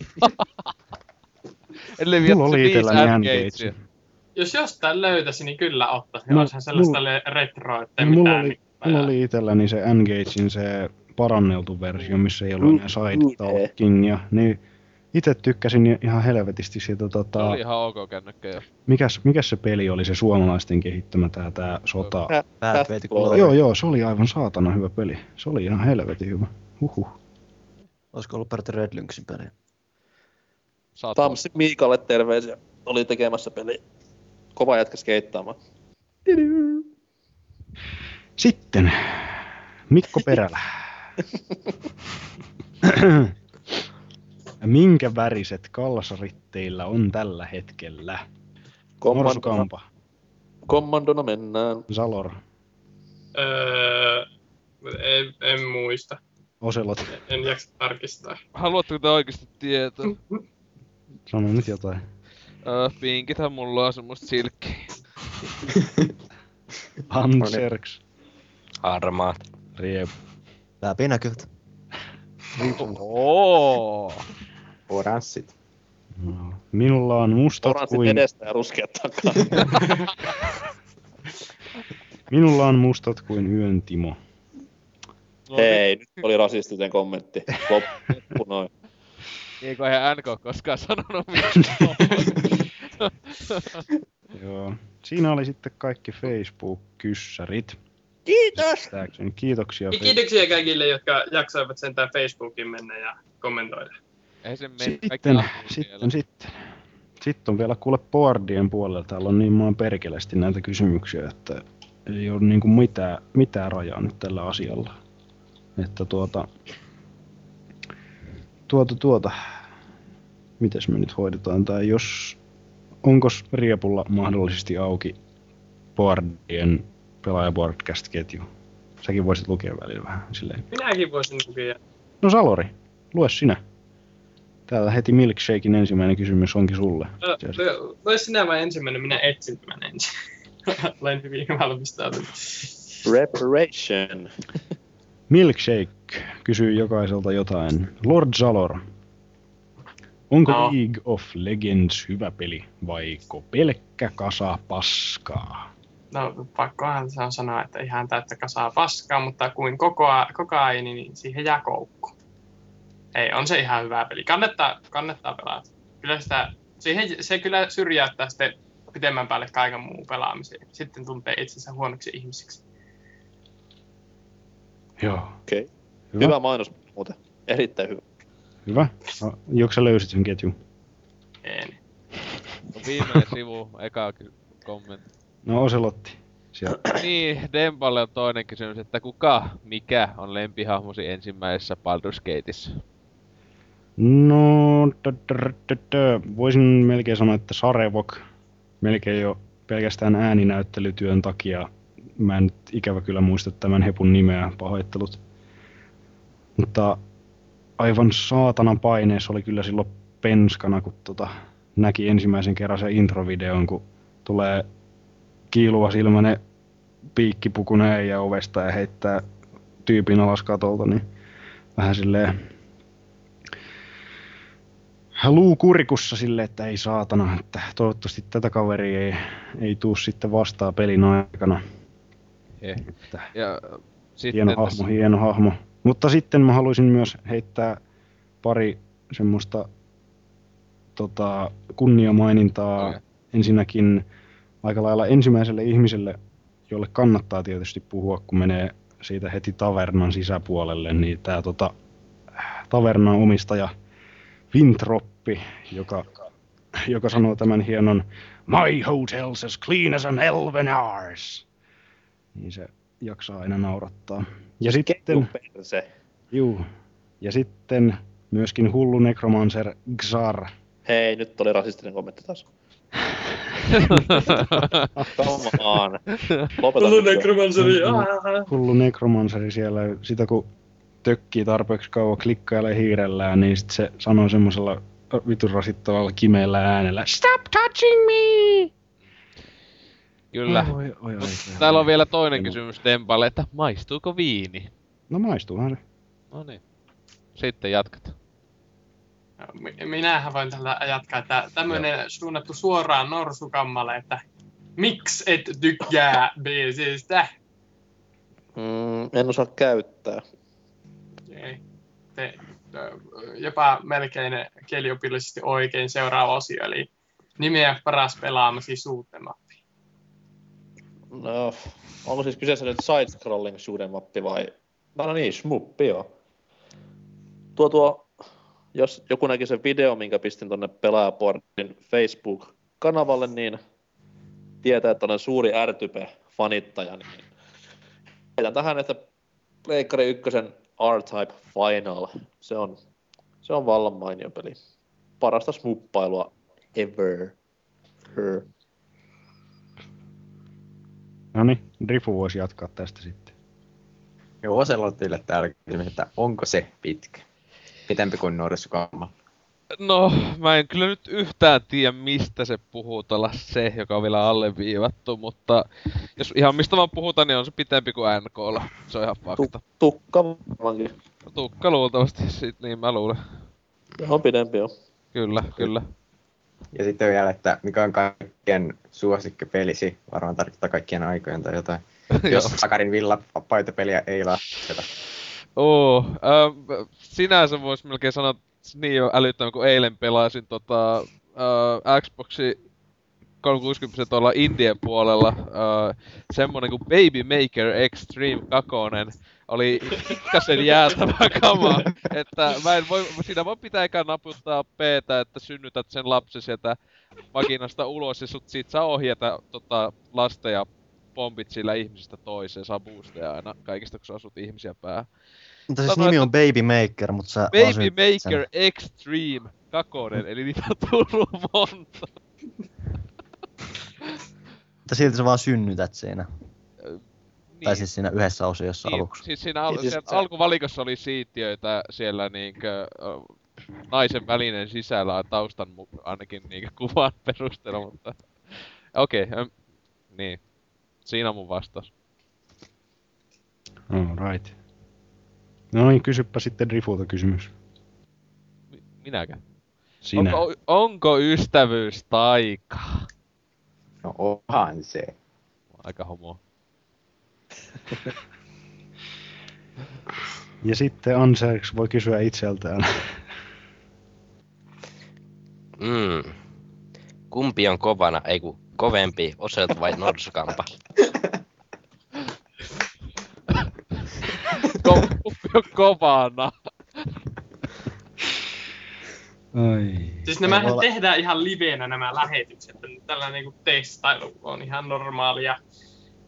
Mulla vielä oli se viisi itselläni N-Gagea. Jos jostain löytäisin, niin kyllä ottaisin. No, Olisihan sellaista mulla- retroa, ettei mulla mitään. oli, niin- mulla oli itselläni se N-Gagein se paranneltu versio, missä ei ollut enää side talkingia. Niin itse tykkäsin ihan helvetisti siitä Se tota... oli ihan ok kännykkä jo. Mikäs, mikäs se peli oli, se suomalaisten kehittämä tää, tää sota? Joo, joo, se oli aivan saatana hyvä peli. Se oli ihan helvetin hyvä. Huhhuh. Olisiko ollut peräti Red Lynxin peli? Tamsi Miikalle terveisiä. Oli tekemässä peli. Kova jätkä skeittaamaan. Sitten Mikko Perälä. Minkä väriset kalsarit teillä on tällä hetkellä? Norsukampa, Kommandona mennään. Zalor, Öö, en, en muista. Oselot. En jaksa tarkistaa. Haluatteko te oikeesti tietää? Sano nyt jotain. Öö, pinkithän mulla on semmoista silkkiä. Anserks. Harmaat. Riep. Läpinäkyvät. Oo. Oranssit. No. Minulla on mustat Oranssit kuin... edestä ja ruskeat takaa. Minulla on mustat kuin yön Timo. Hei, nyt oli rasistinen kommentti. Loppu noin. Kuin eihän NK koskaan sanonut mitään. Joo. Siinä oli sitten kaikki Facebook-kyssärit. Kiitos! Kiitoksia. Ja Kiitoksia kaikille, jotka jaksoivat sentään Facebookiin mennä ja kommentoida. Ei se mene. Sitten, sitten, sitten. Sitten on vielä kuule boardien puolella. Täällä on niin maan perkeleesti näitä kysymyksiä, että ei ole niinku mitään, mitään rajaa nyt tällä asialla. Että tuota, tuota, tuota, mites me nyt hoidetaan, tai jos, onko Riepulla mahdollisesti auki boardien pelaajaboardcast-ketju? Säkin voisit lukea välillä vähän silleen. Minäkin voisin lukea. No Salori, lue sinä. Täällä heti Milkshakein ensimmäinen kysymys onkin sulle. Ö, lue- Lue sinä vai ensimmäinen, minä etsin tämän ensin. Olen hyvin valmistautunut. Reparation. Milkshake kysyy jokaiselta jotain. Lord Zalor, onko No. League of Legends hyvä peli vaiko pelkkä kasa paskaa? No pakkohan se on sanoa, että ihan täyttä kasaa paskaa, mutta kuin kokoa, kokaini, niin siihen jää koukku. Ei, on se ihan hyvä peli. Kannattaa, kannattaa pelata. Kyllä sitä, siihen, se kyllä syrjäyttää sitten pitemmän päälle kaiken muun pelaamisen. Sitten tuntee itsensä huonoksi ihmisiksi. Joo. Okei. Okay. Hyvä. Hyvä. mainos muuten. Erittäin hyvä. Hyvä. No, Joko sä löysit sen ketjun? En. No viimeinen sivu, eka kommentti. No Oselotti. Siellä, niin, Dempalle on toinen kysymys, että kuka, mikä on lempihahmosi ensimmäisessä Baldur's Gateissa? No, tö, tö, tö, tö. voisin melkein sanoa, että Sarevok, melkein jo pelkästään ääninäyttelytyön takia. Mä en nyt ikävä kyllä muista tämän hepun nimeä, pahoittelut. Mutta aivan saatanan paineessa oli kyllä silloin penskana, kun tota, näki ensimmäisen kerran sen introvideon, kun tulee kiiluva silmäinen piikkipukunen äijä ovesta ja heittää tyypin alas katolta, niin vähän silleen luu kurikussa sille, että ei saatana, että toivottavasti tätä kaveria ei, ei tuu sitten vastaan pelin aikana. Eh. Että Ja sitten hieno hahmo, tässä- hieno hahmo. Mutta sitten mä haluaisin myös heittää pari semmoista tota, kunniamainintaa. Ensinnäkin aika lailla ensimmäiselle ihmiselle, jolle kannattaa tietysti puhua, kun menee siitä heti tavernan sisäpuolelle, niin tämä tota, tavernan omistaja Vintroppi, joka, joka sanoo tämän hienon My hotel's as clean as an elven ours. Niin se jaksaa aina naurattaa. Ja sitten... Se. Juu. Ja sitten myöskin hullu nekromancer Xar. Hei, nyt oli rasistinen kommentti taas. Come on. Lopeta Hullu nyt. necromanceri, Mm, mm. aah. Hullu nekromanseri siellä, sitä kun tökkii tarpeeksi kauan klikkailee hiirellään, niin sit se sanoo semmoisella vitun rasittavalla kimeällä äänellä Stop touching me! Kyllä. Oi, oi, oi, oi. täällä on vielä toinen kysymys Dempalle, että maistuuko viini? No maistuuhan se. No niin. Sitten jatkat. Mi- Minähän voin tällä jatkaa, että tämmöinen suunnattu suoraan norsukammalle, että miksi et tykkää biisistä? Mm, en osaa käyttää. Ei. Te, jopa melkein kieliopillisesti oikein seuraava osio, eli nimeä paras pelaamasi suutemappi. No, onko siis kyseessä nyt side-scrolling shoot'em mappi vai? No niin, smuppi joo. Tuo tuo, jos joku näki sen video, minkä pistin tonne Pelaajaportin Facebook-kanavalle, niin tietää, että olen suuri R-Type-fanittaja, niin heitän tähän, että Pleikkari ykkösen R-Type Final, se on, se on vallan mainio peli. Parasta smuppailua ever. Her. No niin, Drifu voisi jatkaa tästä sitten. Joo, Oselotille täällä kysymys, että onko se pitkä? Pitempi kuin Norsukamma. No, mä en kyllä nyt yhtään tiedä, mistä se puhuu tuolla se, joka on vielä alleviivattu, mutta jos ihan mistä vaan puhutaan, niin on se pitempi kuin NKlla. Se on ihan fakta. Tukka varmaankin. No, tukka luultavasti, sit, niin mä luulen. On pidempi joo. Kyllä, kyllä. Ja sitten vielä, että mikä on kaikkien suosikkipelisi, varmaan tarkoittaa kaikkien aikojen tai jotain. Jos Sakarin villa paitapeliä ei lasketa. Oo, äh, sinänsä vois melkein sanoa niin jo älyttömän, kun eilen pelasin tota, äh, Xboxi 360 tuolla Indien puolella. Äh, semmonen kuin Baby Maker Extreme 2 oli pikkasen jäätävä kama, että mä en voi, siinä voi pitää eka naputtaa p että synnytät sen lapsi sieltä vaginasta ulos ja sut siitä saa ohjata tota, lasta ja pompit sillä ihmisestä toiseen, saa boosteja aina kaikista, kun sä asut ihmisiä päähän. Mutta siis nimi on Baby Maker, mutta sä Baby Maker Extreme 2, eli niitä on tullut monta. Mutta silti sä vaan synnytät siinä. Niin. Tai siis siinä yhdessä osiossa Niin, aluksi. siis siinä al- Niin, siis se- alkuvalikossa oli siittiöitä siellä niinkö naisen välinen sisällä taustan mu- ainakin niinkö kuvan perusteella, mutta okei, okay, niin. Siinä on mun vastaus. All right. No niin, kysypä sitten Drifulta kysymys. Minäkö? Sinä. Onko, onko ystävyys taikaa? No onhan se. Aika homo. Ja sitten Anserks voi kysyä itseltään. Mm. Kumpi on kovana, ei kun kovempi, Oselt vai Norsukampa? Kumpi on kovana? Ai. Siis nämähän tehdään ihan liveenä nämä lähetykset. Tällainen niinku testailu on ihan normaalia.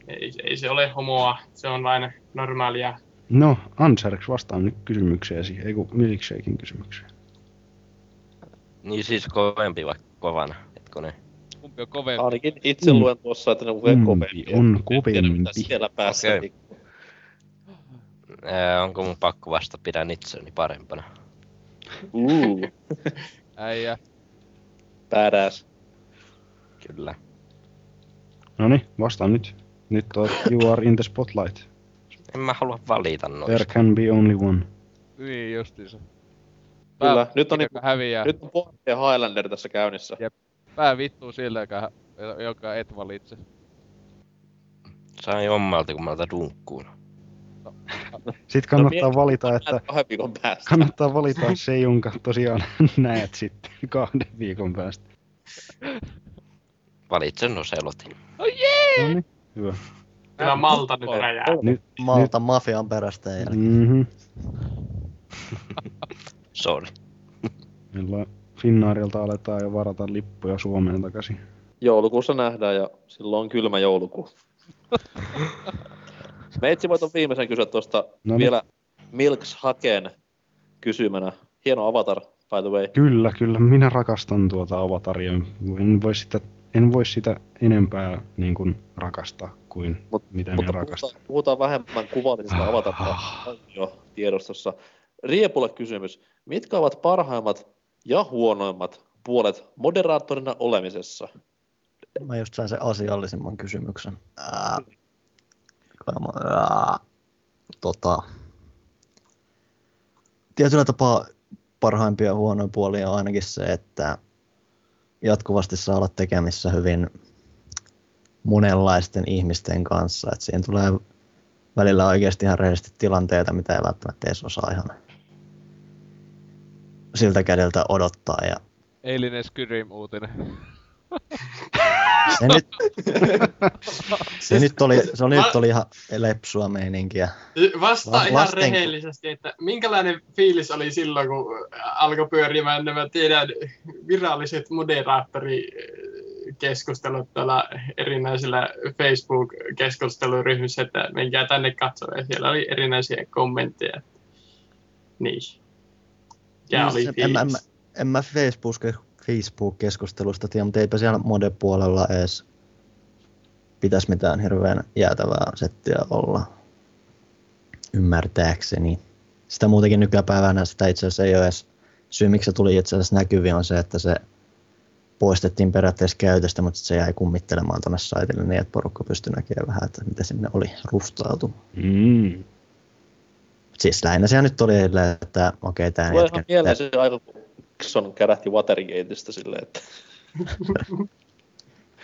ei, ei se ole homoa, se on vain normaalia. No, Anserks vastaan nyt kysymykseesi, ei kun Milkshakein kysymykseen. Niin siis kovempi vai kovana, etkö ne? Kumpi on kovempi? Ainakin itse Mm. luen tuossa, että ne on Kumpi kovempia. on En tiedä, mitä kovempi? siellä päässä. Okay. Ää, onko mun pakko vasta pidän itseäni parempana? Uh, Äijä. badass. Kyllä. No niin, vastaan nyt. Nyt oot, you are in the spotlight. En mä halua valita There noista. can be only one. Niin justiinsa. Kyllä, nyt on, niinku, häviää. nyt on Bond ja Highlander tässä käynnissä. Jep. Pää vittuu sillä, joka, joka et valitse. Sain jommalta, kun mä otan dunkkuun. Sitten kannattaa mieti- valita, että Kahden viikon päästä. kannattaa valita se, jonka tosiaan näet sitten kahden viikon päästä. Valitsen Oselotin. Oh jee! No niin, hyvä. Kyllä Malta nyt räjää. Nyt, Malta mafian perästä jälkeen. Mhm. Sorry. Milloin Finnaarilta aletaan jo varata lippuja Suomeen takaisin. Joulukuussa nähdään ja silloin on kylmä joulukuu. Meitsi voit on viimeisen kysyä tuosta No niin. vielä Milks Haken kysymänä. Hieno avatar, by the way. Kyllä, kyllä. Minä rakastan tuota avataria. En voi sitä, en voi sitä enempää niin kuin, rakastaa kuin Mut, mitä minä mutta rakastan. puhutaan, puhutaan vähemmän kuvallisesta avatarista on jo tiedostossa. Riepulle kysymys. Mitkä ovat parhaimmat ja huonoimmat puolet moderaattorina olemisessa? Mä just sain sen asiallisimman kysymyksen. Ää, ää, tota, tietyllä tapaa parhaimpia ja huonoja puolia on ainakin se, että jatkuvasti saa olla tekemissä hyvin monenlaisten ihmisten kanssa. Että siihen tulee välillä oikeasti ihan rehellisesti tilanteita, mitä ei välttämättä edes osaa ihan siltä kädeltä odottaa. Ja Eilinen Skyrim-uutinen. se nyt, se nyt oli, se oli, nyt oli ihan lepsua meininkiä. Vastaa La- ihan lasten- rehellisesti, että minkälainen fiilis oli silloin, kun alkoi pyörimään nämä teidän viralliset moderaattorikeskustelut tuolla erinäisillä Facebook-keskusteluryhmissä, että menkää tänne katsomaan. Ja siellä oli erinäisiä kommentteja. Niin. Oli Niin, en, mä- en, fiilis. en mä Facebook, Facebook-keskustelusta tiedä, mutta eipä siellä mode-puolella edes pitäisi mitään hirveän jäätävää settiä olla. Ymmärtääkseni. Sitä muutenkin nykypäivänä sitä itse asiassa ei ole edes syy, miksi se tuli itse asiassa näkyviin, on se, että se poistettiin periaatteessa käytöstä, mutta se jäi kummittelemaan tuonne saitille niin, että porukka pystyi näkemään vähän, että mitä sinne oli rustautu. Mm. Siis lähinnä se nyt oli, silleen, että okei, okay, tämä Tulee ihan mieleen se Nixon kärähti Watergateista silleen, että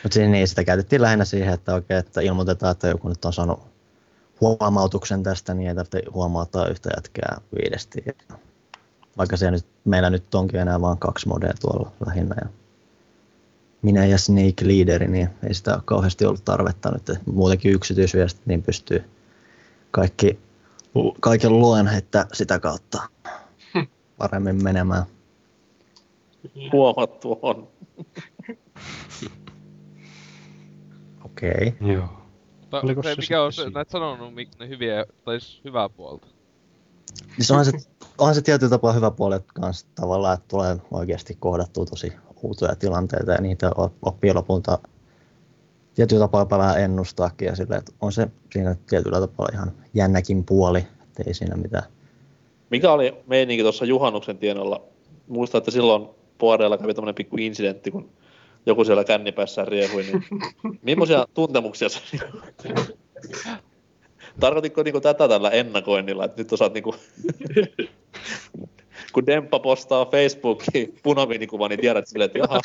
Mutta siinä niin, sitä käytettiin lähinnä siihen, että, oikein, että ilmoitetaan, että joku nyt on saanut huomautuksen tästä, niin ei tarvitse huomauttaa yhtä jätkää viidesti. Vaikka se nyt, meillä nyt onkin enää vain kaksi modea tuolla lähinnä. Ja minä ja Snake Leaderi, niin ei sitä ole kauheasti ollut tarvetta nyt. Muutenkin yksityisviestit, niin pystyy kaikki, kaiken luen, että sitä kautta paremmin menemään. huomattu on. Okei. Okay. Joo. Oliko se, se mikä on se, näet sanonut mik- ne hyviä, tai siis hyvää puolta. Niin onhan se, onhan se tietyllä tapaa hyvä puoli että kans tavallaan, että tulee oikeasti kohdattua tosi outoja tilanteita ja niitä op- oppii lopulta tietyllä tapaa jopa vähän ennustaakin ja silleen, että on se siinä tietyllä tapaa ihan jännäkin puoli, että ei siinä mitään. Mikä oli meininki tuossa juhannuksen tienolla? Muistan, että silloin Poareella kävi tämmönen pikku incidentti, kun joku siellä kännipäissään riehui, niin millaisia tuntemuksia se Tarkoititko niinku tätä tällä ennakoinnilla, että nyt osaat niinku... kun Demppa postaa Facebookiin punaviinikuva, niin tiedät silleen, että jaha,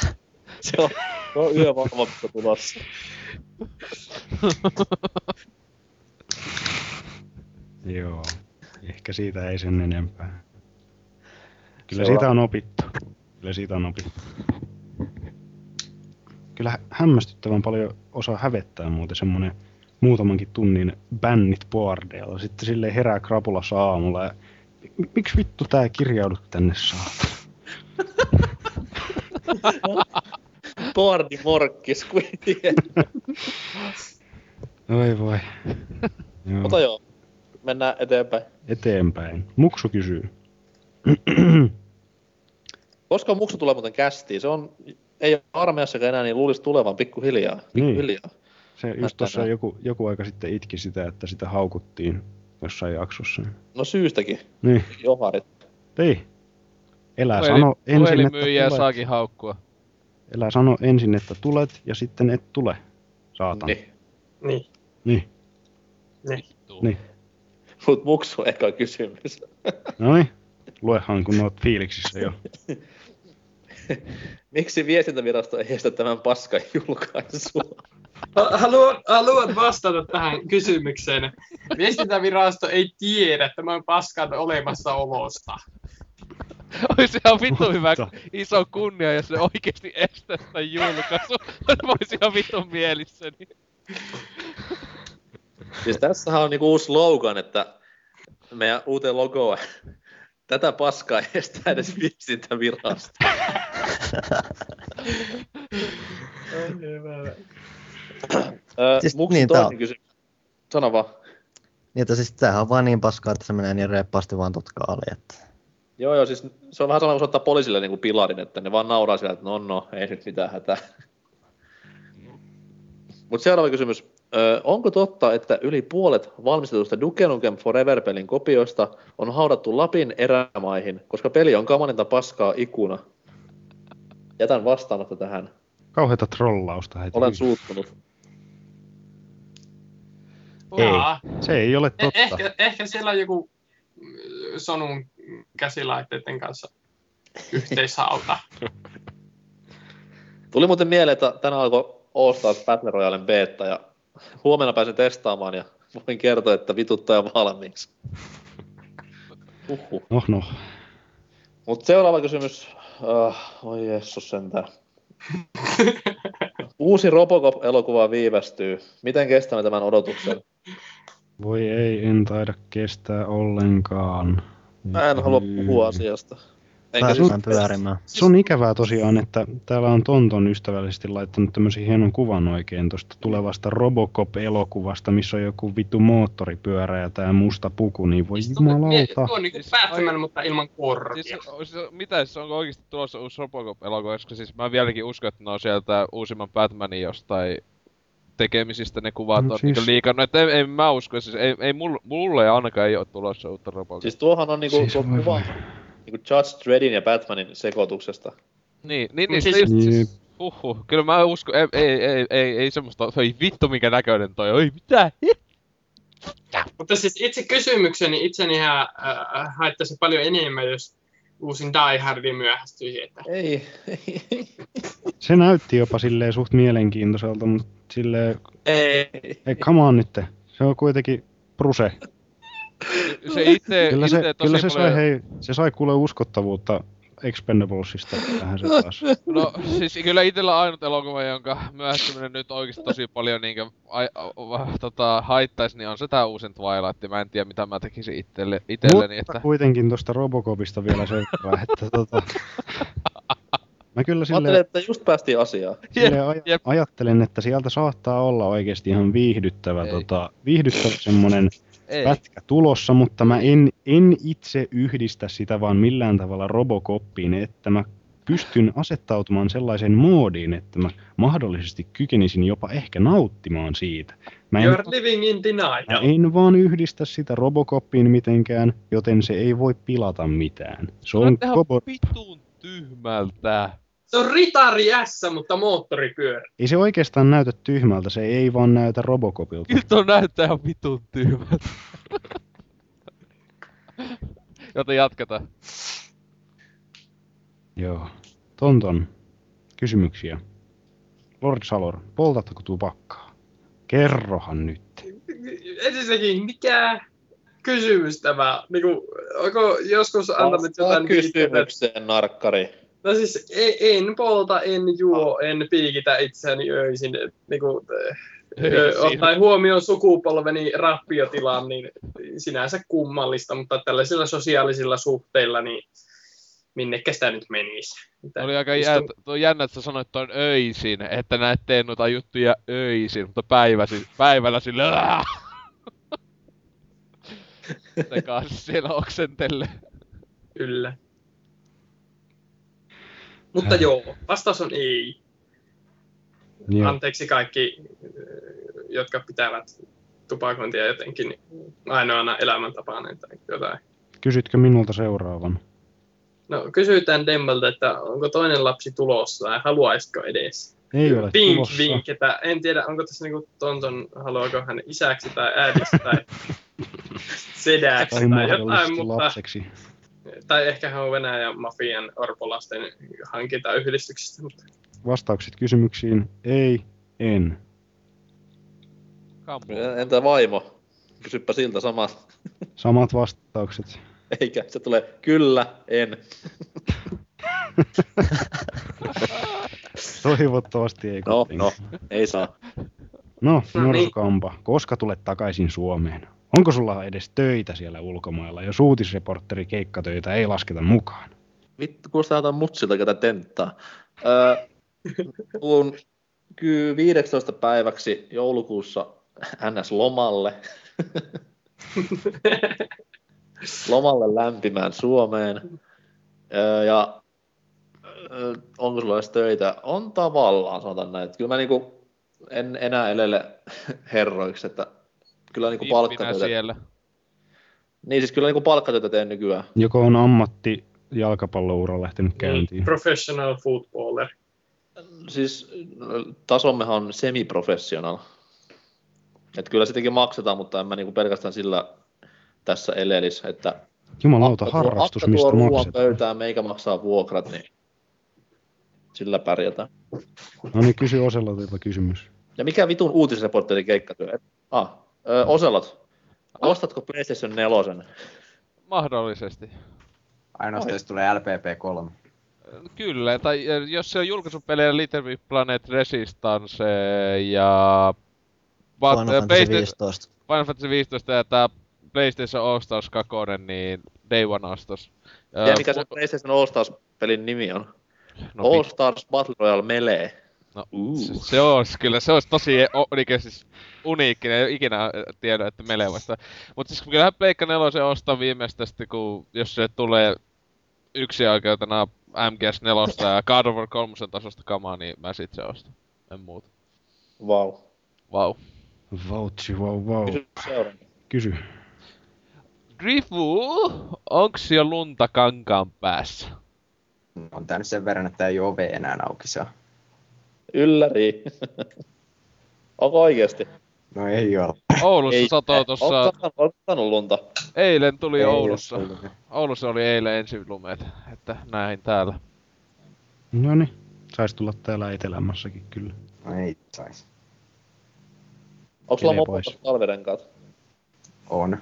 se on, se on yövalvonta tulossa. Joo. Ehkä siitä ei sen enempää. Kyllä siitä on opittu. Kyllä siitä on opittu. Kyllä hä- hämmästyttävän paljon osaa hävettää muuten semmonen muutamankin tunnin bännit boardeilla. Sitten sille herää krapulassa aamulla ja "Mi- miksi vittu tää kirjaudut tänne saa? Boardi morkkis, tiedä. Oi voi. Joo. Mutta joo, mennään eteenpäin. Eteenpäin. Muksu kysyy. Koska muksu tulee muuten kästiin? Se on, ei ole armeijassakaan enää, niin luulisi tulevan pikkuhiljaa. Pikkuhiljaa. Se just tuossa joku, joku aika sitten itki sitä, että sitä haukuttiin jossain jaksossa. No syystäkin. Niin. Joharit. Ei. Elää Puhelin- sano ensin, että saakin haukkua. Elää sano ensin, että tulet ja sitten et tule. Saatan. Niin. Niin. Niin. Niin. Niin. Mut muksu eka kysymys. No niin. Luehan kun oot fiiliksissä jo. Miksi viestintävirasto ei estä tämän paskan julkaisua? Ha- Haluan, haluan vastata tähän kysymykseen. Viestintävirasto ei tiedä tämän paskan olemassaolosta. Olisi ihan vittu hyvä iso kunnia, jos se oikeesti estäisi tämän julkaisu. Mä olisin ihan vittu mielissäni. Siis tässähän on niinku uusi slogan, että meidän uuteen logoon tätä paskaa ei estä edes viestintävirasto. Ö, Siis Muksun niin, toinen on- kysymys. Sano vaan. Niin, että siis tämähän on vaan niin paskaa, että se menee niin reippaasti vaan tutkaaliin, että... Joo, joo, siis se on vähän sama kuin ottaa poliisille niin kuin pilarin, että ne vaan nauraa siellä, että no no, ei nyt mitään hätää. Mutta seuraava kysymys. Ö, onko totta, että yli puolet valmistetusta Duke Nukem Forever-pelin kopioista on haudattu Lapin erämaihin, koska peli on kamaninta paskaa ikuna? Jätän vastaamatta tähän. Kauheita trollausta heti. Olen suuttunut. Ei, se ei ole Eh- totta. Ehkä, ehkä siellä on joku mm, Sonun käsilaitteiden kanssa yhteishauta. Tuli muuten mieleen, että tänään alkoi All Stars Battle Royalen beta ja huomenna pääsen testaamaan ja voin kertoa, että vituttaa jo valmiiksi. Uhuh. No, no. Mutta seuraava kysymys. Uh, oi jessus sentään. Uusi Robocop-elokuva viivästyy. Miten kestämme tämän odotuksen? Voi ei, en taida kestää ollenkaan. Mä en halua puhua asiasta. Enkä siis- pyörimään. Se on ikävää tosiaan, että täällä on Tonton ystävällisesti laittanut tämmöisen hienon kuvan oikein tuosta tulevasta Robocop-elokuvasta, missä on joku vittu moottoripyörä ja tää musta puku, niin voi Mie- jumalauta. Tuo on niinku Batman, mutta ilman korkia. Siis, siis, mitä se onko oikeesti tulossa uusi Robocop-elokuva, koska siis mä vieläkin uskon, että ne on sieltä uusimman Batmanin jostain tekemisistä ne kuvat No on siis- siis... liikannut, että ei, ei, mä usko, siis ei, ei mulle, mulle ainakaan ei ole tulossa uutta Robocop. Siis tuohan on niinku Siis tuo voi kuva voi. niinku Judge Dreddin ja Batmanin sekoituksesta. Niin, niin, Mut niin siis- siis, just, siis, huhhuh. Kyllä mä uskon, ei, ei, ei, ei, ei semmoista, ei vittu minkä näköinen toi, oi mitä? Mutta siis itse kysymykseni itsenihän äh, haittaisi paljon enemmän, jos uusin Die Hardin myöhästyisi. Että... Ei, Se näytti jopa silleen suht mielenkiintoiselta, mutta silleen... Ei. Ei, come on nyt. Se on kuitenkin Bruse. Se itse, Kyllä itse se, tosi kyllä se sai, paljon- hei, se sai kuule uskottavuutta Expendablesista vähän se taas. No siis kyllä itellä ainut elokuva, jonka myöhästyminen nyt oikeesti tosi paljon niinkö ai, a, a, tota, haittais, niin on se tää uusin Twilight. Mä en tiedä mitä mä tekisin itselle, itselleni, Mutta että... kuitenkin tuosta Robocopista vielä sen verran, että tota... Mä kyllä Mä silleen, ajattelin, että just päästiin asiaan. silleen aj- ajattelen, että sieltä saattaa olla oikeasti ihan viihdyttävä, tota, viihdyttävä semmonen Ei. pätkä tulossa, mutta mä en, en itse yhdistä sitä vaan millään tavalla Robocoppiin, että mä pystyn asettautumaan sellaiseen moodiin, että mä mahdollisesti kykenisin jopa ehkä nauttimaan siitä. Mä en, You're living in denial. mä en vaan yhdistä sitä Robocoppiin mitenkään, joten se ei voi pilata mitään. Se on koko... vittuun tyhmältä. Se on ritari S, mutta moottoripyörä. Ei se oikeastaan näytä tyhmältä, se ei vaan näytä Robocopilta. Kyllä tuo näyttää ihan vitun tyhmältä. Joten jatketaan. Joo. Tonton, kysymyksiä. Lord Salor, poltatko tupakkaa? Kerrohan nyt. Ensinnäkin, mikä kysymys tämä? Niinku, onko joskus antanut jotain viitteitä? kysymykseen, narkkari. No siis e- en polta, en juo, en piikitä itseäni öisin. Niinku, ö, siinä. ottaen huomioon sukupolveni rappiotilan, niin sinänsä kummallista, mutta tällaisilla sosiaalisilla suhteilla niin minnekä sitä nyt menisi. Mitä Oli aika jät, tuo jännä, että sä sanoit ton öisin, että näet teen noita juttuja öisin, mutta päiväsi, päivällä sille "Aah!" Sekaisin siellä oksentelle. Kyllä. Mutta joo, vastaus on ei. Joo. Anteeksi kaikki, jotka pitävät tupakointia jotenkin ainoana elämäntapana tai jotain. Kysytkö minulta seuraavan? No, kysytään Demmeltä, että onko toinen lapsi tulossa tai haluaisiko edes? Ei ole Vink, tulossa. vink, että en tiedä, onko tässä niinku tonton, haluaako hän isäksi tai äidiksi tai sedäksi Tai tai, jotain, mutta... lapseksi. Tai ehkä hän on Venäjän mafian orpolasten hankintayhdistyksestä, mutta Vastaukset kysymyksiin ei, en. Entä vaimo? Kysypä siltä samat. Samat vastaukset. Eikä, se tulee kyllä, en. Toivottavasti ei. No, kuitenkaan. no, ei saa. No, No Norsu niin. Kampa, koska tulet takaisin Suomeen? Onko sulla edes töitä siellä ulkomailla, jos uutisreportteri keikkatöitä ei lasketa mukaan? Vittu, kuulostaa jotain mutsilta, ketä tenttaa. Öö, ky 15 päiväksi joulukuussa NS-lomalle. lomalle lämpimään Suomeen. Öö, ja öö, onko sulla edes töitä? On tavallaan, sanotaan näin. Kyllä mä niinku en enää elele herroiksi, että kyllä niinku Hippinä palkkatöitä... siellä. Niin siis kyllä niinku palkkatöitä teen nykyään. Joko on ammatti jalkapalloura lähtenyt käyntiin? professional footballer. Siis äh, tasommehan on semi-professional. Et kyllä sitäkin maksetaan, mutta en mä niinku pelkästään sillä tässä elelis, että Jumalauta, akka harrastus, akka tuo mistä ruoan maksetaan. pöytään, meikä maksaa vuokrat, niin sillä pärjätään. No niin, kysy Oselotilta kysymys. Ja mikä vitun uutisreportteri keikkatyö? Ah, ö, Oselot, ostatko PlayStation 4? Mahdollisesti. Ainoastaan jos tulee LPP3. Kyllä, tai äh, jos se on julkaisupelejä Little Big Planet Resistance ja... va- Final Fantasy Playsta- 15. Final Fantasy 15 ja tää PlayStation All Stars 2, niin Day One ostos. Ja mikä se PlayStation All Stars-pelin nimi on? No, All vi- Stars Battle Royale Melee. No, se, se olisi kyllä, se olisi tosi o, niinku siis uniikkinen, ei ole ikinä tiedä, että melee vasta. Mutta siis kyllähän Pleikka 4 ostaa viimeistä sitten, kun jos se tulee yksi oikeutena MGS 4 ja God of War 3 tasosta kamaa, niin mä sit se ostan. En muuta. Vau. Vau. Vautsi, vau, vau. Kysy seuraava. Kysy. Grifu, onks jo lunta kankaan päässä? On tää nyt sen verran, että ei ove enää auki saa. Ylläri. Onko oikeesti? No ei ole. Oulussa Ei. satoi tossa... Ootko saanut- lunta? Eilen tuli Ei Oulussa. tullut. Oulussa oli eilen ensilumet, että näin täällä. No niin, sais tulla täällä etelämässäkin kyllä. No ei sais. Onko sulla pois. talvirenkaat? On.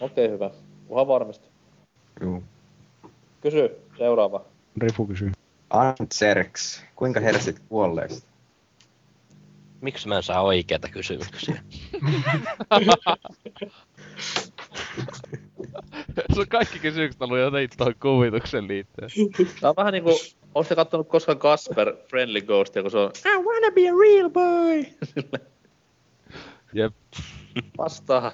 Okei, hyvä. Kunhan varmista. Juu. Kysy, seuraava. Rifu kysyy. Antserks, kuinka hersit kuolleista? Miksi mä en saa oikeita kysymyksiä? Se on kaikki kysymykset ollut jotenkin tuohon kuvituksen liittyen. Tää on vähän niinku, ootte kattonut koskaan Casper Friendly Ghostia, kun se on I wanna be a real boy! Jep. Vastaa.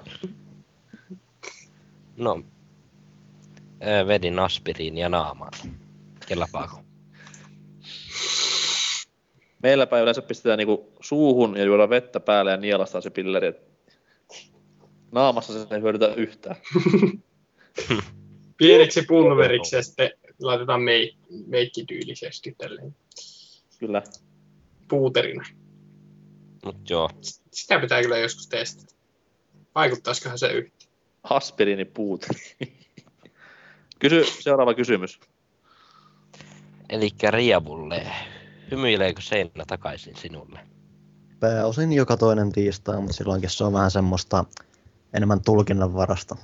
No, vedin aspiriinia naamaan. Kelpaako? Meilläpä yleensä pistetään niinku suuhun ja juoda vettä päälle ja nielastaan se pilleri. et Naamassa se ei hyödytä yhtään. Pieneksi pulveriksi ja sitten laitetaan meik- meikkityylisesti tälleen Kyllä. puuterina. Mut joo. Sitä pitää kyllä joskus testata. Vaikuttaisikohan se yhtä? Aspiriinipuut. Kysy seuraava kysymys. Elikkä Riabulle. Hymyileekö seinä takaisin sinulle? Pääosin joka toinen tiistai, mutta silloinkin se on vähän semmoista enemmän tulkinnan varasta.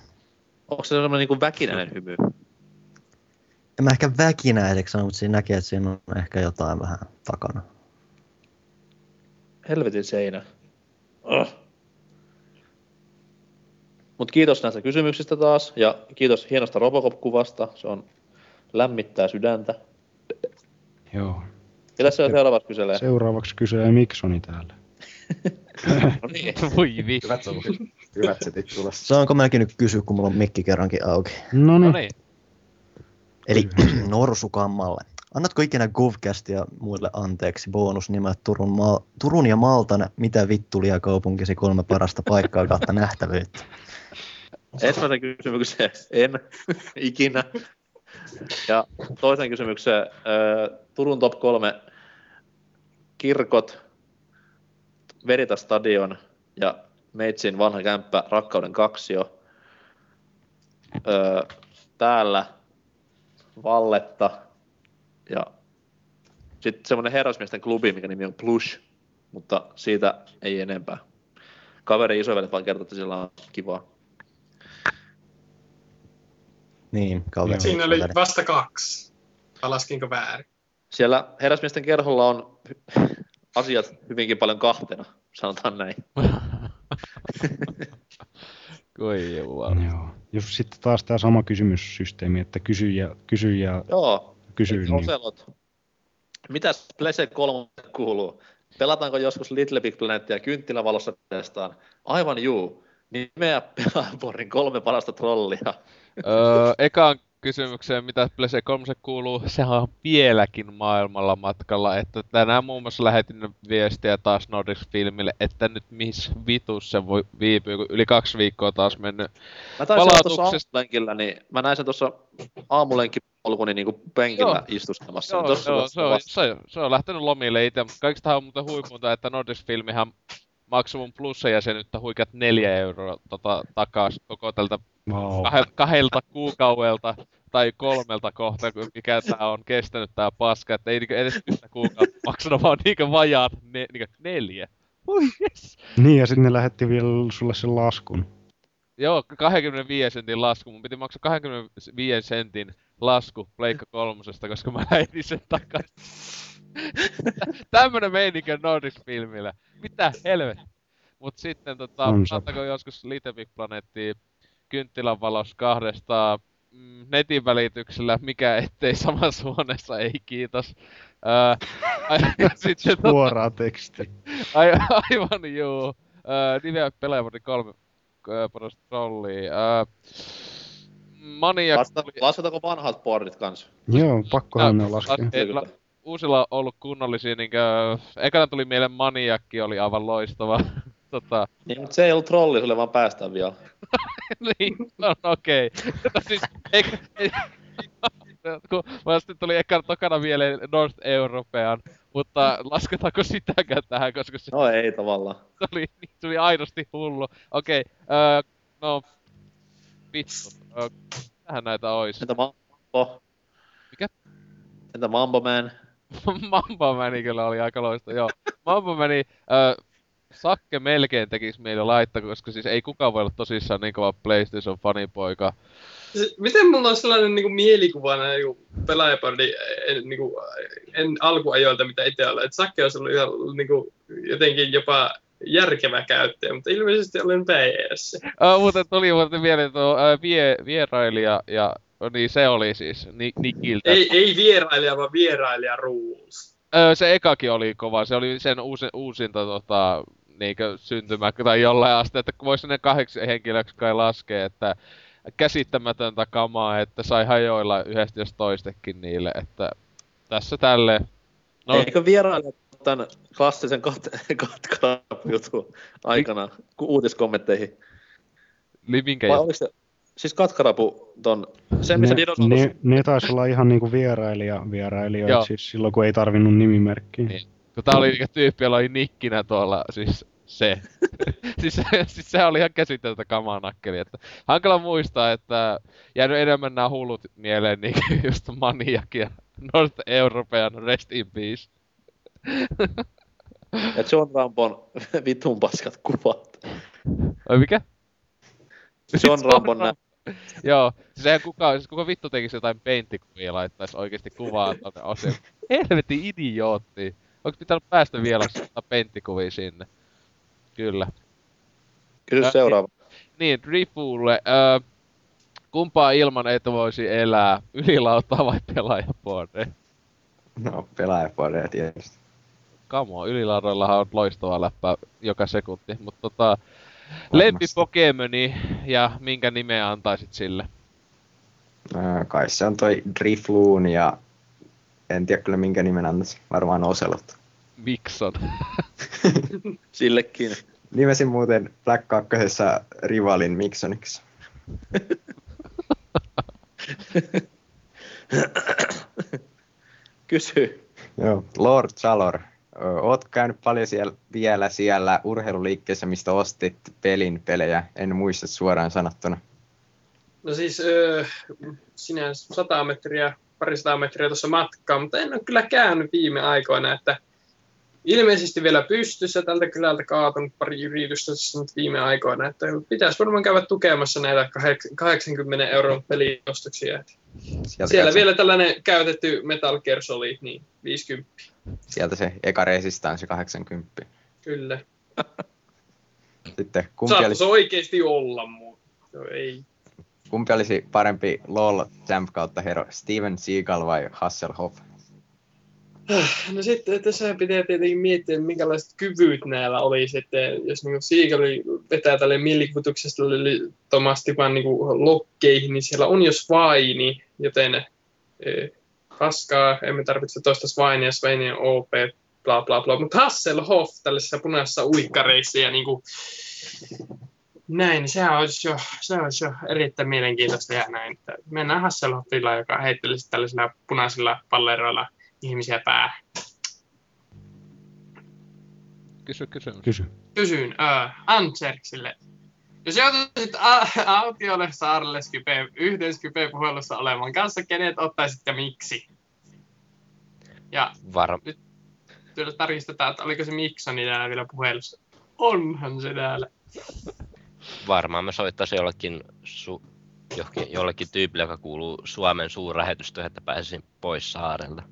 Onko se sellainen niinku väkinäinen hymy? En mä ehkä väkinäiseksi sano, mutta siinä näkee, että siinä on ehkä jotain vähän takana. Helvetin seinä. Oh. Mut kiitos näistä kysymyksistä taas ja kiitos hienosta Robocop-kuvasta. Se on lämmittää sydäntä. Joo. Ketä se on seuraavaksi kyselee? Seuraavaksi kyselee Miksoni täällä. no niin. Voi vittu. Hyvät setit tulossa. Saanko mäkin nyt kysyä, kun mulla on mikki kerrankin auki? No No niin. niin. Eli Norsukammalle. Annatko ikinä Govcastia muille anteeksi bonusnimet Turun, Mal- Turun ja Maltan mitä vittulia kaupunkisi kolme parasta paikkaa kautta nähtävyyttä? Ensimmäisen kysymykseen en ikinä. Ja toisen kysymykseen Turun top kolme kirkot, Verita Stadion ja Meitsin vanha kämppä Rakkauden kaksio. Täällä Valletta ja sitten semmoinen herrasmiesten klubi, mikä nimi on Plush, mutta siitä ei enempää. Kaveri isovelet vaan kertoo, että sillä on kivaa. Niin, kaveri. Siinä oli vasta kaksi. Vai laskinko väärin? Siellä herrasmiesten kerholla on asiat hyvinkin paljon kahtena, sanotaan näin. Jumala. Joo. Jos sitten taas tämä sama kysymyssysteemi, että kysyjä, kysyjä Joo, kysyy, niin Oselot. Mitäs Plese 3 kuuluu? Pelataanko joskus Little Big Planetia kynttilävalossa testaan? Aivan juu. Nimeä Pelaaborin kolme parasta trollia. Öö, ekaan kysymykseen, mitä PlayStation 3 kuuluu, sehän on vieläkin maailmalla matkalla, että tänään muun muassa lähetin viestiä taas Nordics Filmille, että nyt missä vitus se voi viipyy, kun yli kaksi viikkoa taas mennyt Mä taisin palautuksesta. aamulenkillä, niin mä näin sen tuossa aamulenkkipolkuni niinku penkillä Joo. istustamassa. Joo, niin joo se, on, se, on, se on lähtenyt lomille itse, mutta kaikista on muuten huipunta, että Nordics Filmihan maksoi mun plussajäsenyyttä huikat neljä euroa tota, takas koko tältä Wow. kahe, kahdelta kuukaudelta tai kolmelta kohta, mikä tää on kestänyt tää paska, että ei niinku edes yhtä kuukautta maksanut, vaan niinku vajaat ne, niinku neljä. Oi yes. Niin, ja sitten ne lähetti vielä sulle sen laskun. Joo, 25 sentin lasku. Mun piti maksaa 25 sentin lasku Pleikka kolmosesta, koska mä lähetin sen takaisin. Tämmönen meininki on Nordics-filmillä. Mitä helvet? Mut sitten tota, saattako joskus Little Big Planetia kynttilän valossa kahdesta mm, netin välityksellä, mikä ettei samassa huoneessa, ei kiitos. Öö, sitten tota- Suoraa teksti. Ai, aivan juu. Öö, nimeä Peleemoni kolme öö, parasta trollia. Öö, Maniak... Lasketaanko vanhat boardit kanssa? Joo, pakkohan ne Ää, laskea. ei, la- uusilla on ollut kunnollisia, niinkö... Ekana tuli mieleen Maniakki, oli aivan loistava. tota, Niin, mutta se ei ollut trolli, oli vaan päästään vielä. niin, on okei. Okay. siis, eikä, ei, kun mä sitten tuli ekana tokana mieleen North European, mutta lasketaanko sitäkään tähän, koska se, No ei tavallaan. se, oli, se oli aidosti hullu. Okei, okay, öö, no, vittu. Öö, tähän näitä ois. Entä Mambo? Mikä? Entä Mambo Man? Mambo Mani kyllä oli aika loista, joo. Mambo Mani, öö, Sakke melkein tekis mieli laittaa, koska siis ei kukaan voi olla tosissaan niin kova PlayStation fanipoika. Se- Miten mulla on sellainen niinku mielikuva näin niinku pelaajapardi en, niinku, en alkuajoilta, mitä itse olen. Että Sakke olisi ollut ihan niinku, jotenkin jopa järkevä käyttäjä, mutta ilmeisesti olen PS. Uh, muuten tuli muuten mieleen tuo uh, vie, vierailija ja niin se oli siis Ni- Nikiltä. Ei, ei vierailija, vaan vierailija rules. Öö, se ekakin oli kova, se oli sen uusi, uusinta tota, niinkö syntymä tai jollain asti, että voisi ne kahdeksi henkilöksi kai laskea, että käsittämätöntä kamaa, että sai hajoilla yhdestä jos toistekin niille, että tässä tälle. No. Eikö vierailla tämän klassisen kat- katkarapu-jutun aikana ku- uutiskommentteihin? Li- minkä Vai oliko se, siis katkarapu ton, se missä Ne, dinosaurus... ne, ne taisi olla ihan niinku vierailija, vierailijoita, Joo. siis silloin kun ei tarvinnut nimimerkkiä. Niin. Kun tää oli niinkö tyyppi, jolla oli nikkinä tuolla, siis se. siis, se- siis se oli ihan käsiteltä kamaa nakkeli, että hankala muistaa, että jäänyt enemmän nämä hullut mieleen niin just Maniac ja North European Rest in Peace. Ja John Rambon vitun paskat kuvat. Vai mikä? John Rambon nä... Joo, siis eihän kuka, siis kuka vittu tekisi jotain paintikuvia ja laittaisi oikeesti kuvaa tonne osioon. Helvetin idiootti. Onko pitänyt päästä vielä ottaa paintikuvia sinne? Kyllä. Kysy Ä, seuraava. Niin, Drifulle. Öö, kumpaa ilman et voisi elää? Ylilautaa vai pelaajapuolella? No, pelaajapuolella tietysti. Come on, ylilaudoillahan on loistava läppä joka sekunti, mutta tota... Lempi Pokemoni ja minkä nimeä antaisit sille? Ää, kai se on toi Drifloon ja en tiedä kyllä minkä nimen antaisi. Varmaan Oselot. Mikson. Sillekin. Nimesin muuten Black 2. rivalin Miksoniksi. Kysy. Joo, Lord Chalor. Oot käynyt paljon siellä, vielä siellä urheiluliikkeessä, mistä ostit pelin pelejä? En muista suoraan sanottuna. No siis sinä 100 metriä, parisataa metriä tuossa matkaa, mutta en ole kyllä käynyt viime aikoina, että ilmeisesti vielä pystyssä tältä kylältä kaatunut pari yritystä tässä nyt viime aikoina, että pitäisi varmaan käydä tukemassa näitä kahek- 80 euron peliostoksia. Sieltä Siellä katso- vielä tällainen käytetty Metal Gear Solid, niin 50, Sieltä se eka resistanssi 80. kyllä. Sitten kumpi, oli, Saattaisi oikeasti olla, mutta no ei. kumpi olisi parempi LOL Champ kautta hero, Steven Seagal vai Hasselhoff? No sitten tässä pitää tietenkin miettiä, että minkälaiset kyvyt näillä oli sitten, jos niin Siikali vetää tälle mielikuvituksesta tomasti vaan niin lokkeihin, niin siellä on jo Svaini, joten eh, paskaa, emme tarvitse toista Svainia, Sveini on OP, bla bla bla, mutta Hasselhoff tällaisissa punaisissa uikkareissa ja niin kuin, näin, sehän olisi jo, se olisi jo erittäin mielenkiintoista ja näin. Mennään Hasselhoffilla, joka heittelisi tällaisilla punaisilla palleroilla ihmisiä päähän. Kysy kysymys. Kysy. Kysyn äh, Antserksille. Jos joutuisit a- autiolle saarelle Skype, yhden Skype-puhelussa olevan kanssa, kenet ottaisit ja miksi? Ja Var- nyt kyllä tarkistetaan, että oliko se Miksoni täällä vielä puhelussa. Onhan se täällä. varmaan mä soittaisin jollekin, su- johonkin, jollekin tyypille, joka kuuluu Suomen suurlähetystöön, että pääsisin pois saarelta.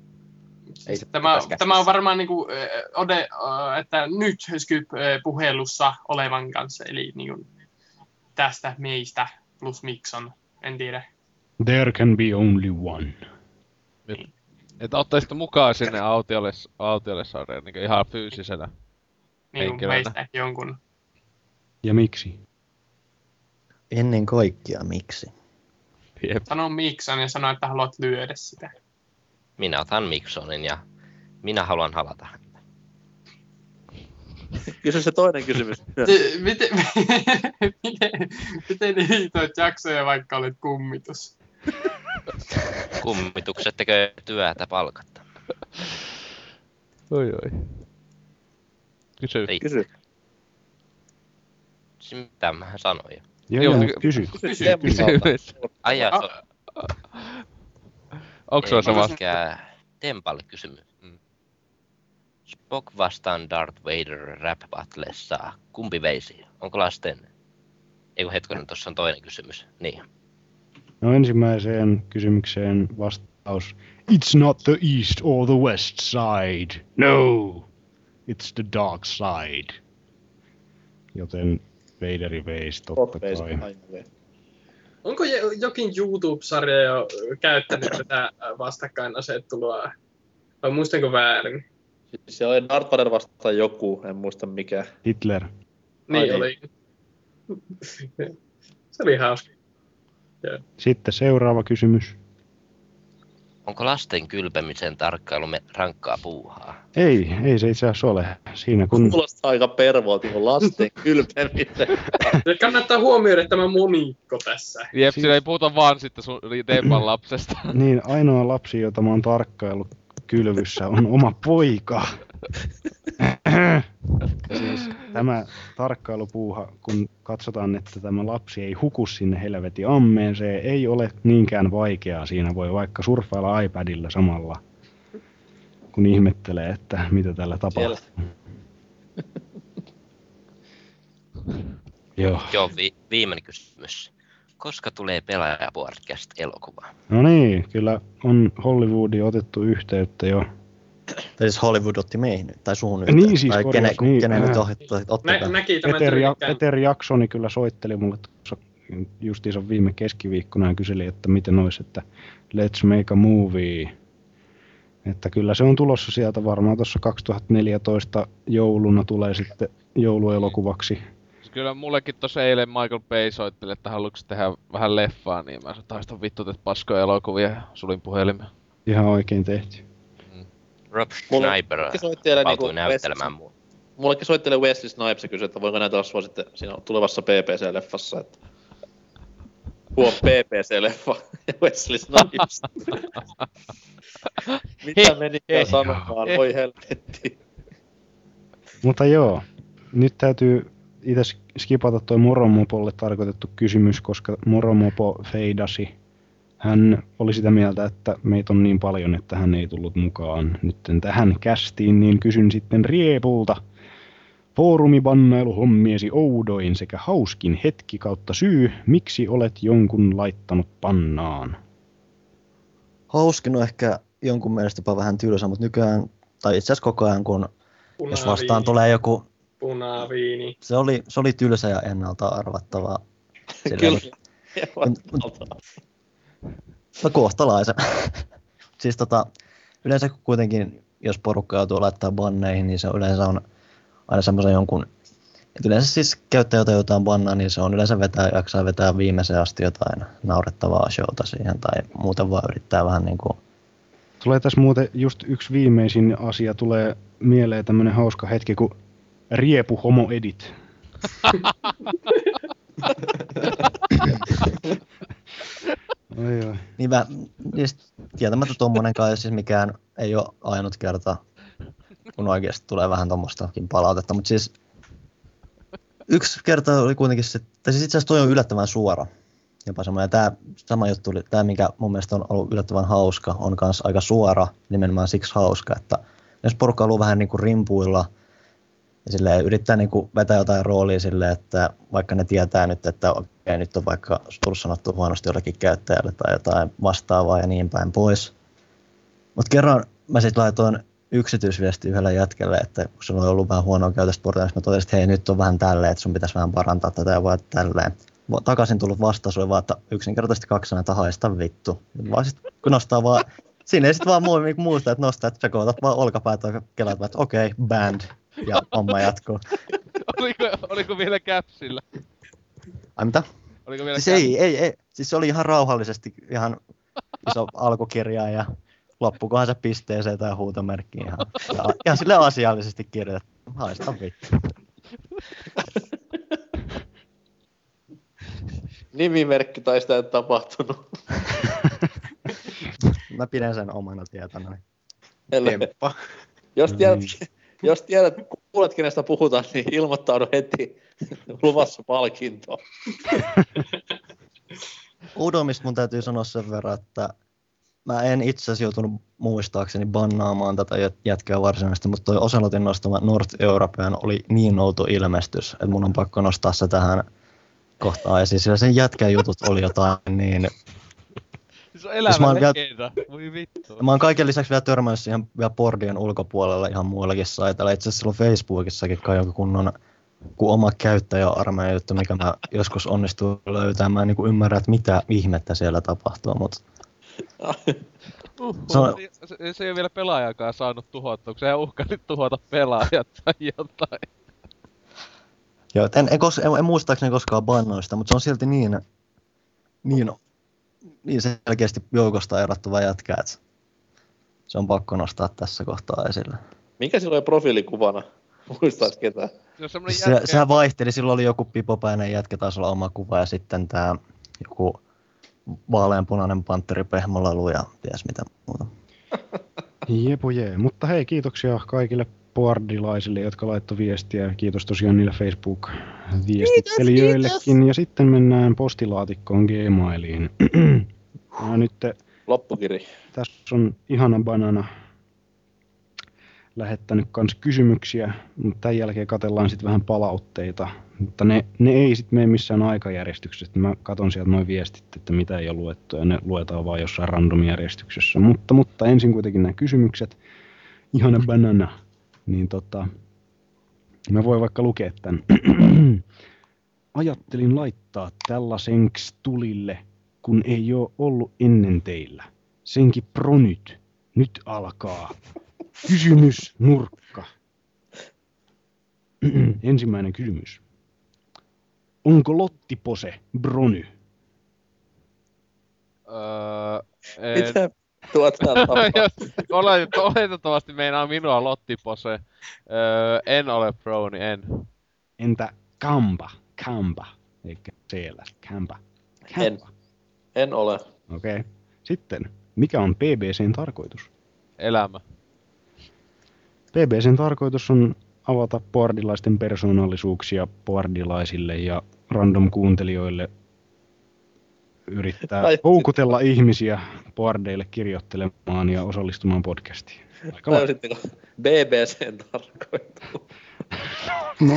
Ei se Tämä, tämä on varmaan niinku, äh, ode, äh, että nyt Skype-puhelussa olevan kanssa, eli niinku tästä meistä plus Mikson, en tiedä. There can be only one. Että ottaisitte mukaan sinne autiolle, autiolle saareen niin ihan fyysisenä Niin henkilönä. meistä jonkun. Ja miksi? Ennen kaikkea miksi? Jep. Sano Mikson ja sano, että haluat lyödä sitä. Minä otan Miksonin ja minä haluan halata häntä. Kysy se toinen kysymys. Te- Miten, miten, miten jaksoja, vaikka olet kummitus? Kummitukset tekee työtä palkatta. Oi oi. Kysy. Ei. Kysy. Siis Mitä mä sanoin jo? Joo, Joo, joo, ky- kysy. Kysy. Kysymys. Ai jaa, Onko sulla sama? Mikä Tempalle kysymys. Mm. Spock vastaan Darth Vader rap battlessa. Kumpi veisi? Onko lasten? Eikö hetkonen, tuossa on toinen kysymys. Niin. No ensimmäiseen kysymykseen vastaus. It's not the east or the west side. No! It's the dark side. Joten Vaderi veisi totta kai. Onko jo- jokin YouTube-sarja jo käyttänyt tätä vastakkainasettelua? Vai muistanko väärin? Siis Se oli Darth Vader vastaan joku, en muista mikä. Hitler. Niin niin. oli. Se oli hauska. Sitten seuraava kysymys. Onko lasten kylpemisen tarkkailu me- rankkaa puuhaa? Ei, ei se itse asiassa ole. Siinä kun... Kuulostaa aika pervoilta, kun lasten kylpemisen. Nyt kannattaa huomioida tämä monikko tässä. Jep, siinä ei puhuta vaan sitten sun Tempan lapsesta. Niin, ainoa lapsi, jota mä oon tarkkaillut kylvyssä, on oma poika. Siis tämä tarkkailupuuha, kun katsotaan, että tämä lapsi ei huku sinne helvetin ammeen, se ei ole niinkään vaikeaa. Siinä voi vaikka surffailla iPadilla samalla, kun ihmettelee, että mitä tällä tapahtuu. Joo. Joo, vi- viimeinen kysymys. Koska tulee pelaaja podcast elokuva? No niin, kyllä on Hollywoodiin otettu yhteyttä jo. Tai siis Hollywood otti meihin nyt, tai suun nyt. Niin siis tai korjaus, kenen, niin, kenen nyt otti, Nä, näki tämän Peter, ja. Peter Jacksoni kyllä soitteli mulle tuossa justiinsa viime keskiviikkona ja kyselin, että miten olisi, että let's make a movie. Että kyllä se on tulossa sieltä varmaan tuossa 2014 jouluna tulee sitten jouluelokuvaksi. Kyllä mullekin tossa eilen Michael Bay soitteli, että haluatko tehdä vähän leffaa, niin mä sanoin, että vittu teet paskoja elokuvia ja sulin puhelimen. Ihan oikein tehty. Rob valtui niinku näyttelemään mua. Mullekin soittelee Wesley Snipes ja kysyi, että voinko näitä osua sitten siinä tulevassa PPC-leffassa. Että... Huom, PPC-leffa ja Wesley Snipes. Mitä menikään sanomaan, voi helvetti. Mutta joo, nyt täytyy itse skipata toi Moromopolle tarkoitettu kysymys, koska Moromopo feidasi. Hän oli sitä mieltä, että meitä on niin paljon, että hän ei tullut mukaan nyt tähän kästiin, niin kysyn sitten Riepulta. Foorumibannailuhommiesi oudoin sekä hauskin hetki kautta syy, miksi olet jonkun laittanut pannaan? Hauskin on ehkä jonkun mielestä jopa vähän tylsä, mutta nykyään, tai itse asiassa koko ajan, kun jos vastaan Punaviini. tulee joku, Punaviini. se oli, se oli tylsä ja ennalta arvattavaa. Kyllä. No kohtalaisen. siis tota, yleensä kuitenkin, jos porukka joutuu laittaa banneihin, niin se yleensä on aina semmoisen jonkun, että yleensä siis käyttäjä, jota jotain bannaa, niin se on yleensä vetää, jaksaa vetää viimeiseen asti jotain naurettavaa showta siihen, tai muuten vaan yrittää vähän niin kuin Tulee tässä muuten just yksi viimeisin asia tulee mieleen tämmönen hauska hetki, kun Riepu Homo Edit. Oi, oi. Niin mä, siis tietämättä tommonen kai siis mikään ei ole ainut kerta, kun oikeasti tulee vähän tommostakin palautetta, mutta siis yksi kerta oli kuitenkin se, tai siis itse asiassa toi on yllättävän suora. Jopa semmoinen, tämä sama juttu tämä mikä mun mielestä on ollut yllättävän hauska, on myös aika suora, nimenomaan siksi hauska, että jos porukka haluaa vähän niin kuin rimpuilla, ja silleen yrittää niin kuin vetää jotain roolia silleen, että vaikka ne tietää nyt, että okei, nyt on vaikka tullut sanottu huonosti jollekin käyttäjälle tai jotain vastaavaa ja niin päin pois. Mutta kerran mä sitten laitoin yksityisviesti yhdelle jätkelle, että kun sulla on ollut vähän huonoa käytöstä portailla, mä totesin, että hei nyt on vähän tälleen, että sun pitäisi vähän parantaa tätä ja vaan tälleen. Takaisin tullut vastaus oli vaan, että yksinkertaisesti kaksi että haista vittu. Vaan sit, kun nostaa vaan, siinä ei sit vaan muu, muusta, että nostaa, että kootat vaan olkapäät ja kelaat, että okei, okay, band. Ja homma jatkuu. oliko, oliko vielä käpsillä? Ai mitä? Oliko vielä Siis ei, ei, ei. Siis se oli ihan rauhallisesti ihan iso alkukirja ja loppukohan se pisteeseen tai huutomerkkiin ihan, ja, ihan sille asiallisesti kirjoitettu. Haista vittu. Nimimerkki tai sitä ei tapahtunut. Mä pidän sen omana tietona. Temppa. Jos tiedät, jos tiedät, kuulet kenestä puhutaan, niin ilmoittaudu heti luvassa palkinto. Udomista mun täytyy sanoa sen verran, että mä en itse asiassa joutunut muistaakseni bannaamaan tätä jät- jätkää varsinaisesti, mutta toi Oselotin nostama North European oli niin outo ilmestys, että mun on pakko nostaa se tähän kohtaan esiin, sillä sen jätkän jutut oli jotain niin... Se on Jos elävä mä oon vielä-. Voi vittu. Ja mä oon kaiken lisäksi vielä törmännyt siihen vielä Bordien ulkopuolella ihan muillakin saitella. Itse asiassa silloin Facebookissakin kai joku kunnon kun oma käyttäjäarmeija juttu, mikä mä joskus onnistuu löytämään. Mä en niin ymmärrä, että mitä ihmettä siellä tapahtuu, mutta Uh, Se on- se, se, ei ole vielä pelaajakaan saanut tuhottua, kun sä uhkailit tuhota pelaajat tai jotain. Joo, en, en, kos, en, en muistaakseni koskaan sitä, mutta se on silti niin, niin, niin selkeästi joukosta erottuva jätkä, että se on pakko nostaa tässä kohtaa esille. Mikä sillä oli profiilikuvana? Muistaisi ketään? Se semmonen Se, jätkä, sehän vaihteli, silloin oli joku pipopäinen jätkä, taisi olla oma kuva, ja sitten tämä joku vaaleanpunainen pantteri pehmolalu ja ties mitä muuta. Jepu jee. Mutta hei, kiitoksia kaikille boardilaisille, jotka laittoi viestiä. ja Kiitos tosiaan niille Facebook-viestittelijöillekin. Ja sitten mennään postilaatikkoon Gmailiin. ja nyt Loppukiri. tässä on ihana banana lähettänyt kans kysymyksiä, mutta tämän jälkeen katellaan sitten vähän palautteita. Mutta ne, ne ei sitten mene missään aikajärjestyksessä. Mä katon sieltä noin viestit, että mitä ei ole luettu, ja ne luetaan vaan jossain randomijärjestyksessä. Mutta, mutta ensin kuitenkin nämä kysymykset. Ihana banana. Niin tota, mä voin vaikka lukea tämän. ajattelin laittaa tällaisenks tulille, kun ei oo ollut ennen teillä. Senkin pro nyt. Alkaa. Kysymys nurkka. Ensimmäinen kysymys. Onko Lottipose Brony? Öö, en... Mitä? Olet, oletettavasti meinaa minua Lottipose. Öö, en ole Brony, en. Entä Kampa? Kampa. Eikä siellä. Kampa. En. En ole. Okei. Okay. Sitten, mikä on PBCn tarkoitus? Elämä. PBCn tarkoitus on avata boardilaisten persoonallisuuksia boardilaisille ja random kuuntelijoille yrittää Ai- houkutella ihmisiä boardeille kirjoittelemaan ja osallistumaan podcastiin. Aika la- Tajusitteko BBCn tarkoitus? No,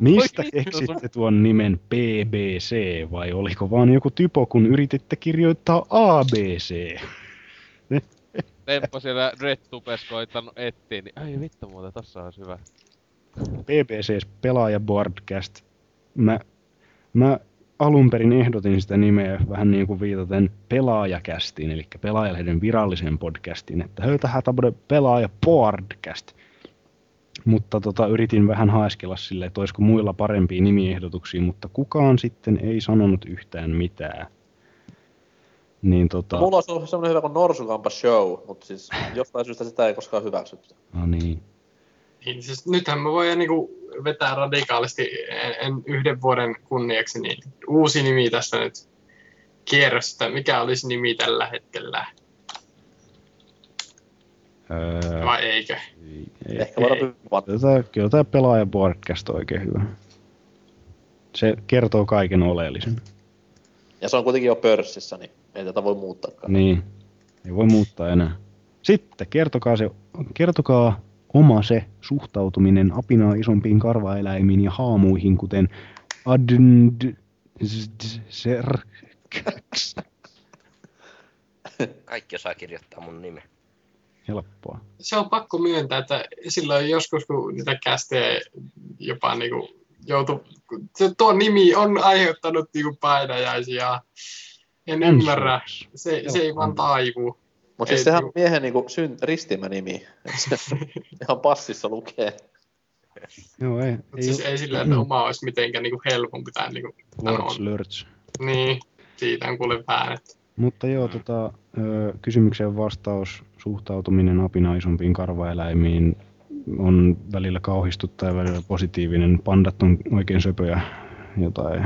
Mistä keksitte tuon nimen BBC vai oliko vaan joku typo, kun yrititte kirjoittaa ABC? Temppo siellä RedTubes koittanut etsiä, niin ai vittu muuten, tossa olisi hyvä. BBC Pelaaja Boardcast. Mä, mä alun perin ehdotin sitä nimeä vähän niin kuin viitaten pelaajakästiin, eli pelaajalehden viralliseen podcastiin, että höytähän tämmönen pelaaja podcast. Mutta tota, yritin vähän haeskella sille, että olisiko muilla parempia nimiehdotuksia, mutta kukaan sitten ei sanonut yhtään mitään. Niin tota, Mulla ollut semmonen hyvä kuin Norsukampa Show, mutta siis jostain syystä sitä ei koskaan hyväksytty. no niin. Niin, siis nythän mä voin niinku vetää radikaalisti en, en yhden vuoden kunniaksi niin uusi nimi tästä nyt kierrosta. Mikä olisi nimi tällä hetkellä? Öö, Vai eikö? Ehkä voidaan Kyllä tää, kyllä tää pelaaja podcast on oikein hyvä. Se kertoo kaiken oleellisen. Ja se on kuitenkin jo pörssissä, niin ei tätä voi muuttaakaan. Niin, ei voi muuttaa enää. Sitten kertokaa, se, kertokaa oma se suhtautuminen apinaa isompiin karvaeläimiin ja haamuihin, kuten adnd... ser... Kaikki osaa kirjoittaa mun nimen. Helppoa. Se on pakko myöntää, että silloin joskus, kun niitä kästejä jopa niinku joutu... Se, tuo nimi on aiheuttanut niinku painajaisia. En En ymmärrä. Se, se ei vaan taivu. Mutta siis Ei sehän niinku- miehen niinku syn, ristimänimi. Se ihan passissa lukee. Joo, ei. Mut siis ei sillä, että oma olisi mitenkään niinku helpompi tai niinku. Lurch. Niin, siitä on kuule väännetty. Mutta joo, tota, ö, kysymykseen vastaus, suhtautuminen apina isompiin karvaeläimiin on välillä kauhistuttaa ja välillä positiivinen. Pandat on oikein söpöjä jotain,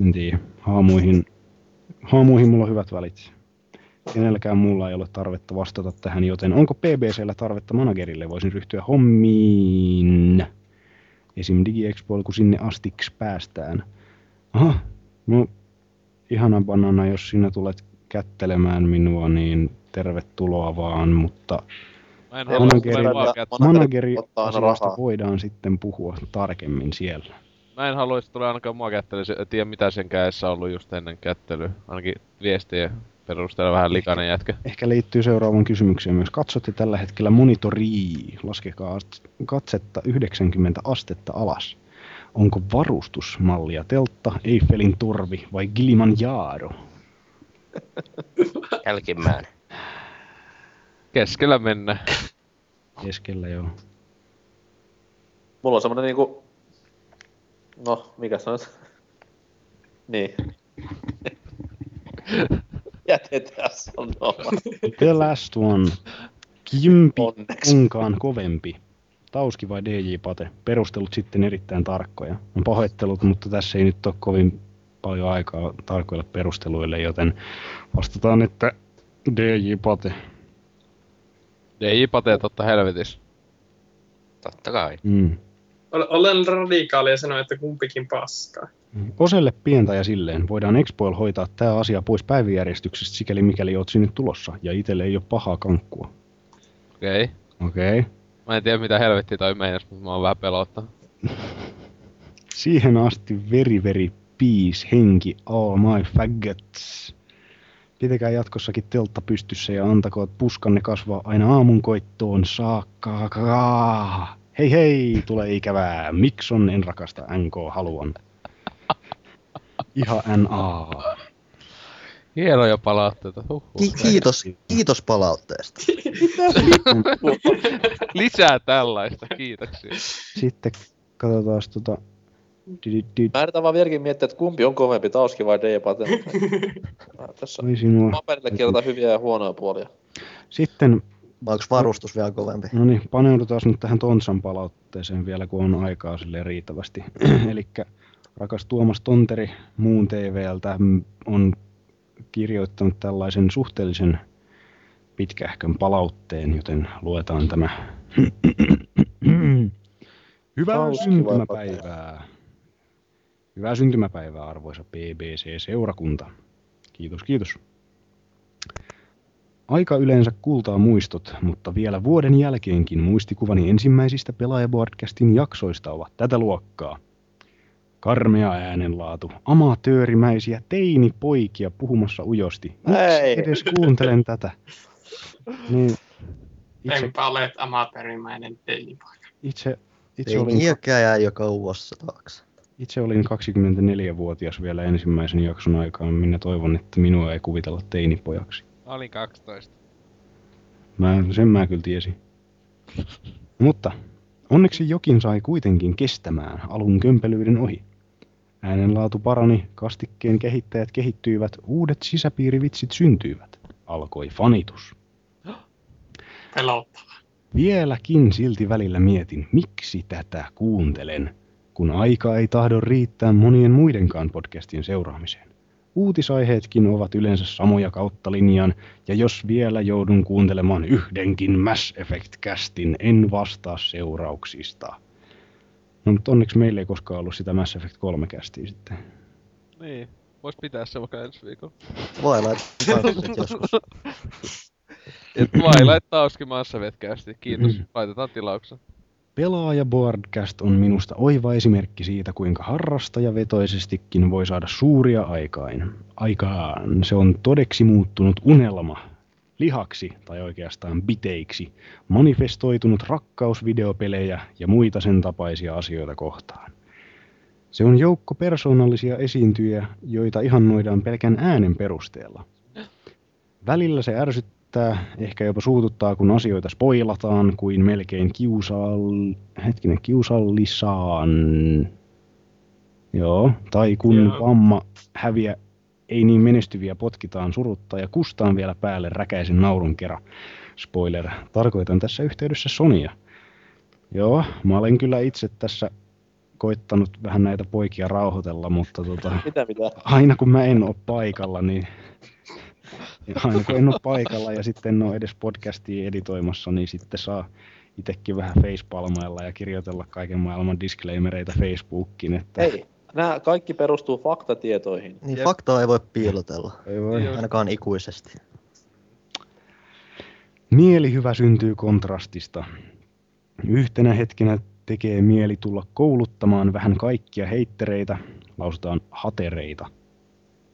en tiedä. Haamuihin, haamuihin mulla on hyvät välit. Kenelläkään mulla ei ole tarvetta vastata tähän, joten onko PBCllä tarvetta managerille? Voisin ryhtyä hommiin. Esim. DigiExpoilla, kun sinne astiksi päästään. Aha, no ihana banana, jos sinä tulet kättelemään minua, niin tervetuloa vaan, mutta en manageri, manageri asiasta voidaan sitten puhua tarkemmin siellä. Mä en haluaisi tulla ainakaan mua kättelyä, se- tiedä mitä sen kädessä on ollut just ennen kättelyä. Ainakin viestien perusteella vähän likainen jätkä. Ehkä liittyy seuraavaan kysymykseen myös. Katsotte tällä hetkellä monitorii. Laskekaa katsetta 90 astetta alas. Onko varustusmallia teltta, Eiffelin torvi vai Kilimanjaro? Jälkimmäinen. Keskellä mennä. Keskellä joo. Mulla on semmonen niinku... No, mikä se on? niin. Jätetään sanomaan. The last one. Kimpi onkaan kovempi. Tauski vai DJ Pate? Perustelut sitten erittäin tarkkoja. On pahoittelut, mutta tässä ei nyt ole kovin paljon aikaa tarkoille perusteluille, joten vastataan, että DJ Pate. DJ Pate totta helvetis. Totta kai. Mm. Ol- Olen radikaali ja sanoin, että kumpikin paskaa. Oselle pientä ja silleen. Voidaan Expoil hoitaa tämä asia pois päiväjärjestyksestä sikäli mikäli oot sinne tulossa. Ja itelle ei ole pahaa kankkua. Okei. Okay. Okei. Okay. Mä en tiedä mitä helvettiä toi meinas, mutta mä oon vähän pelottaa. Siihen asti very very peace, henki, all my faggots. Pitäkää jatkossakin teltta pystyssä ja antakoot puskanne kasvaa aina aamunkoittoon saakka. Hei hei, tulee ikävää. Mikson en rakasta NK, haluan. Ihan NA. Hienoja palautteita. Huhhuh. Ki- kiitos, kiitos palautteesta. Lisää tällaista, kiitoksia. Sitten katsotaan tota... Mä yritän vaan vieläkin miettiä, että kumpi on kovempi, Tauski vai D-Pate. Tässä Oi sinua. paperille kirjoitetaan hyviä ja huonoja puolia. Sitten... Vai onko varustus vielä kovempi? No niin, paneudutaan nyt tähän Tontsan palautteeseen vielä, kun on aikaa sille riittävästi. Eli rakas Tuomas Tonteri muun TVltä on kirjoittanut tällaisen suhteellisen pitkähkön palautteen, joten luetaan tämä. Hyvää syntymäpäivää. Hyvää syntymäpäivää, arvoisa BBC-seurakunta. Kiitos, kiitos. Aika yleensä kultaa muistot, mutta vielä vuoden jälkeenkin muistikuvani ensimmäisistä Pelaajaboardcastin jaksoista ovat tätä luokkaa. Karmea äänenlaatu, amatöörimäisiä teinipoikia puhumassa ujosti. Miksi Ei. edes kuuntelen tätä? Niin, itse, Enpä olet amatöörimäinen teinipoika. itse, itse, olin, niinkään jää jo kauassa taakse. itse olin 24-vuotias vielä ensimmäisen jakson aikaan, minä toivon, että minua ei kuvitella teinipojaksi. Mä olin 12. Mä, sen mä kyllä tiesin. Mutta onneksi jokin sai kuitenkin kestämään alun kömpelyyden ohi. Äänenlaatu parani, kastikkeen kehittäjät kehittyivät, uudet sisäpiirivitsit syntyivät. Alkoi fanitus. Pelottava. Vieläkin silti välillä mietin, miksi tätä kuuntelen, kun aika ei tahdo riittää monien muidenkaan podcastien seuraamiseen. Uutisaiheetkin ovat yleensä samoja kautta linjan, ja jos vielä joudun kuuntelemaan yhdenkin Mass Effect-kästin, en vastaa seurauksista. No, mutta onneksi meillä ei koskaan ollut sitä Mass Effect 3-kästiä sitten. Niin, vois pitää se vaikka ensi viikolla. Voi laittaa joskus. Et Twilight Tauski Mass Effect-kästi. Kiitos, Mm. laitetaan tilauksen. Pelaaja Boardcast on minusta oiva esimerkki siitä, kuinka harrastajavetoisestikin voi saada suuria aikain. aikaan. Se on todeksi muuttunut unelma, lihaksi tai oikeastaan biteiksi, manifestoitunut rakkaus videopelejä ja muita sen tapaisia asioita kohtaan. Se on joukko persoonallisia esiintyjiä, joita ihannoidaan pelkän äänen perusteella. Välillä se ärsyttää, ehkä jopa suututtaa, kun asioita spoilataan, kuin melkein kiusal... hetkinen, kiusallisaan. Joo, tai kun Joo. vamma häviä ei niin menestyviä potkitaan surutta ja kustaan vielä päälle räkäisen naurun kerran. Spoiler, tarkoitan tässä yhteydessä Sonia. Joo, mä olen kyllä itse tässä koittanut vähän näitä poikia rauhoitella, mutta tota, Mitä mitä? aina kun mä en ole paikalla, niin aina kun en ole paikalla ja sitten en ole edes podcastia editoimassa, niin sitten saa itsekin vähän facepalmailla ja kirjoitella kaiken maailman disclaimereita Facebookiin, että Hei, nämä kaikki perustuu faktatietoihin. Niin faktaa ei voi piilotella. Ei voi. Ainakaan ikuisesti. Mielihyvä syntyy kontrastista. Yhtenä hetkenä tekee mieli tulla kouluttamaan vähän kaikkia heittereitä, lausutaan hatereita.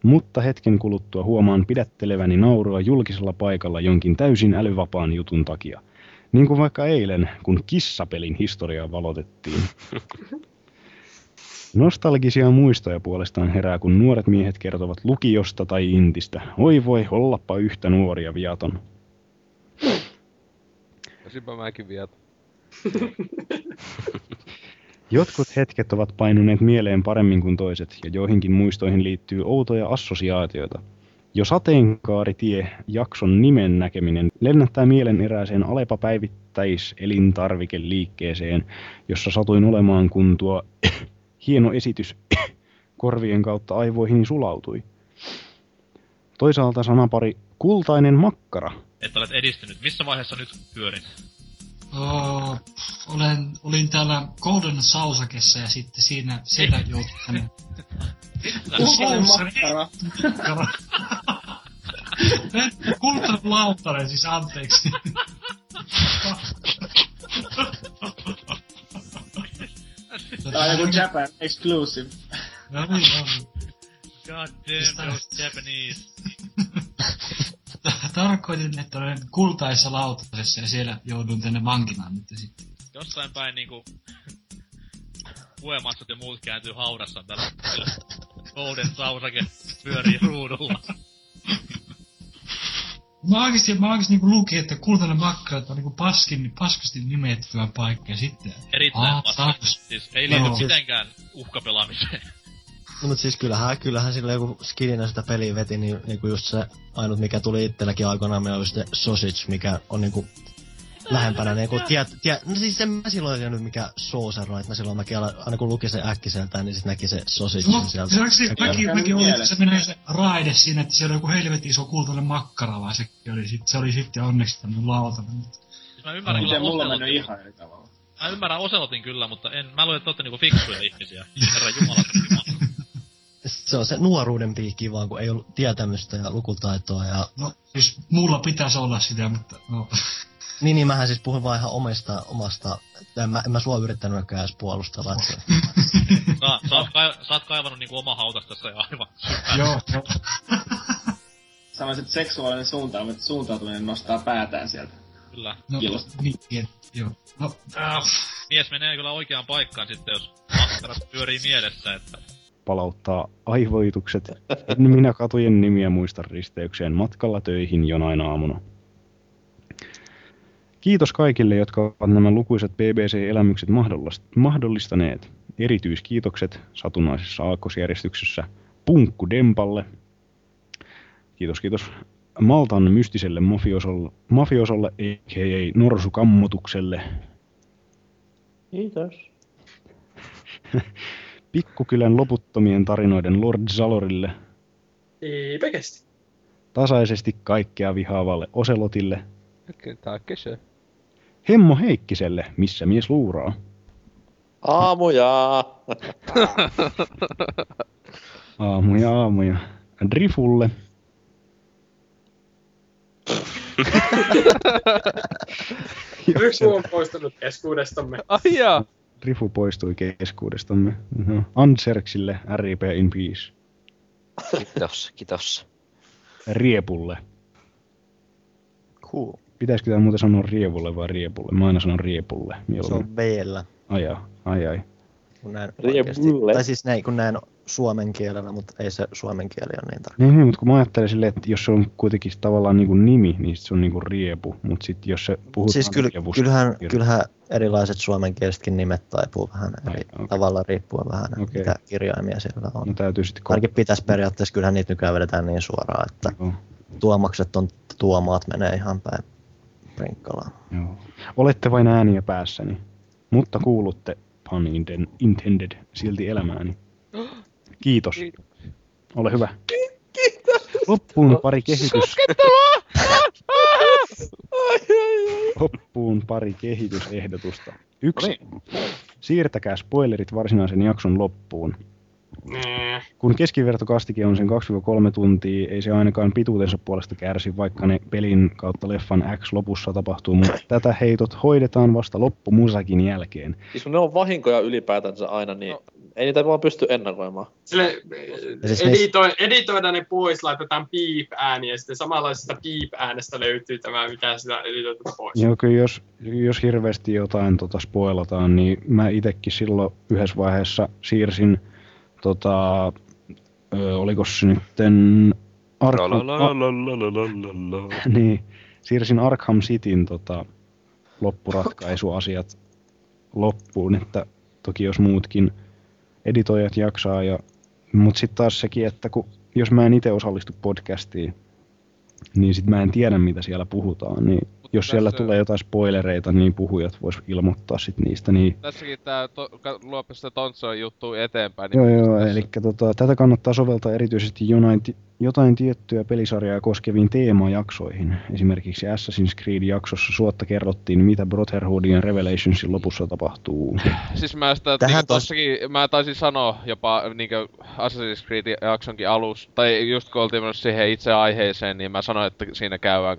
Mutta hetken kuluttua huomaan pidätteleväni naurua julkisella paikalla jonkin täysin älyvapaan jutun takia. Niin kuin vaikka eilen, kun kissapelin historiaa valotettiin. Nostalgisia muistoja puolestaan herää, kun nuoret miehet kertovat lukiosta tai intistä. Oi voi, ollappa yhtä nuoria viaton. Olisinpä mäkin vielä. Jotkut hetket ovat painuneet mieleen paremmin kuin toiset, ja joihinkin muistoihin liittyy outoja assosiaatioita. Jo sateenkaaritie jakson nimen näkeminen lennättää mielen erääseen Alepa päivittäiselintarvikeliikkeeseen, jossa satuin olemaan, kun tuo hieno esitys korvien kautta aivoihin sulautui. Toisaalta sanapari kultainen makkara Että olet edistynyt. Missä vaiheessa nyt pyörit? Oh, olen, olin täällä Golden Sausakessa ja sitten siinä siellä joutui tänne. Kultainen makkara. Kultainen lautare, siis anteeksi. Tää on joku Japan exclusive. No niin, no niin. God damn those Japanese. Tarkoitin, että olen kultaisessa lautasessa ja siellä joudun tänne vankilaan nyt sitten. jossain päin niinku... Puemassut ja muut kääntyy haudassa tällä. Golden sausake pyörii ruudulla. Mä oikeesti, mä oikeesti niinku lukin, että kultainen makkarat on niinku paskin, paskasti nimettyä paikka ja sitten... Erittäin Aa, paskasti. Siis ei liity mitenkään uhkapelaamiseen. No mut siis kyllähän, kyllähän sillä joku skidinä sitä peliä veti, niin niinku just se ainut mikä tuli itselläkin aikoinaan, meillä oli se sausage, mikä on niinku lähempänä niinku tiet, tiet, no siis en mä silloin tiennyt mikä saucer on, että mä silloin mäkin ala, aina kun luki sen äkkiseltään, niin sit näki se sausage No, sieltä. se mäkin, mäkin oli, että se menee se raide siinä, että siellä on joku helvetin iso kultainen makkara, vaan se oli, sit, se oli sitten onneksi tämmönen lautanen. Siis mä ymmärrän kyllä mulla Oselotin. mennyt ihan eri tavalla. Mä ymmärrän Oselotin kyllä, mutta en, mä luulen, että olette niinku fiksuja ihmisiä. Herra Jumala. Se on se nuoruuden piikki vaan, kun ei ollut tietämystä ja lukutaitoa ja... No, siis mulla pitäisi olla sitä, mutta no. Niin, niin mähän siis puhun vaan ihan omista, omasta, että en mä, en mä sua yrittänytkään edes puolustella. Että Sä, sä, oot, kai, sä oot kaivannut niinku oma hautas tässä jo aivan. Joo, joo. Sanoisin, että seksuaalinen suuntautuminen, suuntautuminen nostaa päätään sieltä. Kyllä. No, Kilosta. niin, niin, joo. No, äh, Mies menee kyllä oikeaan paikkaan sitten, jos pyörii mielessä, että Palauttaa aivoitukset. En minä katujen nimiä muista risteykseen matkalla töihin jonain aamuna. Kiitos kaikille, jotka ovat nämä lukuisat BBC-elämykset mahdollist- mahdollistaneet. Erityiskiitokset satunnaisessa aakkosjärjestyksessä Punkku Dempalle. Kiitos, kiitos Maltan mystiselle mafiosolle, mafiosolle a.k.a. Norsukammotukselle. Kiitos. Pikkukylän loputtomien tarinoiden Lord Zalorille. Eipä kesti. Tasaisesti kaikkea vihaavalle Oselotille. Tää kesä. Hemmo Heikkiselle, missä mies luuraa. Aamuja! Aamuja aamuja. Drifulle. Yksi on poistunut keskuudestamme. Ai jaa. Drifu poistui keskuudestamme. No. Anserksille, RIP in peace. Kiitos, kiitos. Riepulle. Cool. Pitäisikö tämä muuten sanoa rievulle vai riepulle? Mä aina sanon riepulle. se Mieluummin. on v Ai, ai, ai, ai. Kun näin Riepulle. oikeesti- Tai siis näin, kun näin suomen kielellä, mutta ei se suomen kieli ole niin tarkka. Niin, niin, mutta kun mä ajattelen silleen, että jos se on kuitenkin tavallaan niinku nimi, niin se on niinku riepu. Mutta sitten jos se puhutaan Siis kyll, rievusta, kyllähän, niin- kyllähän erilaiset suomenkielisetkin nimet taipuu vähän eri tavalla riippuen vähän, Okei. mitä kirjaimia siellä on. No täytyy sitten Ainakin pitäisi periaatteessa, kyllähän niitä nykyään vedetään niin suoraan, että tuomakset on tuomaat menee ihan päin prinkkalaan. Joo. Olette vain ääniä päässäni, mutta kuulutte, pun inten- intended, silti elämääni. Kiitos. Ole hyvä. Loppuun pari kehitys... Loppuun pari kehitysehdotusta. Yksi. Siirtäkää spoilerit varsinaisen jakson loppuun. Nee. Kun keskivertokastike on sen 2-3 tuntia, ei se ainakaan pituutensa puolesta kärsi, vaikka ne pelin kautta leffan X lopussa tapahtuu, mutta tätä heitot hoidetaan vasta loppumusakin jälkeen. Siis kun ne on vahinkoja ylipäätänsä aina, niin no. ei niitä vaan pysty ennakoimaan. Sille siis edito, editoida ne pois, laitetaan piip-ääni ja sitten samanlaisesta piip-äänestä löytyy tämä, mikä sitä editoitu pois. Joo, kyllä jos, jos hirveästi jotain tota spoilataan, niin mä itekin silloin yhdessä vaiheessa siirsin, tota, ö, oliko se nytten Arkham, niin, siirsin Arkham Cityn tota, loppuratkaisuasiat loppuun, että toki jos muutkin editoijat jaksaa, ja, mutta sitten taas sekin, että kun, jos mä en itse osallistu podcastiin, niin sit mä en tiedä mitä siellä puhutaan, niin jos siellä tässä- tulee jotain spoilereita, niin puhujat vois ilmoittaa sit niistä, niin Tässäkin tää to, luopi sitä Tontsoon juttu eteenpäin. Joo, Niin joo, eli tota, tätä kannattaa soveltaa erityisesti jonain, ti- jotain tiettyä pelisarjaa koskeviin teemajaksoihin. Esimerkiksi Assassin's Creed-jaksossa suotta kerrottiin, mitä Brotherhoodin ja Revelationsin lopussa tapahtuu. Siis mä sitä, Tähän niinku tos- tossakin, mä taisin sanoa jopa niinku Assassin's Creed jaksonkin alus, tai just kun oltiin menossa siihen itse aiheeseen, niin mä sanoin, että siinä käydään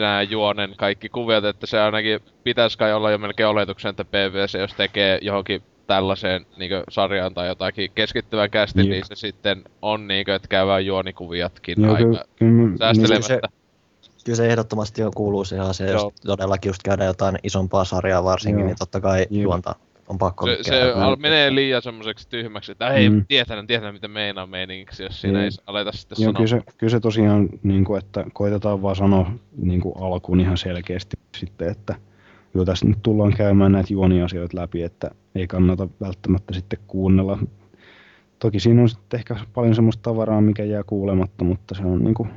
nämä juonen kaikki kuviot, että se ainakin pitäisi kai olla jo melkein oletuksen, että PVC, jos tekee johonkin tällaiseen niinku sarjaan tai jotakin keskittyvän kästi, Jep. niin se sitten on niinku, että käydään juonikuviatkin Joo, aika mä- säästelemättä. niin Kyllä se ehdottomasti jo kuuluu siihen asiaan, jos Joo. todellakin just käydään jotain isompaa sarjaa varsinkin, Joo. niin totta kai Jep. juonta on pakko Se, se al- menee liian semmoiseksi tyhmäksi, että ei Mm. tietänyt, tietänyt mitä meinaa meiningiksi, jos siinä ei Niin. aleta sitten Joo, sanoa. kyllä se, kyllä se tosiaan, niin kuin, että koitetaan vaan sanoa niin kuin alkuun ihan selkeästi sitten, että joo, tässä nyt tullaan käymään näitä juoniasioita läpi, että ei kannata välttämättä sitten kuunnella. Toki siinä on sitten ehkä paljon semmoista tavaraa, mikä jää kuulematta, mutta se on, niin kuin,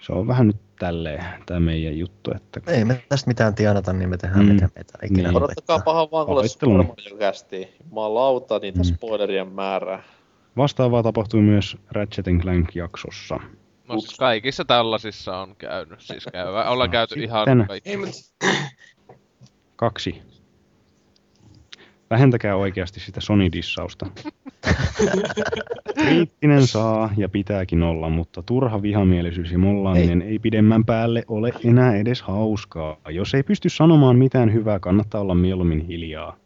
se on vähän nyt tälleen tämä meidän juttu. Että Ei me tästä mitään tienata, niin me tehdään Mm. mitä meitä ikinä Niin. Odottakaa pahan vankulla Pahoitteluni. Super Mario kästi. Jumalauta niitä Mm. spoilerien määrää. Vastaavaa tapahtui myös Ratchet Clank-jaksossa. No siis kaikissa tällaisissa on käynyt, siis käyvä. Ollaan käyty ihan Sitten- kaikki. Kaksi. Vähentäkää oikeasti sitä Sony-dissausta. Kriittinen saa ja pitääkin olla, mutta turha vihamielisyys ja mollaaminen ei. ei pidemmän päälle ole enää edes hauskaa. Jos ei pysty sanomaan mitään hyvää, kannattaa olla mieluummin hiljaa.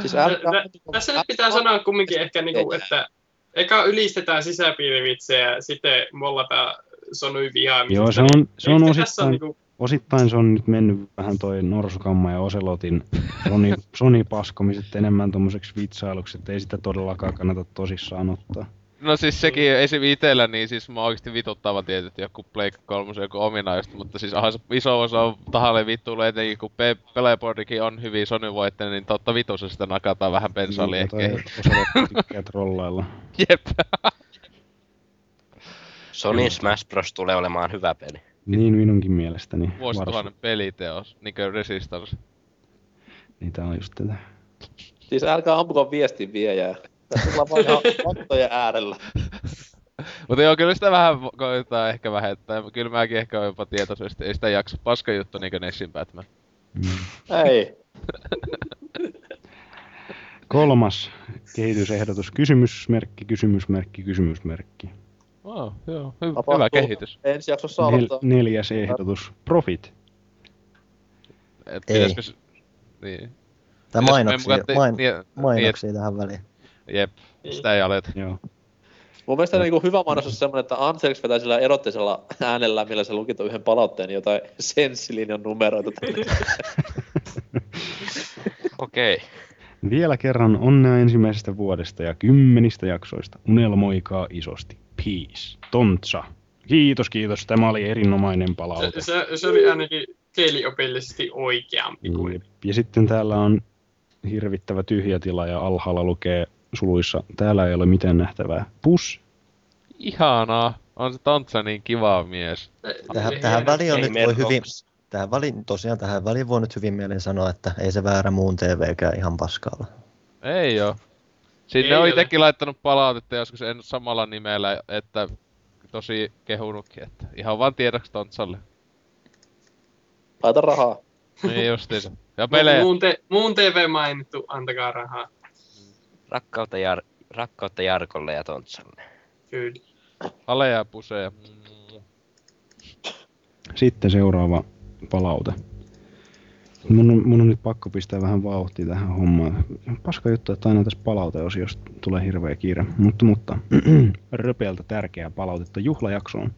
Siis tä- tä- tässä nyt pitää sanoa kumminkin ehkä, niinku, että eka ylistetään sisäpiirivitsejä ja sitten mollataan vihaamista. Joo, se on, se on Ehkä tässä osittain, niinku, osittain se on nyt mennyt vähän toi Norsukamma ja Oselotin Sony, Sony paskomiset enemmän tommoseksi vitsailuksi, että ei sitä todellakaan kannata tosissaan ottaa. No siis sekin esim. itellä, niin siis mä oikeesti vituttava tietysti joku Blake 3 joku ominaista, mutta siis aha, iso osa on tahalle vittuille etenkin kun Pe- Pelebordikin on hyvin Sony voittanut, niin totta vitussa sitä nakataan vähän bensaa Niin, tykkää trollailla. Jep. Sony Smash Bros. tulee olemaan hyvä peli. Niin minunkin mielestäni. Vuosituhannen peliteos, niinkö Resistance. Tää on just tätä. Siis älkää ampuko viestin viejää. Tässä ollaan vaan ihan faktojen äärellä. Mutta joo, kyllä sitä vähän koetaan ehkä vähentää. Kyllä mäkin ehkä oon jopa tietoisesti. Ei sitä jaksa. Paska juttu niinkö Nessin Batman. Ei. Kolmas kehitysehdotus. Kysymysmerkki, kysymysmerkki, kysymysmerkki. Oh, joo. Hy- Tapahtuu hyvä kehitys. Ensi jaksossa Nel- aloittaa. neljäs ehdotus. Profit. Et Ei. pitäisikö. Niin. Tai mainoksia, mukaan te- main, niin- mainoksia tähän väliin. Jep, sitä ei aleta. Joo. Mun mielestä niinku hyvä mainos on semmonen, että Anselks vetää sillä erottisella äänellä, millä se lukit on yhden palautteen, niin jotain senssilinjan numeroita. Okei. Vielä kerran onnea ensimmäisestä vuodesta ja kymmenistä jaksoista. Unelmoikaa isosti. Peace. Tontsa. Kiitos, kiitos. Tämä oli erinomainen palaute. se, se, se, oli ainakin kieliopillisesti oikeampi kuin. Jep. Ja sitten täällä on hirvittävä tyhjä tila ja alhaalla lukee suluissa, täällä ei ole mitään nähtävää. Pus. Ihanaa. On se Tontsa niin kiva mies. Tähän, tähän väliin on nyt voi hyvin, tähän väliin, tosiaan tähän väliin voi nyt hyvin mielin sanoa, että ei se väärä muun TVkään ihan paskalla. Ei oo. Sinne Ei on ole. itekin laittanut palautetta joskus en samalla nimellä, että tosi kehunutkin, että ihan vaan tiedoksi Tontsalle. Laita rahaa. Niin justiinsa. Ja pelejä. Muun, te, muun TV mainittu, antakaa rahaa. Rakkautta, Jar- rakkautta Jarkolle ja Tontsalle. Kyllä. Aleja ja puseja. Sitten seuraava palaute. Mun on, mun on nyt pakko pistää vähän vauhtia tähän hommaan. Paska juttu, että aina tässä palauteosiossa tulee hirveä kiire. Mutta, mutta röpeältä tärkeää palautetta juhlajaksoon.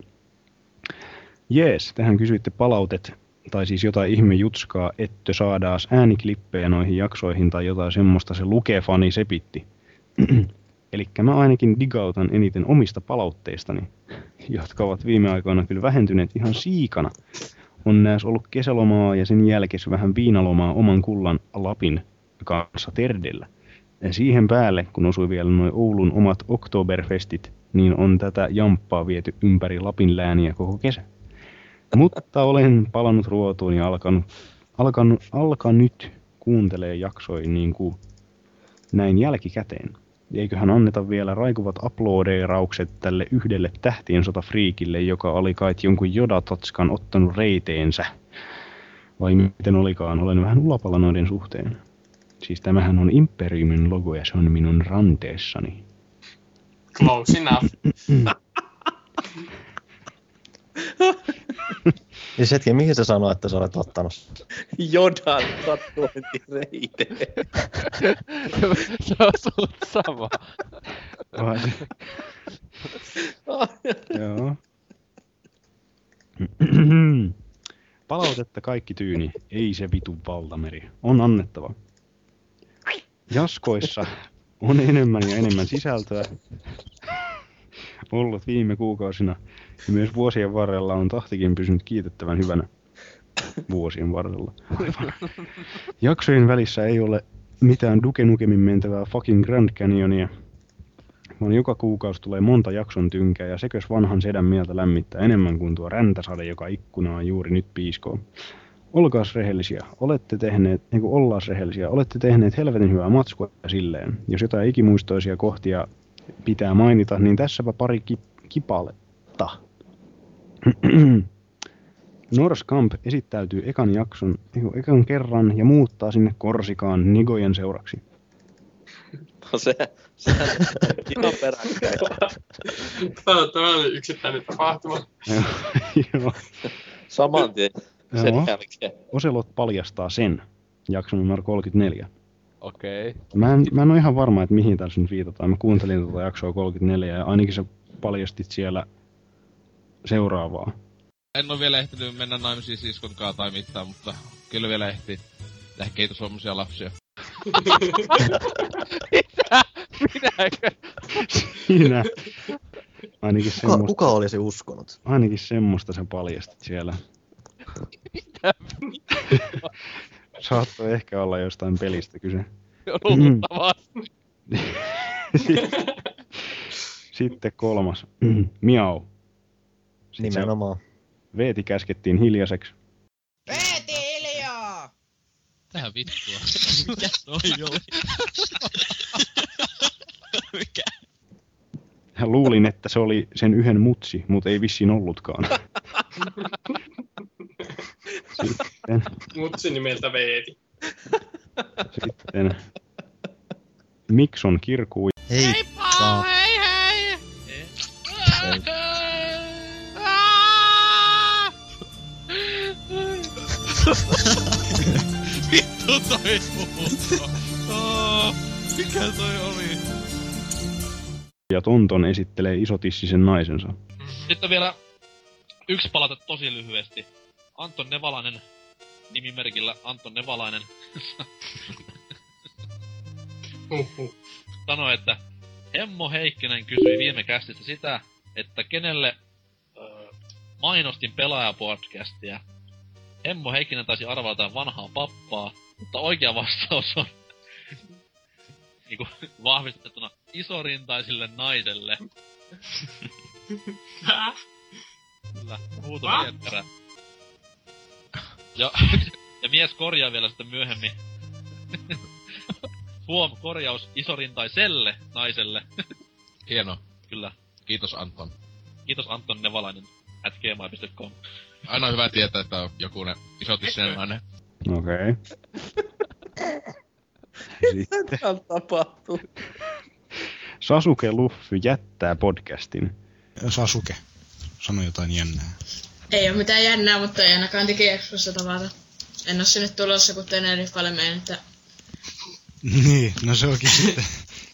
Jees, tähän kysyitte palautet, tai siis jotain ihme jutskaa, että saadaas ääniklippejä noihin jaksoihin tai jotain semmoista se lukefani sepitti. Eli mä ainakin digautan eniten omista palautteistani, jotka ovat viime aikoina kyllä vähentyneet ihan siikana. On näes ollut kesälomaa ja sen jälkeen vähän viinalomaa oman kullan Lapin kanssa Terdellä. Ja siihen päälle, kun osui vielä noin Oulun omat Oktoberfestit, niin on tätä jamppaa viety ympäri Lapin lääniä koko kesä. Mutta olen palannut ruotuun ja alkanut, alkanut, alka nyt kuuntelee jaksoin niin kuin näin jälkikäteen. Eiköhän anneta vielä raikuvat uploadeeraukset tälle yhdelle tähtien sota friikille, joka oli kai jonkun Jodatatskan ottanut reiteensä. Vai miten olikaan, olen vähän ulapalla noiden suhteen. Siis tämähän on Imperiumin logo ja se on minun ranteessani. Close enough. Ja hetki, mihin sä sanoit, että sä olet ottanut? Jodan tatuointireite. se on suut sama. Vai se- Joo. Palautetta kaikki tyyni, ei se vitu valtameri. On annettava. Jaskoissa on enemmän ja enemmän sisältöä ollut viime kuukausina. Ja myös vuosien varrella on tahtikin pysynyt kiitettävän hyvänä. Vuosien varrella. Aivan. Jaksojen välissä ei ole mitään Duke Nukemin mentävää fucking Grand Canyonia, vaan joka kuukausi tulee monta jakson tynkää ja sekös vanhan sedän mieltä lämmittää enemmän kuin tuo räntäsade, joka ikkunaa juuri nyt piiskoo. Olkaas rehellisiä, olette tehneet, niin ollaas rehellisiä, olette tehneet helvetin hyvää matskua silleen. Jos jotain ikimuistoisia kohtia pitää mainita, niin tässäpä pari ki- kipaletta. Norskamp esittäytyy ekan jakson, ekan kerran ja muuttaa sinne Korsikaan Nigojen seuraksi. No se, sehän on ihan peräkkäin. Tämä, tämä oli yksittäinen tapahtuma. Joo. Saman tien sen Joo. jälkeen. Oselot paljastaa sen, jakso numero 34. Okei. Okay. Mä en, mä en ole ihan varma, että mihin tässä nyt viitataan. Mä kuuntelin tuota jaksoa 34 ja ainakin sä paljastit siellä seuraavaa. En ole vielä ehtinyt mennä naimisiin siskonkaan tai mitään, mutta kyllä vielä ehtii tehdä kehitysvammaisia lapsia. Mitä? Minäkö? Siinä. Ainakin Kuka, semmoista, kuka olisi uskonut? ainakin semmoista sä paljastit siellä. Mitä? Saattoi ehkä olla jostain pelistä kyse. Luultavasti. Sitten kolmas. Miau. Nimenomaan. Veeti käskettiin hiljaiseksi. Tähän vittua. Mikä toi oli? Mikä? Luulin, että se oli sen yhden mutsi, mutta ei vissiin ollutkaan. Sitten, Mutsi nimeltä Veeti. sitten Mikson kirkuu. Hei, Heippa, hei hei! Vittu toi huuto. Oh, mikä toi oli? Ja Tonton esittelee isotissisen naisensa. Sitten vielä yksi palata tosi lyhyesti. Anton Nevalainen, nimimerkillä Anton Nevalainen, sanoi, että Hemmo Heikkinen kysyi viime kästistä sitä, että kenelle öö, mainostin pelaajapodcastia. Hemmo Heikkinen taisi arvata vanhaa pappaa, mutta oikea vastaus on niinku vahvistettuna isorintaisille naiselle. Kyllä, huuto perä. Ja, ja mies korjaa vielä sitten myöhemmin. Huom, korjaus isorintaiselle naiselle. Hieno. Kyllä. Kiitos Anton. Kiitos Anton Nevalainen at gmail.com. Aina on hyvä tietää, että on joku ne isotissinen nainen. Okei. Okay. Mitä tapahtuu? Sasuke Luffy jättää podcastin. Sasuke, sano jotain jännää. Ei ole mitään jännää, mutta ei ainakaan digiexpossa tavata. En ole sinne tulossa, kun Teneriffalle menen, että niin, no se onkin sitten...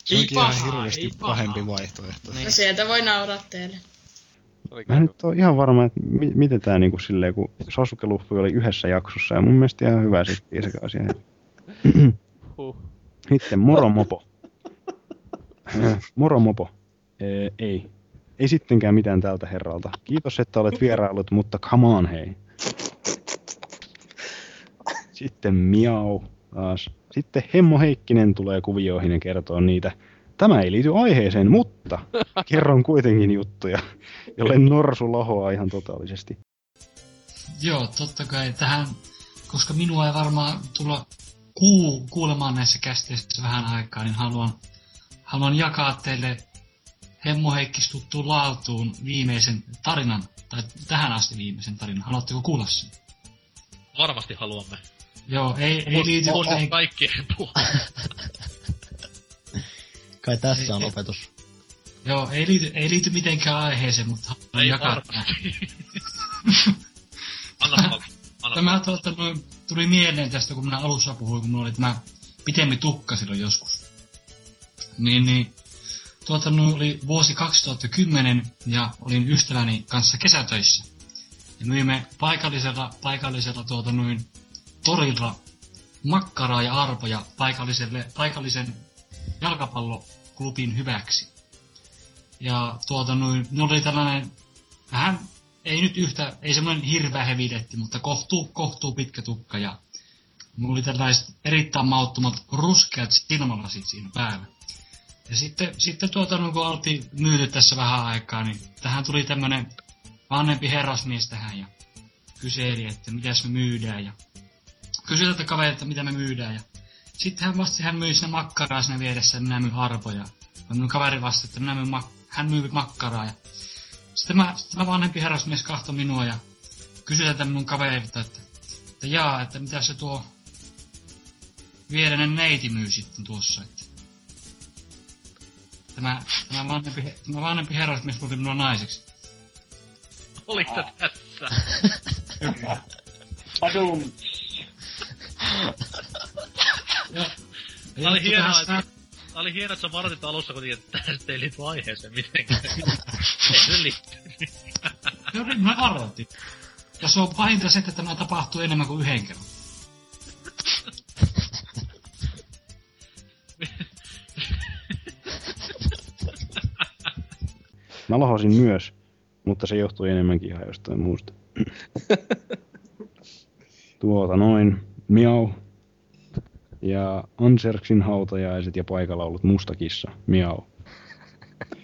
Se onkin ihan hirveästi pahempi vaihtoehto. no sieltä voi nauraa teille. Mä en nyt ole ihan varma, että mi- miten tää niinku silleen, kun Sasuke Luffy oli yhdessä jaksossa ja mun mielestä ihan hyvä sitten se asia. Huh. Sitten Moromopo. Moromopo. Ee, ei. Ei sittenkään mitään tältä herralta. Kiitos, että olet vierailut, mutta come on hei. Sitten Miau taas. Sitten Hemmo Heikkinen tulee kuvioihin ja kertoo niitä. Tämä ei liity aiheeseen, mutta kerron kuitenkin juttuja, jolle Norsu lahoaa ihan totaalisesti. Joo, totta kai tähän, koska minua ei varmaan tulla kuu, kuulemaan näissä kästeissä vähän aikaa, niin haluan, haluan jakaa teille Hemmo Heikkis tuttuun laatuun viimeisen tarinan, tai tähän asti viimeisen tarinan. Haluatteko kuulla sen? Varmasti haluamme. Joo, ei, ei liity... On ei, kaikkien puolella. Kai tässä on opetus. Joo, ei liity, ei liity mitenkään aiheeseen, mutta haluan Ei jakaa. Anna. Anna Tämä tuota, noin, tuli mieleen tästä, kun minä alussa puhuin, kun minulla oli tämä pitempi tukka silloin joskus. Niin, niin tuota, oli vuosi 2010 ja olin ystäväni kanssa kesätöissä. Ja myimme paikallisella, paikallisella tuota noin torilla makkaraa ja arpoja paikalliselle, paikallisen jalkapalloklubin hyväksi. Ja tuota noin, ne oli tällainen vähän, ei nyt yhtä, ei semmoinen hirveä hevidetti, mutta kohtuu, kohtuu pitkä tukka ja mulla oli tällaiset erittäin mauttomat ruskeat silmälasit siinä päällä. Ja sitten, sitten tuota, no, kun oltiin myyty tässä vähän aikaa, niin tähän tuli tämmönen vanhempi herrasmies tähän ja kyseli, että mitäs me myydään ja kysyi tältä kaverilta, mitä me myydään ja sitten hän vastasi, hän myi sinne makkaraa siinä vieressä ja minä myyn arpoja. Ja minun kaveri vastasi, että minä myyn mak- hän myy makkaraa ja sitten mä, sitten mä vanhempi herrasmies kahtoi minua ja kysyi tältä minun kaverilta, että, että jaa, että mitä se tuo viereinen neiti myy sitten tuossa, että tämä, tämä, vanhempi, tämä vanhempi herrasmies muutti minua naiseksi. Oliko se tässä? Kyllä. Tää oli hienoa, Tähän että... Tää oli hienoa, että sä varoitit alussa kuitenkin, että tää nyt ei liity aiheeseen mitenkään. ei se liitty. Joo, niin mä varoitin. Ja se on pahinta se, että tämä tapahtuu enemmän kuin yhden kerran. Mä lahosin myös, mutta se johtui enemmänkin ihan jostain muusta. tuota noin, miau. Ja Anserksin hautajaiset ja paikalla ollut mustakissa, miau.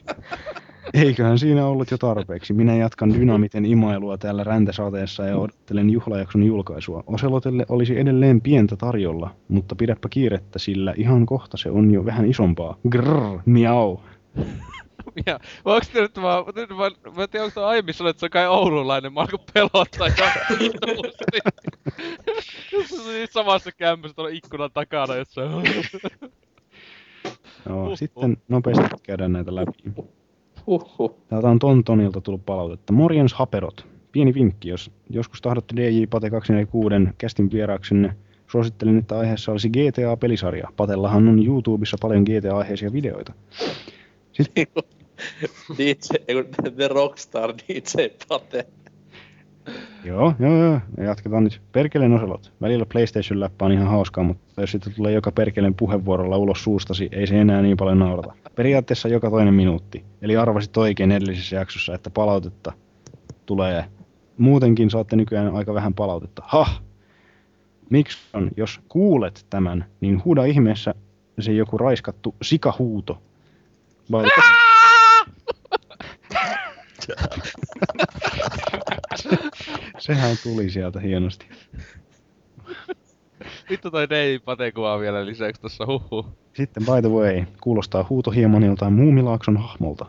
Eiköhän siinä ollut jo tarpeeksi. Minä jatkan dynamiten imailua täällä räntäsateessa ja odottelen juhlajakson julkaisua. Oselotelle olisi edelleen pientä tarjolla, mutta pidäpä kiirettä, sillä ihan kohta se on jo vähän isompaa. Grrr, miau. Ja, vai onks te nyt vaan, nyt mä, mä en tiedä onko toi aiemmin sanonut, että se on kai oululainen, mä alkoi pelottaa ihan hitusti. Siis samassa kämpässä tuolla ikkunan takana jossain. Joo, sitten nopeasti käydään näitä läpi. Huhhuh. Täältä on Tontonilta tullut palautetta. Morjens haperot. Pieni vinkki, jos joskus tahdotte DJ Pate 246 kästin vieraaksenne, suosittelen, että aiheessa olisi GTA-pelisarja. Patellahan on YouTubessa paljon GTA-aiheisia videoita. Sitten DJ, The Rockstar DJ Pate. Joo, joo, joo. Ja jatketaan nyt. Perkeleen oselot. Välillä PlayStation-läppä on ihan hauskaa, mutta jos sitten tulee joka perkeleen puheenvuorolla ulos suustasi, ei se enää niin paljon naurata. Periaatteessa joka toinen minuutti. Eli arvasit oikein edellisessä jaksossa, että palautetta tulee. Muutenkin saatte nykyään aika vähän palautetta. Ha! Miksi on, jos kuulet tämän, niin huuda ihmeessä se joku raiskattu sikahuuto. Vai... Sehän tuli sieltä hienosti. Vittu toi Dave Pate kuvaa vielä lisäksi tossa huhu. Sitten by the way, kuulostaa huuto hieman joltain Muumilaakson hahmolta.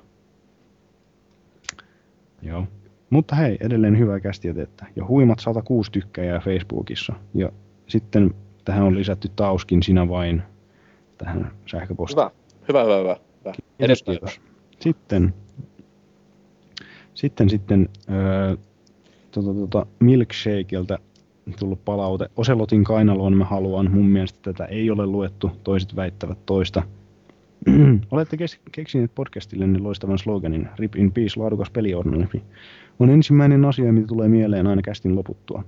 Joo. Mutta hei, edelleen hyvää kästiä teettä. Ja huimat 106 tykkääjää Facebookissa. Ja sitten tähän on lisätty tauskin sinä vain tähän sähköpostiin. Hyvä, hyvä, hyvä, hyvä. hyvä. Kiitos, kiitos. Sitten, sitten, sitten öö, tota, tota, Milkshakeilta tullut palaute. Oselotin kainaloon mä haluan. Mun mielestä tätä ei ole luettu. Toiset väittävät toista. Olette kes- keksineet podcastillenne loistavan sloganin Rip in Peace, laadukas pelijournalismi. On ensimmäinen asia, mitä tulee mieleen aina kästin loputtua.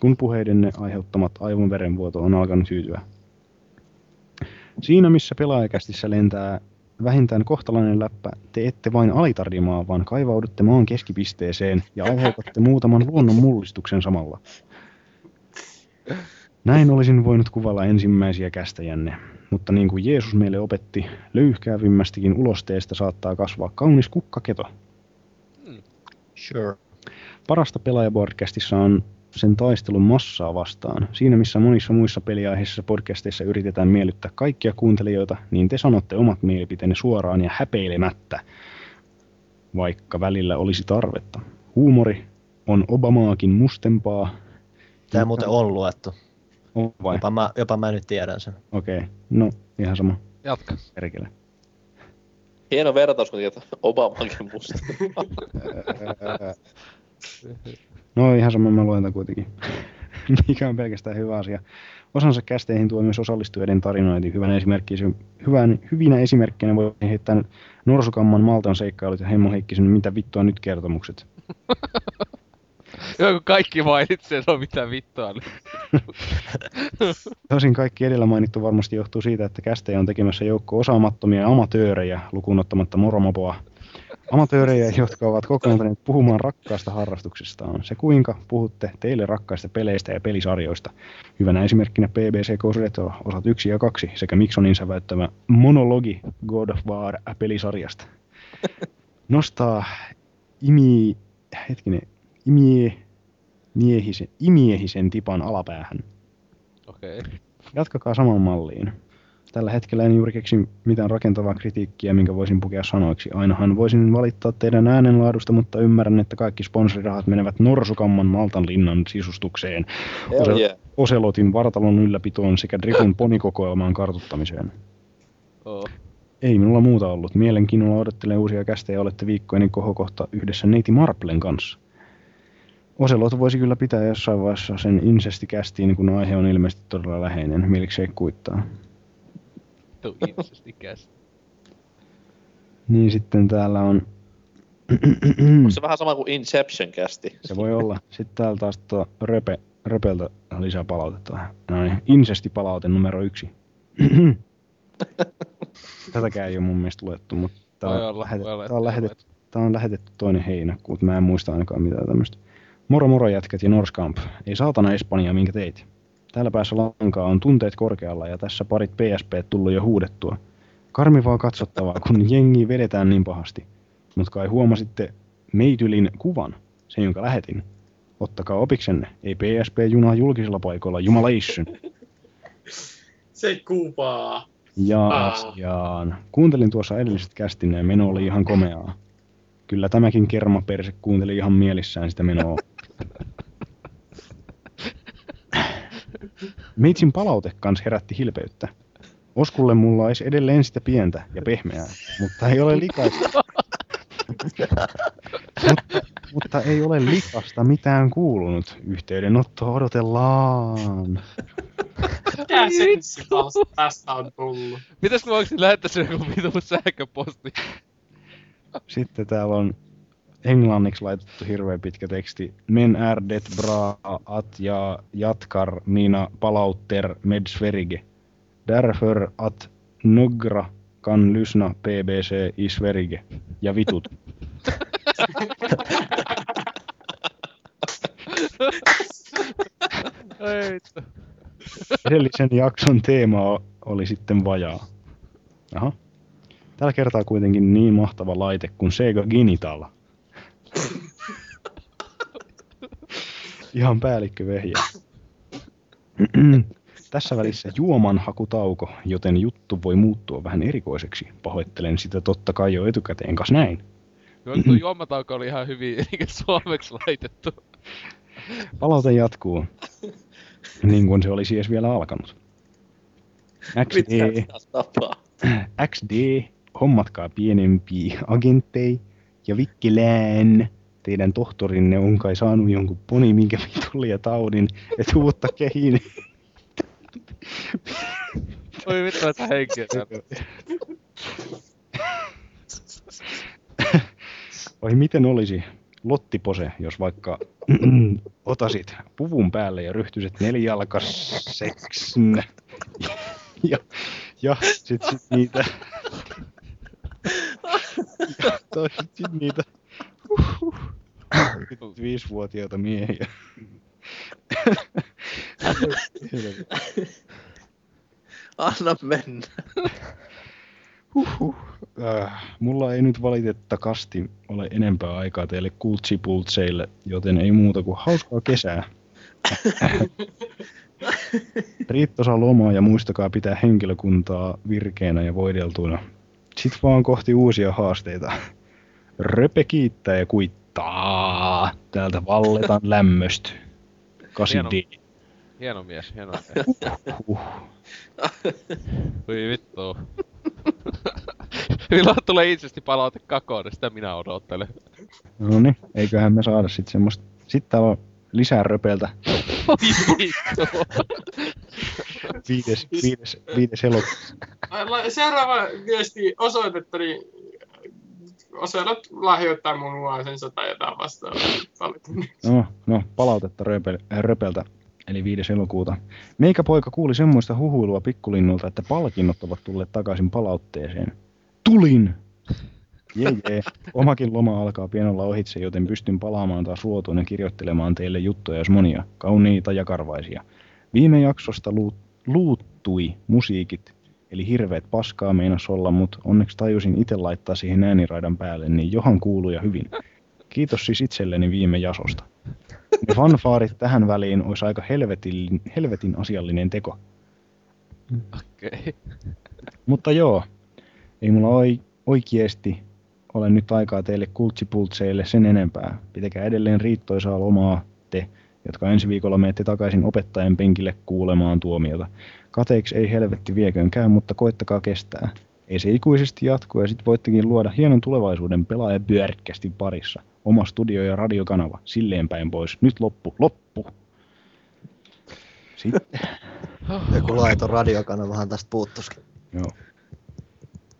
Kun puheidenne aiheuttamat aivon verenvuoto on alkanut hyytyä. Siinä missä pelaajakästissä lentää vähintään kohtalainen läppä, te ette vain alitardimaa, vaan kaivaudutte maan keskipisteeseen ja aiheutatte muutaman luonnon mullistuksen samalla. Näin olisin voinut kuvalla ensimmäisiä kästäjänne, mutta niin kuin Jeesus meille opetti, löyhkäävimmästäkin ulosteesta saattaa kasvaa kaunis kukkaketo. Sure. Parasta pelaajaboardcastissa on sen taistelun massaa vastaan. Siinä missä monissa muissa peliaiheisissa podcasteissa yritetään miellyttää kaikkia kuuntelijoita, niin te sanotte omat mielipiteenne suoraan ja häpeilemättä, vaikka välillä olisi tarvetta. Huumori on Obamaakin mustempaa. Tää muuten on luettu. On vai? Jopa mä, jopa mä nyt tiedän sen. Okei, okay. no ihan sama. Jatka. Perkele. Hieno vertaus, kun tiedät Obamankin musta. No ihan sama, mä luen kuitenkin. Mikä on pelkästään hyvä asia. Osansa kästeihin tuo myös osallistujien tarinointi. Hyvän esimerkki, hyvän, hyvinä esimerkkeinä voi heittää Norsukamman Maltan seikkailut ja Hemmo Heikkisen mitä vittua nyt kertomukset. Joo, kun kaikki mainitsee, se on mitä vittua. Tosin kaikki edellä mainittu varmasti johtuu siitä, että kästejä on tekemässä joukko osaamattomia amatöörejä, lukuun ottamatta moromopoa. Amatöörejä, jotka ovat kokoontuneet puhumaan rakkaasta harrastuksestaan. Se kuinka puhutte teille rakkaista peleistä ja pelisarjoista. Hyvänä esimerkkinä BBC Ghost Retro osat 1 ja 2 sekä Miksonin säväyttämä monologi God of War pelisarjasta. Nostaa imi, hetkinen, imie, miehisen, imiehisen tipan alapäähän. Okei. Okay. Jatkakaa saman malliin. Tällä hetkellä en juuri keksi mitään rakentavaa kritiikkiä, minkä voisin pukea sanoiksi. Ainahan voisin valittaa teidän äänenlaadusta, mutta ymmärrän, että kaikki sponsorirahat menevät Norsukamman Maltan linnan sisustukseen, Ose- yeah. Oselotin vartalon ylläpitoon sekä Drikun ponikokoelmaan kartuttamiseen. Oo. Ei minulla muuta ollut. Mielenkiinnolla odottelen uusia kästejä olette viikkoinen kohokohta yhdessä neiti Marplen kanssa. Oselot voisi kyllä pitää jossain vaiheessa sen insestikästiin, kun aihe on ilmeisesti todella läheinen. Mieliksei kuittaa. Tuu incestikäs. Niin sitten täällä on... Onko se vähän sama kuin Inception kästi? Se voi olla. Sitten täällä taas tuo Röpe, Röpeltä lisää palautetta. No niin, insestipalaute numero yksi. Tätäkään ei ole mun mielestä luettu, mutta tää Voi on, lähetet, tää on, lähetetty, tää on lähetetty toinen heinäkuuta. Mä en muista ainakaan mitään tämmöistä. Moro moro jätkät ja Norskamp. Ei saatana Espanja, minkä teit. Täällä päässä lankaa on tunteet korkealla ja tässä parit PSP tullut jo huudettua. Karmivaa katsottavaa, kun jengi vedetään niin pahasti. Mutta kai huomasitte Meitylin kuvan, sen jonka lähetin. Ottakaa opiksenne, ei PSP-junaa julkisilla paikoilla, jumalation. Se kuvaa. Jaas, jaan. Kuuntelin tuossa edelliset kästinne ja meno oli ihan komeaa. Kyllä tämäkin kermaperse kuunteli ihan mielissään sitä menoa. Meitsin palaute kans herätti hilpeyttä. Oskulle mulla olisi edelleen sitä pientä ja pehmeää, mutta ei ole likaista. mutta, mutta ei ole likasta mitään kuulunut. Yhteydenottoa odotellaan. Mikä senssipalsta tästä on tullut? Mitäs mä voisin lähettää sen joku vitu sähköposti? Sitten täällä on englanniksi laitettu hirveän pitkä teksti. Men är det bra att jag jatkar mina palautter med Sverige. Därför att några kan lyssna BBC i Sverige. Ja vitut. Edellisen jakson teema oli sitten vajaa. Aha. Tällä kertaa kuitenkin niin mahtava laite kuin Sega Genital. Ihan päällikkövehjä. Tässä välissä juomanhakutauko, joten juttu voi muuttua vähän erikoiseksi. Pahoittelen sitä totta kai jo etukäteen, kas näin. Joo, tuo juomatauko oli ihan hyvin suomeksi laitettu. Palaute jatkuu. Niin kuin se olisi edes vielä alkanut. XD? XD, hommatkaa pienempiä agenttei ja vikkelään. Teidän tohtorinne on kai saanut jonkun poni, minkä vitulle ja taudin, et uutta kehin. Oi vittu, että henkiä. Oi miten olisi Lottipose, jos vaikka otasit puvun päälle ja ryhtyisit nelijalkaseksin. Ja, ja sit, sit niitä... toisit sit niitä... viisivuotiaita miehiä. Anna mennä. Huhhuh. Äh, mulla ei nyt valitettavasti ole enempää aikaa teille kultsipultseille, joten ei muuta kuin hauskaa kesää. Riittosa lomaa ja muistakaa pitää henkilökuntaa virkeänä ja voideltuina. Sitten vaan kohti uusia haasteita. Röpe kiittää ja kuittaa. Täältä valletan lämmöstä. 8D. Hieno mies, hieno mies. Voi vittu. Milloin tulee itsesti palaute kakoon, sitä minä odottelen. No niin, eiköhän me saada sit semmoista. Sitten täällä on lisää röpeltä. Viides, viides, viides elokuuta. Seuraava viesti osoitettani Oselot lahjoittaa mun nuosensa tai jotain vastaavaa. No, no palautetta röpel, äh, Röpeltä, eli 5. elokuuta. Meikä poika kuuli semmoista huhuilua pikkulinnulta, että palkinnot ovat tulleet takaisin palautteeseen. Tulin! Jee, jee. Omakin loma alkaa pienolla ohitse, joten pystyn palaamaan taas ruotuun ja kirjoittelemaan teille juttuja, jos monia, kauniita ja karvaisia. Viime jaksosta luut, luuttui musiikit, eli hirveet paskaa meinas olla, mutta onneksi tajusin itse laittaa siihen ääniraidan päälle, niin johan kuuluu ja hyvin. Kiitos siis itselleni viime jasosta. Ne fanfaarit tähän väliin olisi aika helvetin, helvetin asiallinen teko. Okei. Mutta joo, ei mulla oi, oikeesti ole nyt aikaa teille kultsipultseille sen enempää. Pitäkää edelleen riittoisaa lomaa te, jotka ensi viikolla menette takaisin opettajan penkille kuulemaan tuomiota. Kateeksi ei helvetti vieköön käy, mutta koittakaa kestää. Ei se ikuisesti jatku ja sit voittekin luoda hienon tulevaisuuden pelaajabyörkkästi parissa. Oma studio ja radiokanava, silleen päin pois. Nyt loppu, loppu! Sitten. Joku laiton radiokanavahan tästä puuttuisikin. Joo.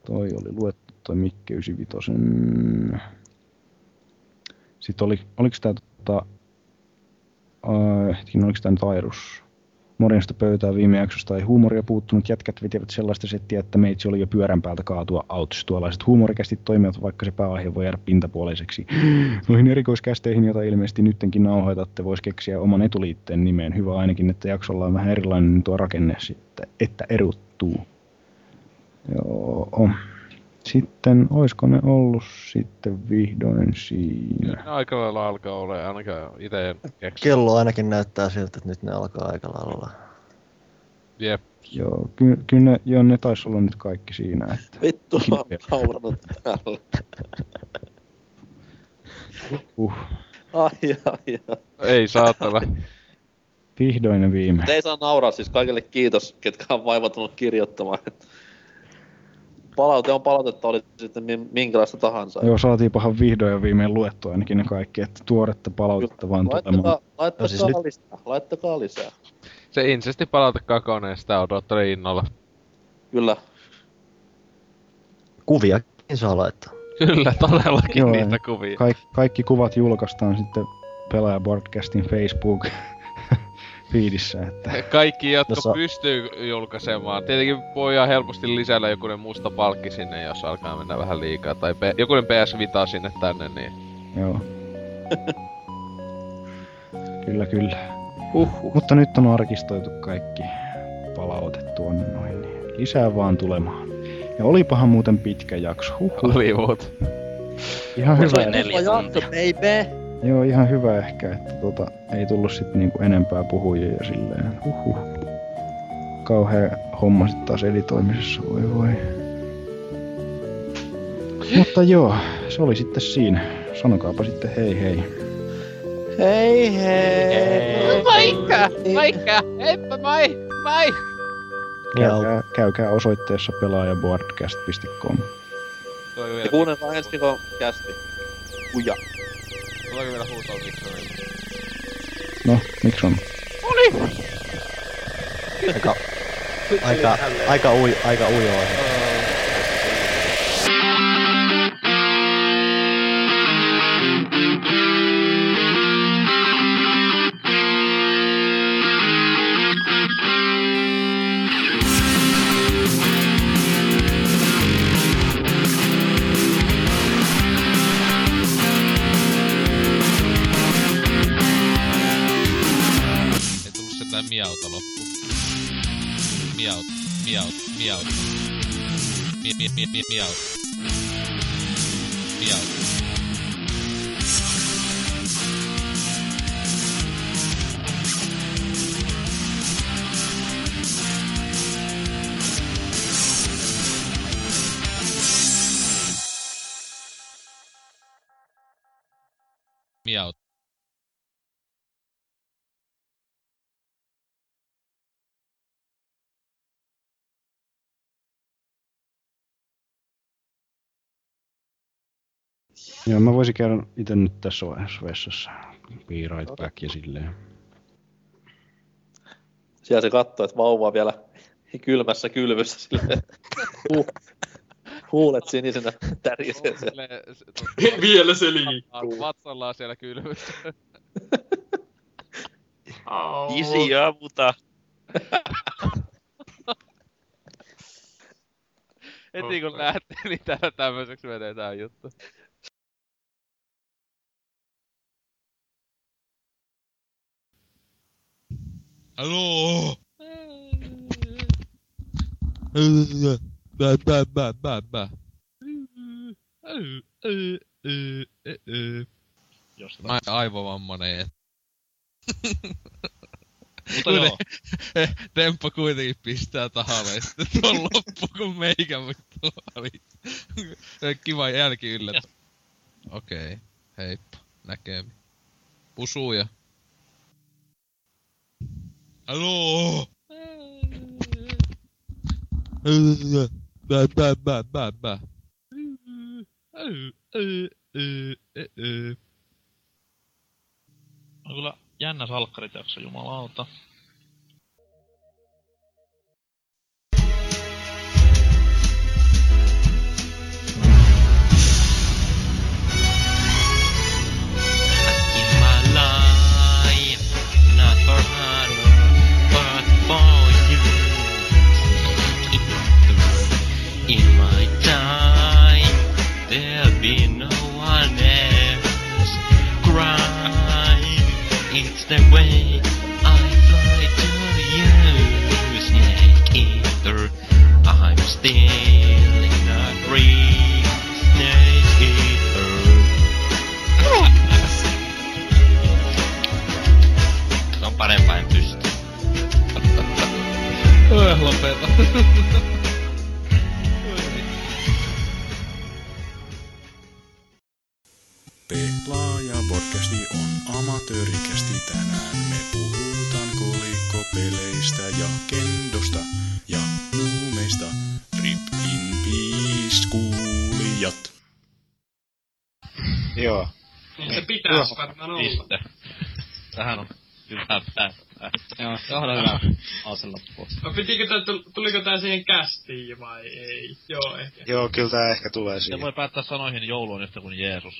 Toi oli luettu toi Mikke 95. Sitten oli, oliko tää tota, äh, oliko tää nyt Airus? Morjesta pöytää viime jaksosta ei huumoria puuttunut. Jätkät vetivät sellaista settiä, että meitsi oli jo pyörän päältä kaatua autos. Tuollaiset huumorikästi toimivat, vaikka se pääaihe voi jäädä pintapuoliseksi. Noihin erikoiskästeihin, joita ilmeisesti nyttenkin nauhoitatte, voisi keksiä oman etuliitteen nimeen. Hyvä ainakin, että jaksolla on vähän erilainen tuo rakenne, että, että erottuu. Joo. Sitten, oisko ne ollut sitten vihdoin siinä? Aika lailla alkaa olla, ainakaan itse en keksi. Kello ainakin näyttää siltä, että nyt ne alkaa aika lailla olla. Jep. Joo, ky- kyllä ne, joo, ne taisi olla nyt kaikki siinä. Että... Vittu, mä oon nauranut täällä. Uh, Ai, ai, ai. Ei saatana. vihdoin ja viime. Te ei saa nauraa, siis kaikille kiitos, ketkä on vaivautunut kirjoittamaan. Palaute on palautetta, oli sitten min- minkälaista tahansa. Joo, saatiinpahan vihdoin ja viimein luettua ainakin ne kaikki, että tuoretta palautetta vaan tulemaan. Laittakaa, laittakaa, siis nyt- lisää, laittakaa lisää. Se insesti palauta kakoneen, sitä odottelin innolla. Kyllä. Kuviakin saa laittaa. Kyllä, todellakin Joo, niitä kuvia. Kaik, kaikki kuvat julkaistaan sitten Pelaaja-podcastin Facebook feedissä, että Kaikki, jotka Jossa- pystyy julkaisemaan. Tietenkin voi ihan helposti lisäillä jokunen musta palkki sinne, jos alkaa mennä vähän liikaa. Tai P- jokunen PS Vita sinne tänne, niin... joo. kyllä, kyllä. Uhuh. Mutta nyt on arkistoitu kaikki palaute tuonne noin. niin Lisää vaan tulemaan. Ja olipahan muuten pitkä jakso. Huhhuh. Oli muut. Ihan Se hyvä. neljä jakso, baby. Joo, ihan hyvä ehkä, että tota, ei tullut sit niinku enempää puhujia ja silleen. Huhhuh. Kauhea homma sit taas editoimisessa, voi voi. Mutta joo, se oli sitten siinä. Sanokaapa sitten hei hei. Hei hei. Moikka! Moikka! Heippa moi! Moi! Käykää, käykää osoitteessa pelaajaboardcast.com. Ja kuunnellaan ensi viikon kästi. Uja. Tuleeko vielä huutoa mikroon? No, miksi on? Oli! Aika, aika, aika, ui, aika ujoa. Miaut, miaut. Mi, mi, mi, mi, Joo, mä voisin käydä itse nyt tässä vaiheessa vessassa. Be right back ja silleen. Siellä se katsoo, että vauva on vielä kylmässä kylvyssä silleen. Huh. huulet sinisenä tärisee se. Vielä se liikkuu. Vatsallaan siellä kylvyssä. Isi avuta. Heti kun näette, niin täällä tämmöiseksi menee tää juttu. Hallå! Bä, bä, bä, bä, bä. Ai, aivovammanen. et. Mutta joo. Temppo kuitenkin pistää tahalle sitten tuon loppu, kun meikä vittu oli. Kiva jälki yllätys. Okei, okay. heippa, näkemi. Pusuja. Hallå! On kyllä jännä salkkarit jumalauta. It's the way I fly to you. Snake eater, I'm still in a dream. Snake eater. Se on parempaa en pysty. Öh, lopeta. Pelaaja podcasti on amatöörikästi tänään. Me puhutaan kolikkopeleistä ja kendosta ja muumeista. Rip in peace, kuulijat. Joo. Niin se pitäis varmaan olla. Piste. Tähän on hyvä päättää. Joo, johda hyvä. Ase loppuun. No pitikö tää, tul- tuliko tää siihen kästiin vai ei? Joo, ehkä. Joo, kyllä tää ehkä tulee Se siihen. voi päättää sanoihin joulu on yhtä kuin Jeesus.